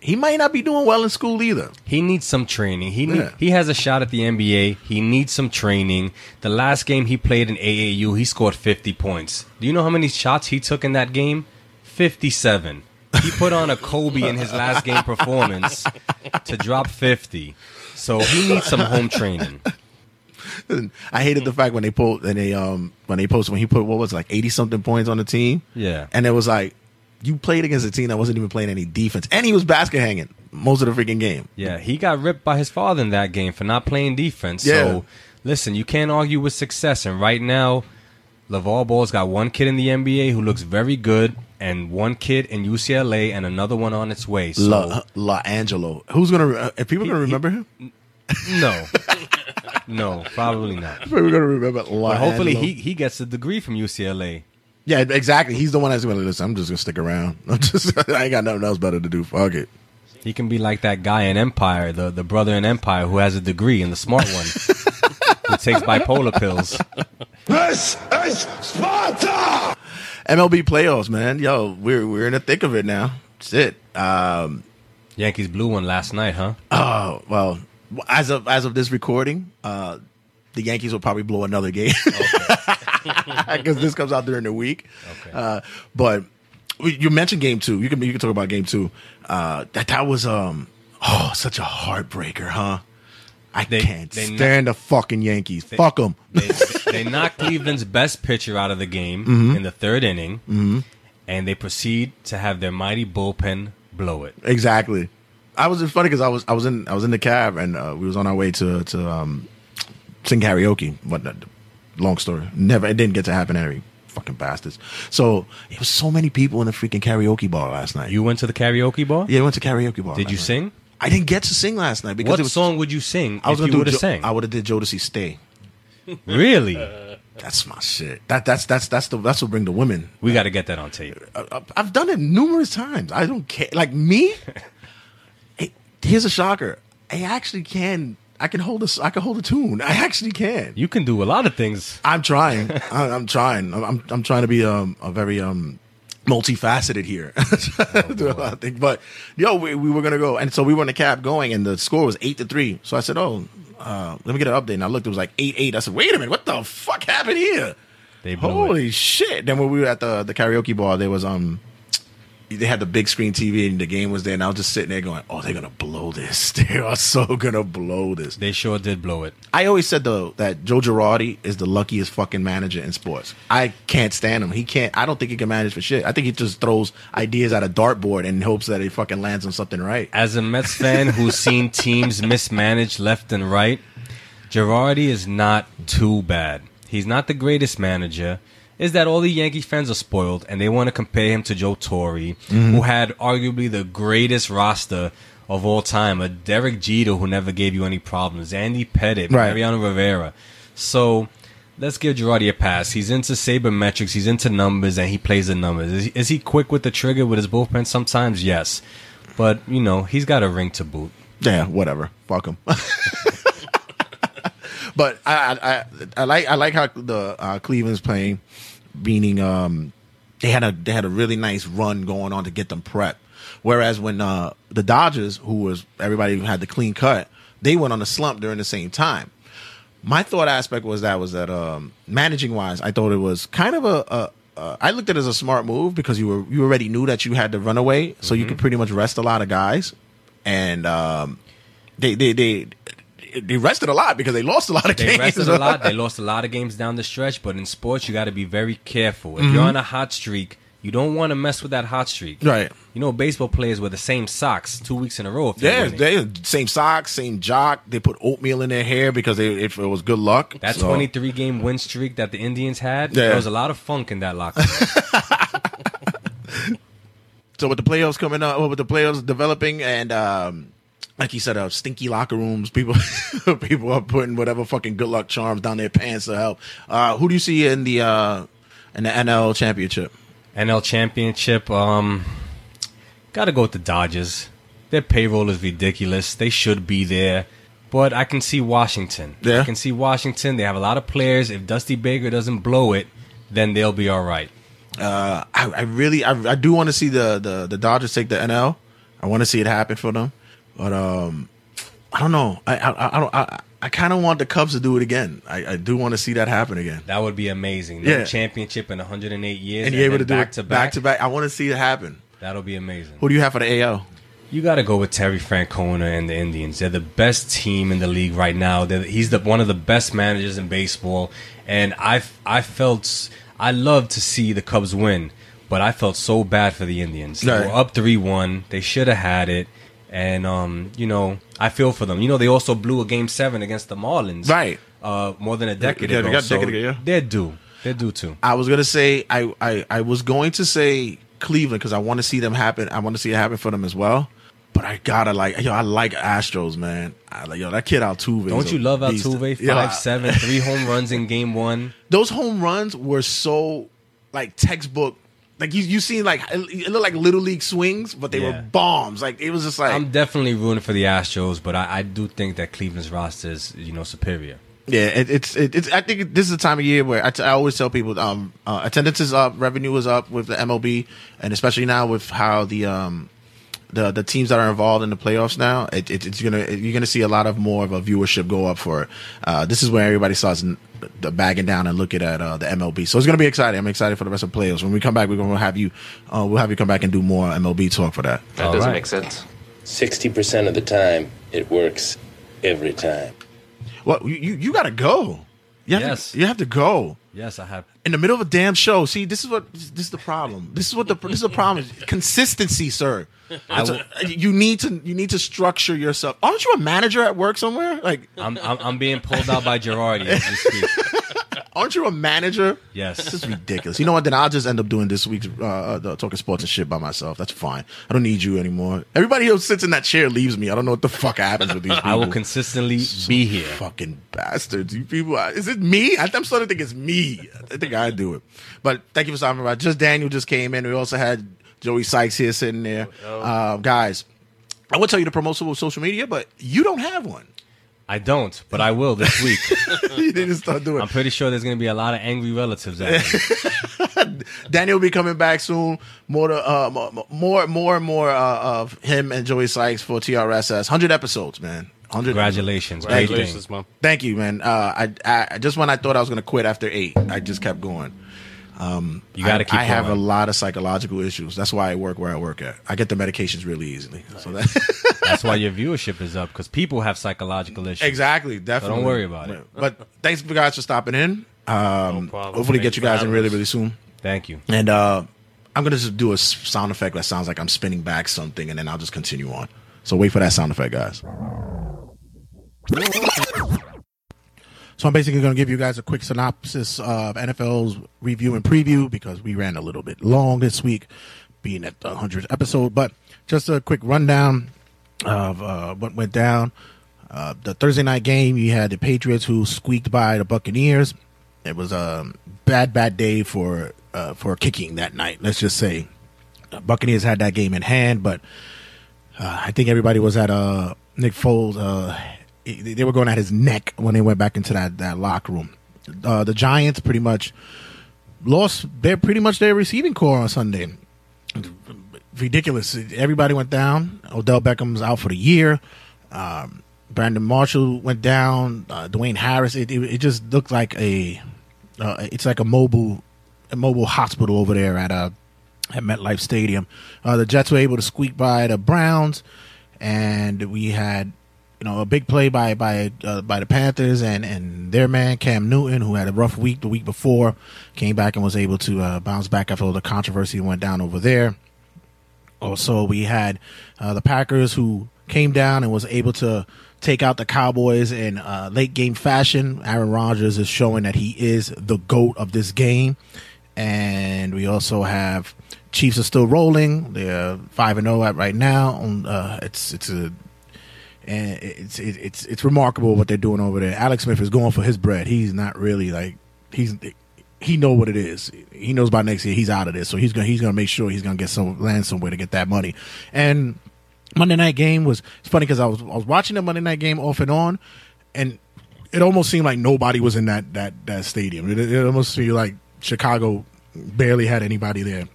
he might not be doing well in school either. He needs some training. He need, Yeah. he has a shot at the NBA. He needs some training. The last game he played in AAU, he scored 50 points. Do you know how many shots he took in that game? 57. He put on a Kobe in his last game performance to drop 50. So he needs some home training. I hated the fact when they pulled and they um when they posted when he put what was it, like eighty something points on the team. Yeah. and it was like you played against a team that wasn't even playing any defense, and he was basket hanging most of the freaking game. Yeah, he got ripped by his father in that game for not playing defense. Yeah. So, listen, you can't argue with success. And right now, LeVar Ball's got one kid in the NBA who looks very good, and one kid in UCLA, and another one on its way. So, La, LiAngelo, who's gonna uh, if people gonna remember him? no. no, probably not. We're gonna remember La But hopefully, Angelo. he, he gets a degree from UCLA. Yeah, exactly. He's the one that's going to listen. I'm just going to stick around. I'm just, I ain't got nothing else better to do. Fuck it. He can be like that guy in Empire, the, the brother in Empire who has a degree and the smart one who takes bipolar pills. This is Sparta! MLB playoffs, man. Yo, we're we're in the thick of it now. That's it. Um, Yankees blew one last night, huh? oh well, as of as of this recording, uh, the Yankees will probably blow another game because this comes out during the week. Uh, but you mentioned game two. You can you can talk about game two. Uh, that that was um oh such a heartbreaker, huh? I can't they stand the fucking Yankees. Fuck them. They, they knocked Cleveland's best pitcher out of the game Mhm. in the third inning, Mhm. and they proceed to have their mighty bullpen blow it. Exactly. I was it's funny because I was I was in I was in the cab and uh, we was on our way to to um, sing karaoke. But long story, never it didn't get to happen. Any fucking bastards. So there was so many people in the freaking karaoke bar last night. You went to the karaoke bar? Yeah, I went to karaoke bar. Did you night. sing? I didn't get to sing last night because What it was, song would you sing I was gonna you do would have Jo- sang? I would have did Jodeci Stay. Really? That's my shit. That that's that's that's the that's what bring the women. We got to get that on tape. I- I've done it numerous times. I don't care. Like me, hey, here's a shocker. I actually can. I can hold a. I can hold a tune. I actually can. You can do a lot of things. I'm trying. I, I'm trying. I'm, I'm I'm trying to be um a very um multifaceted here. Do a lot of things. But yo, we, we were gonna go, and so we were in the cab going, and the score was eight to three. So I said, oh, uh, let me get an update. And I looked, it was like eight eight. I said, wait a minute, what the fuck happened here? They Holy shit! Then when we were at the the karaoke bar, there was um. They had the big screen TV and the game was there, and I was just sitting there going, "Oh, they're gonna blow this! They are so gonna blow this!" They sure did blow it. I always said though that Joe Girardi is the luckiest fucking manager in sports. I can't stand him. He can't. I don't think he can manage for shit. I think he just throws ideas at a dartboard and hopes that it fucking lands on something right. As a Mets fan who's seen teams mismanaged left and right, Girardi is not too bad. He's not the greatest manager, is that all the Yankee fans are spoiled and they want to compare him to Joe Torre, Mhm. who had arguably the greatest roster of all time, a Derek Jeter who never gave you any problems, Andy Pettitte, Right. Mariano Rivera. So let's give Girardi a pass. He's into sabermetrics, he's into numbers, and he plays the numbers. Is he, is he quick with the trigger with his bullpen? Sometimes, yes. But, you know, he's got a ring to boot. Yeah, whatever. Fuck him. but I, I I I like I like how the uh, Cleveland's playing, meaning um they had a they had a really nice run going on to get them prep. Whereas when uh, the Dodgers, who was everybody had the clean cut, they went on a slump during the same time. My thought aspect was that was that um, managing wise, I thought it was kind of a. a uh, I looked at it as a smart move because you were you already knew that you had to run away, so you could pretty much rest a lot of guys, and um, they they they they rested a lot because they lost a lot of They games. They rested a lot. They lost a lot of games down the stretch. But in sports, you got to be very careful. If Mhm. you're on a hot streak, you don't want to mess with that hot streak. Right. You know, baseball players wear the same socks two weeks in a row. If Yeah, they same socks, same jock. They put oatmeal in their hair because they, if it was good luck. That So- 23 game win streak that the Indians had, Yeah. there was a lot of funk in that locker room. So with the playoffs coming up, with the playoffs developing, and um, like you said, uh, stinky locker rooms, people people are putting whatever fucking good luck charms down their pants to help. Uh, who do you see in the uh, in the NL championship? NL championship, um, got to go with the Dodgers. Their payroll is ridiculous. They should be there. But I can see Washington. Yeah. I can see Washington. They have a lot of players. If Dusty Baker doesn't blow it, then they'll be all right. Uh, I, I really, I, I do want to see the, the the Dodgers take the NL. I want to see it happen for them, but um, I don't know. I I I don't. I, I kind of want the Cubs to do it again. I, I do want to see that happen again. That would be amazing. No Yeah. championship in 108 years. and you're able to do back it to back to back. I want to see it happen. That'll be amazing. Who do you have for the AL? You got to go with Terry Francona and the Indians. They're the best team in the league right now. They're, he's the one of the best managers in baseball, and I I felt I love to see the Cubs win, but I felt so bad for the Indians. They were up three one. They should have had it, and um, you know I feel for them. You know they also blew a game seven against the Marlins, Right. Uh, more than a decade Yeah, ago. they got a so decade ago, yeah. They're due. They're due too. I was gonna say I I, I was going to say Cleveland because I want to see them happen. I want to see it happen for them as well. But I gotta like yo, I like Astros, man. I like yo, that kid Altuve. Don't you love beast. Altuve? Five seven, three home runs in game one. Those home runs were so like textbook. Like you, you seen like it looked like little league swings, but they Yeah. were bombs. Like it was just like I'm definitely rooting for the Astros, but I, I do think that Cleveland's roster is, you know, superior. Yeah, it, it's it, it's. I think this is the time of year where I, t- I always tell people um, uh, attendance is up, revenue is up with the MLB, and especially now with how the um, the the teams that are involved in the playoffs now, it, it, it's gonna you're gonna see a lot of more of a viewership go up for it. Uh, this is where everybody starts n- the bagging down and looking at uh, the MLB. So it's gonna be exciting. I'm excited for the rest of the playoffs. When we come back, we're gonna have you. Uh, we'll have you come back and do more MLB talk for that. That doesn't make sense. 60% of the time, it works every time. Well, you you, you gotta go. You Yes. to, you have to go. Yes, I have. in the middle of a damn show. See, this is what this is the problem. This is what the this is the problem. Consistency, sir. I It's a- you need to you need to structure yourself. Aren't you a manager at work somewhere? Like, I'm, I'm I'm being pulled out by Girardi as we speak. aren't you a manager? Yes. This is ridiculous. You know what? Then I'll just end up doing this week's uh, uh, talking sports and shit by myself. That's fine. I don't need you anymore. Everybody who sits in that chair leaves me. I don't know what the fuck happens with these people. I will consistently be here. Fucking bastards, you people. Is it me? I- I'm starting to think it's me. I think I do it. But thank you for stopping by. Just Daniel just came in. We also had Joey Sikes here sitting there. Uh, guys, I would tell you to promote social media, but you don't have one. I don't, but I will this week. you didn't start doing I'm pretty sure there's going to be a lot of angry relatives out there. Daniel will be coming back soon. More to, uh, more, more and more uh, of him and Joey Sikes for TRSS. Hundred episodes, man. Hundred. Congratulations. Thank you. Congratulations, man. Thank you, man. Uh, I, I just when I thought I was going to quit after eight, I just kept going. Um, You gotta keep I have a lot of psychological issues. That's why I work where I work at. I get the medications really easily. So that That's why your viewership is up because people have psychological issues. exactly, So definitely. don't worry about it. But thanks for guys for stopping in. Um, problem. hopefully, get you for guys in really, really soon. Thank you. And uh, I'm gonna just do a sound effect that sounds like I'm spinning back something, and then I'll just continue on. So wait for that sound effect, guys. So I'm basically going to give you guys a quick synopsis of NFL's review and preview because we ran a little bit long this week, being at the 100th episode. But just a quick rundown of uh, what went down. Uh, the Thursday night game, you had the Patriots who squeaked by the Buccaneers. It was a bad, bad day for uh, for kicking that night. Let's just say, the Buccaneers had that game in hand, but uh, I think everybody was at uh, Nick Folk. They were going at his neck when they went back into that that locker room. Uh, the Giants pretty much lost. They're pretty much their receiving corps on Sunday. Ridiculous. Everybody went down. Odell Beckham's out for the year. Um, Brandon Marshall went down. Uh, Dwayne Harris. It, it, it just looked like a. Uh, it's like a mobile, a mobile hospital over there at uh, at MetLife Stadium. Uh, the Jets were able to squeak by the Browns, and we had you know a big play by by uh, by the Panthers and and their man Cam Newton, who had a rough week the week before, came back and was able to uh, bounce back after all the controversy went down over there. Also, we had uh, the Packers who came down and was able to take out the Cowboys in uh, late game fashion. Aaron Rodgers is showing that he is the goat of this game, and we also have Chiefs are still rolling. They're five and zero at right now. Uh, it's it's a and it's it's it's remarkable what they're doing over there. Alex Smith is going for his bread. He's not really like he's he know what it is. He knows by next year he's out of this, so he's gonna he's gonna make sure he's gonna get some land somewhere to get that money. And Monday night game was it's funny because I was I was watching the Monday night game off and on, and it almost seemed like nobody was in that that that stadium. It, it almost seemed like Chicago barely had anybody there,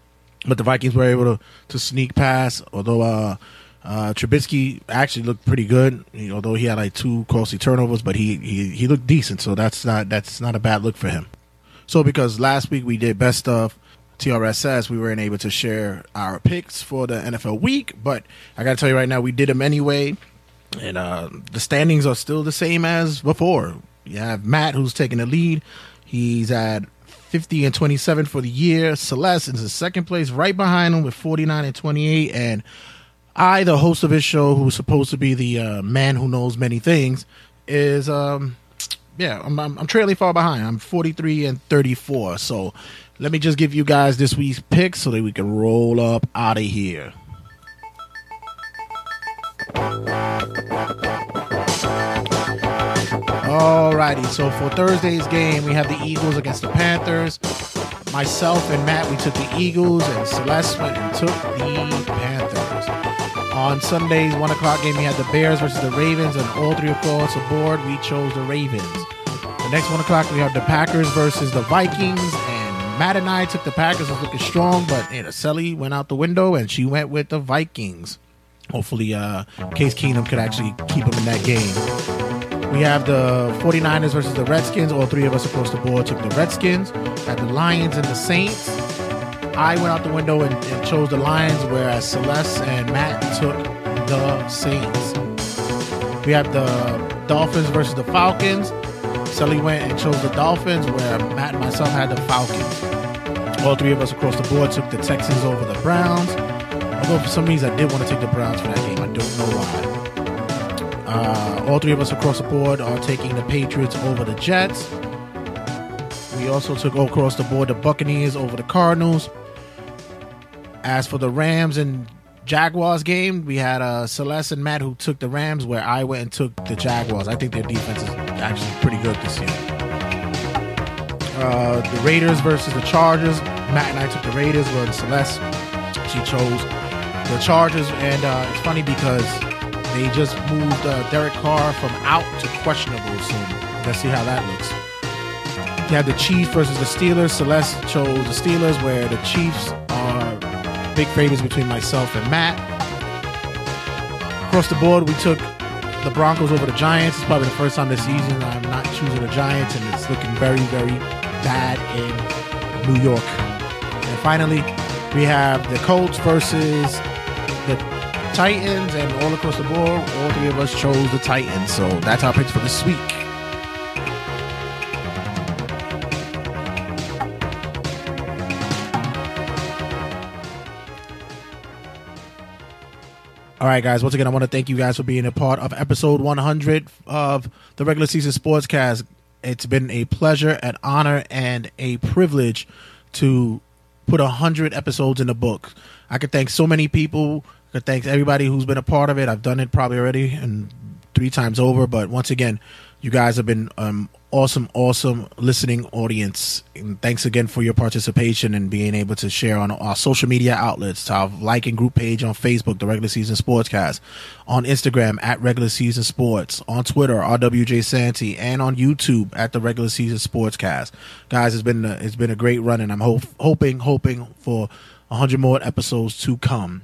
but the Vikings were able to to sneak past. Although uh, uh, Trubisky actually looked pretty good, although he had like two costly turnovers, but he, he he looked decent. So that's not that's not a bad look for him. So because last week we did best of TRSS, we weren't able to share our picks for the NFL week, but I got to tell you right now, we did them anyway. And uh, the standings are still the same as before. You have Matt, who's taking the lead. He's at 50 and 27 for the year. Celeste is in second place, right behind him with 49 and 28. And I, the host of his show, who's supposed to be the uh, man who knows many things, is um, yeah, I'm, I'm, I'm trailing far behind. I'm 43 and 34. So let me just give you guys this week's pick so that we can roll up out of here. Alrighty, so for Thursday's game, we have the Eagles against the Panthers. Myself and Matt, we took the Eagles, and Celeste went and took the Panthers. On Sunday's one o'clock game, we had the Bears versus the Ravens, and all three across the board, we chose the Ravens. The next one o'clock, we have the Packers versus the Vikings, and Matt and I took the Packers, was looking strong, but Sally went out the window, and she went with the Vikings. Hopefully, uh, Case Keenum could actually keep them in that game. We have the 49ers versus the Redskins. All three of us across the board took the Redskins. Had the Lions and the Saints. I went out the window and, and chose the Lions, whereas Celeste and Matt took the Saints. We have the Dolphins versus the Falcons. Sully went and chose the Dolphins, where Matt and myself had the Falcons. All three of us across the board took the Texans over the Browns. Although for some reason I did want to take the Browns for that game. I don't know why. Uh, all three of us across the board are taking the Patriots over the Jets. We also took across the board the Buccaneers over the Cardinals. As for the Rams and Jaguars game, we had uh, Celeste and Matt who took the Rams, where I went and took the Jaguars. I think their defense is actually pretty good this year. Uh, the Raiders versus the Chargers. Matt and I took the Raiders, where Celeste she chose the Chargers, and uh, it's funny because they just moved uh, Derek Carr from out to questionable. So let's see how that looks. You have the Chiefs versus the Steelers. Celeste chose the Steelers, where the Chiefs are big favorites between myself and Matt. Across the board, we took the Broncos over the Giants. It's probably the first time this season I'm not choosing the Giants, and it's looking very, very bad in New York. And finally, we have the Colts versus the Titans, and all across the board, all three of us chose the Titans. So that's our picks for this week. All right, guys. Once again, I want to thank you guys for being a part of episode 100 of the regular season sportscast. It's been a pleasure, an honor, and a privilege to put hundred episodes in the book. I could thank so many people. I could thank everybody who's been a part of it. I've done it probably already and three times over, but once again, you guys have been um, awesome, awesome listening audience. And thanks again for your participation and being able to share on our social media outlets, our like and group page on Facebook, the Regular Season Sportscast, on Instagram at Regular Season Sports, on Twitter, RWJ Santy, and on YouTube at the Regular Season Sportscast. Guys, it's been a, it's been a great run, and I'm hoping hoping for hundred more episodes to come.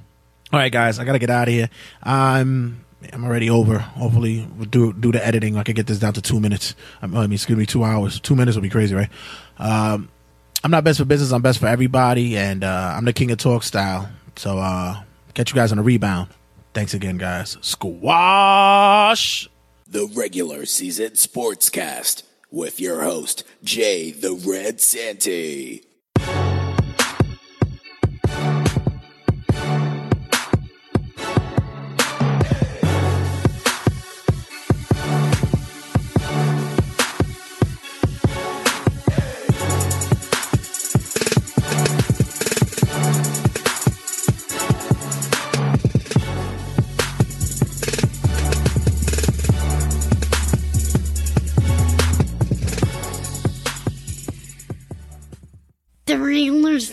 All right, guys, I gotta get out of here. I'm I'm already over. Hopefully, we'll do do the editing. I can get this down to two minutes. I mean, it's gonna two hours. Two minutes would be crazy, right? Um, I'm not best for business. I'm best for everybody, and uh, I'm the king of talk style. So, uh, catch you guys on the rebound. Thanks again, guys. Squash. The regular season sportscast with your host, Jay the Red Santy.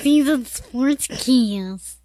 Season sports cast.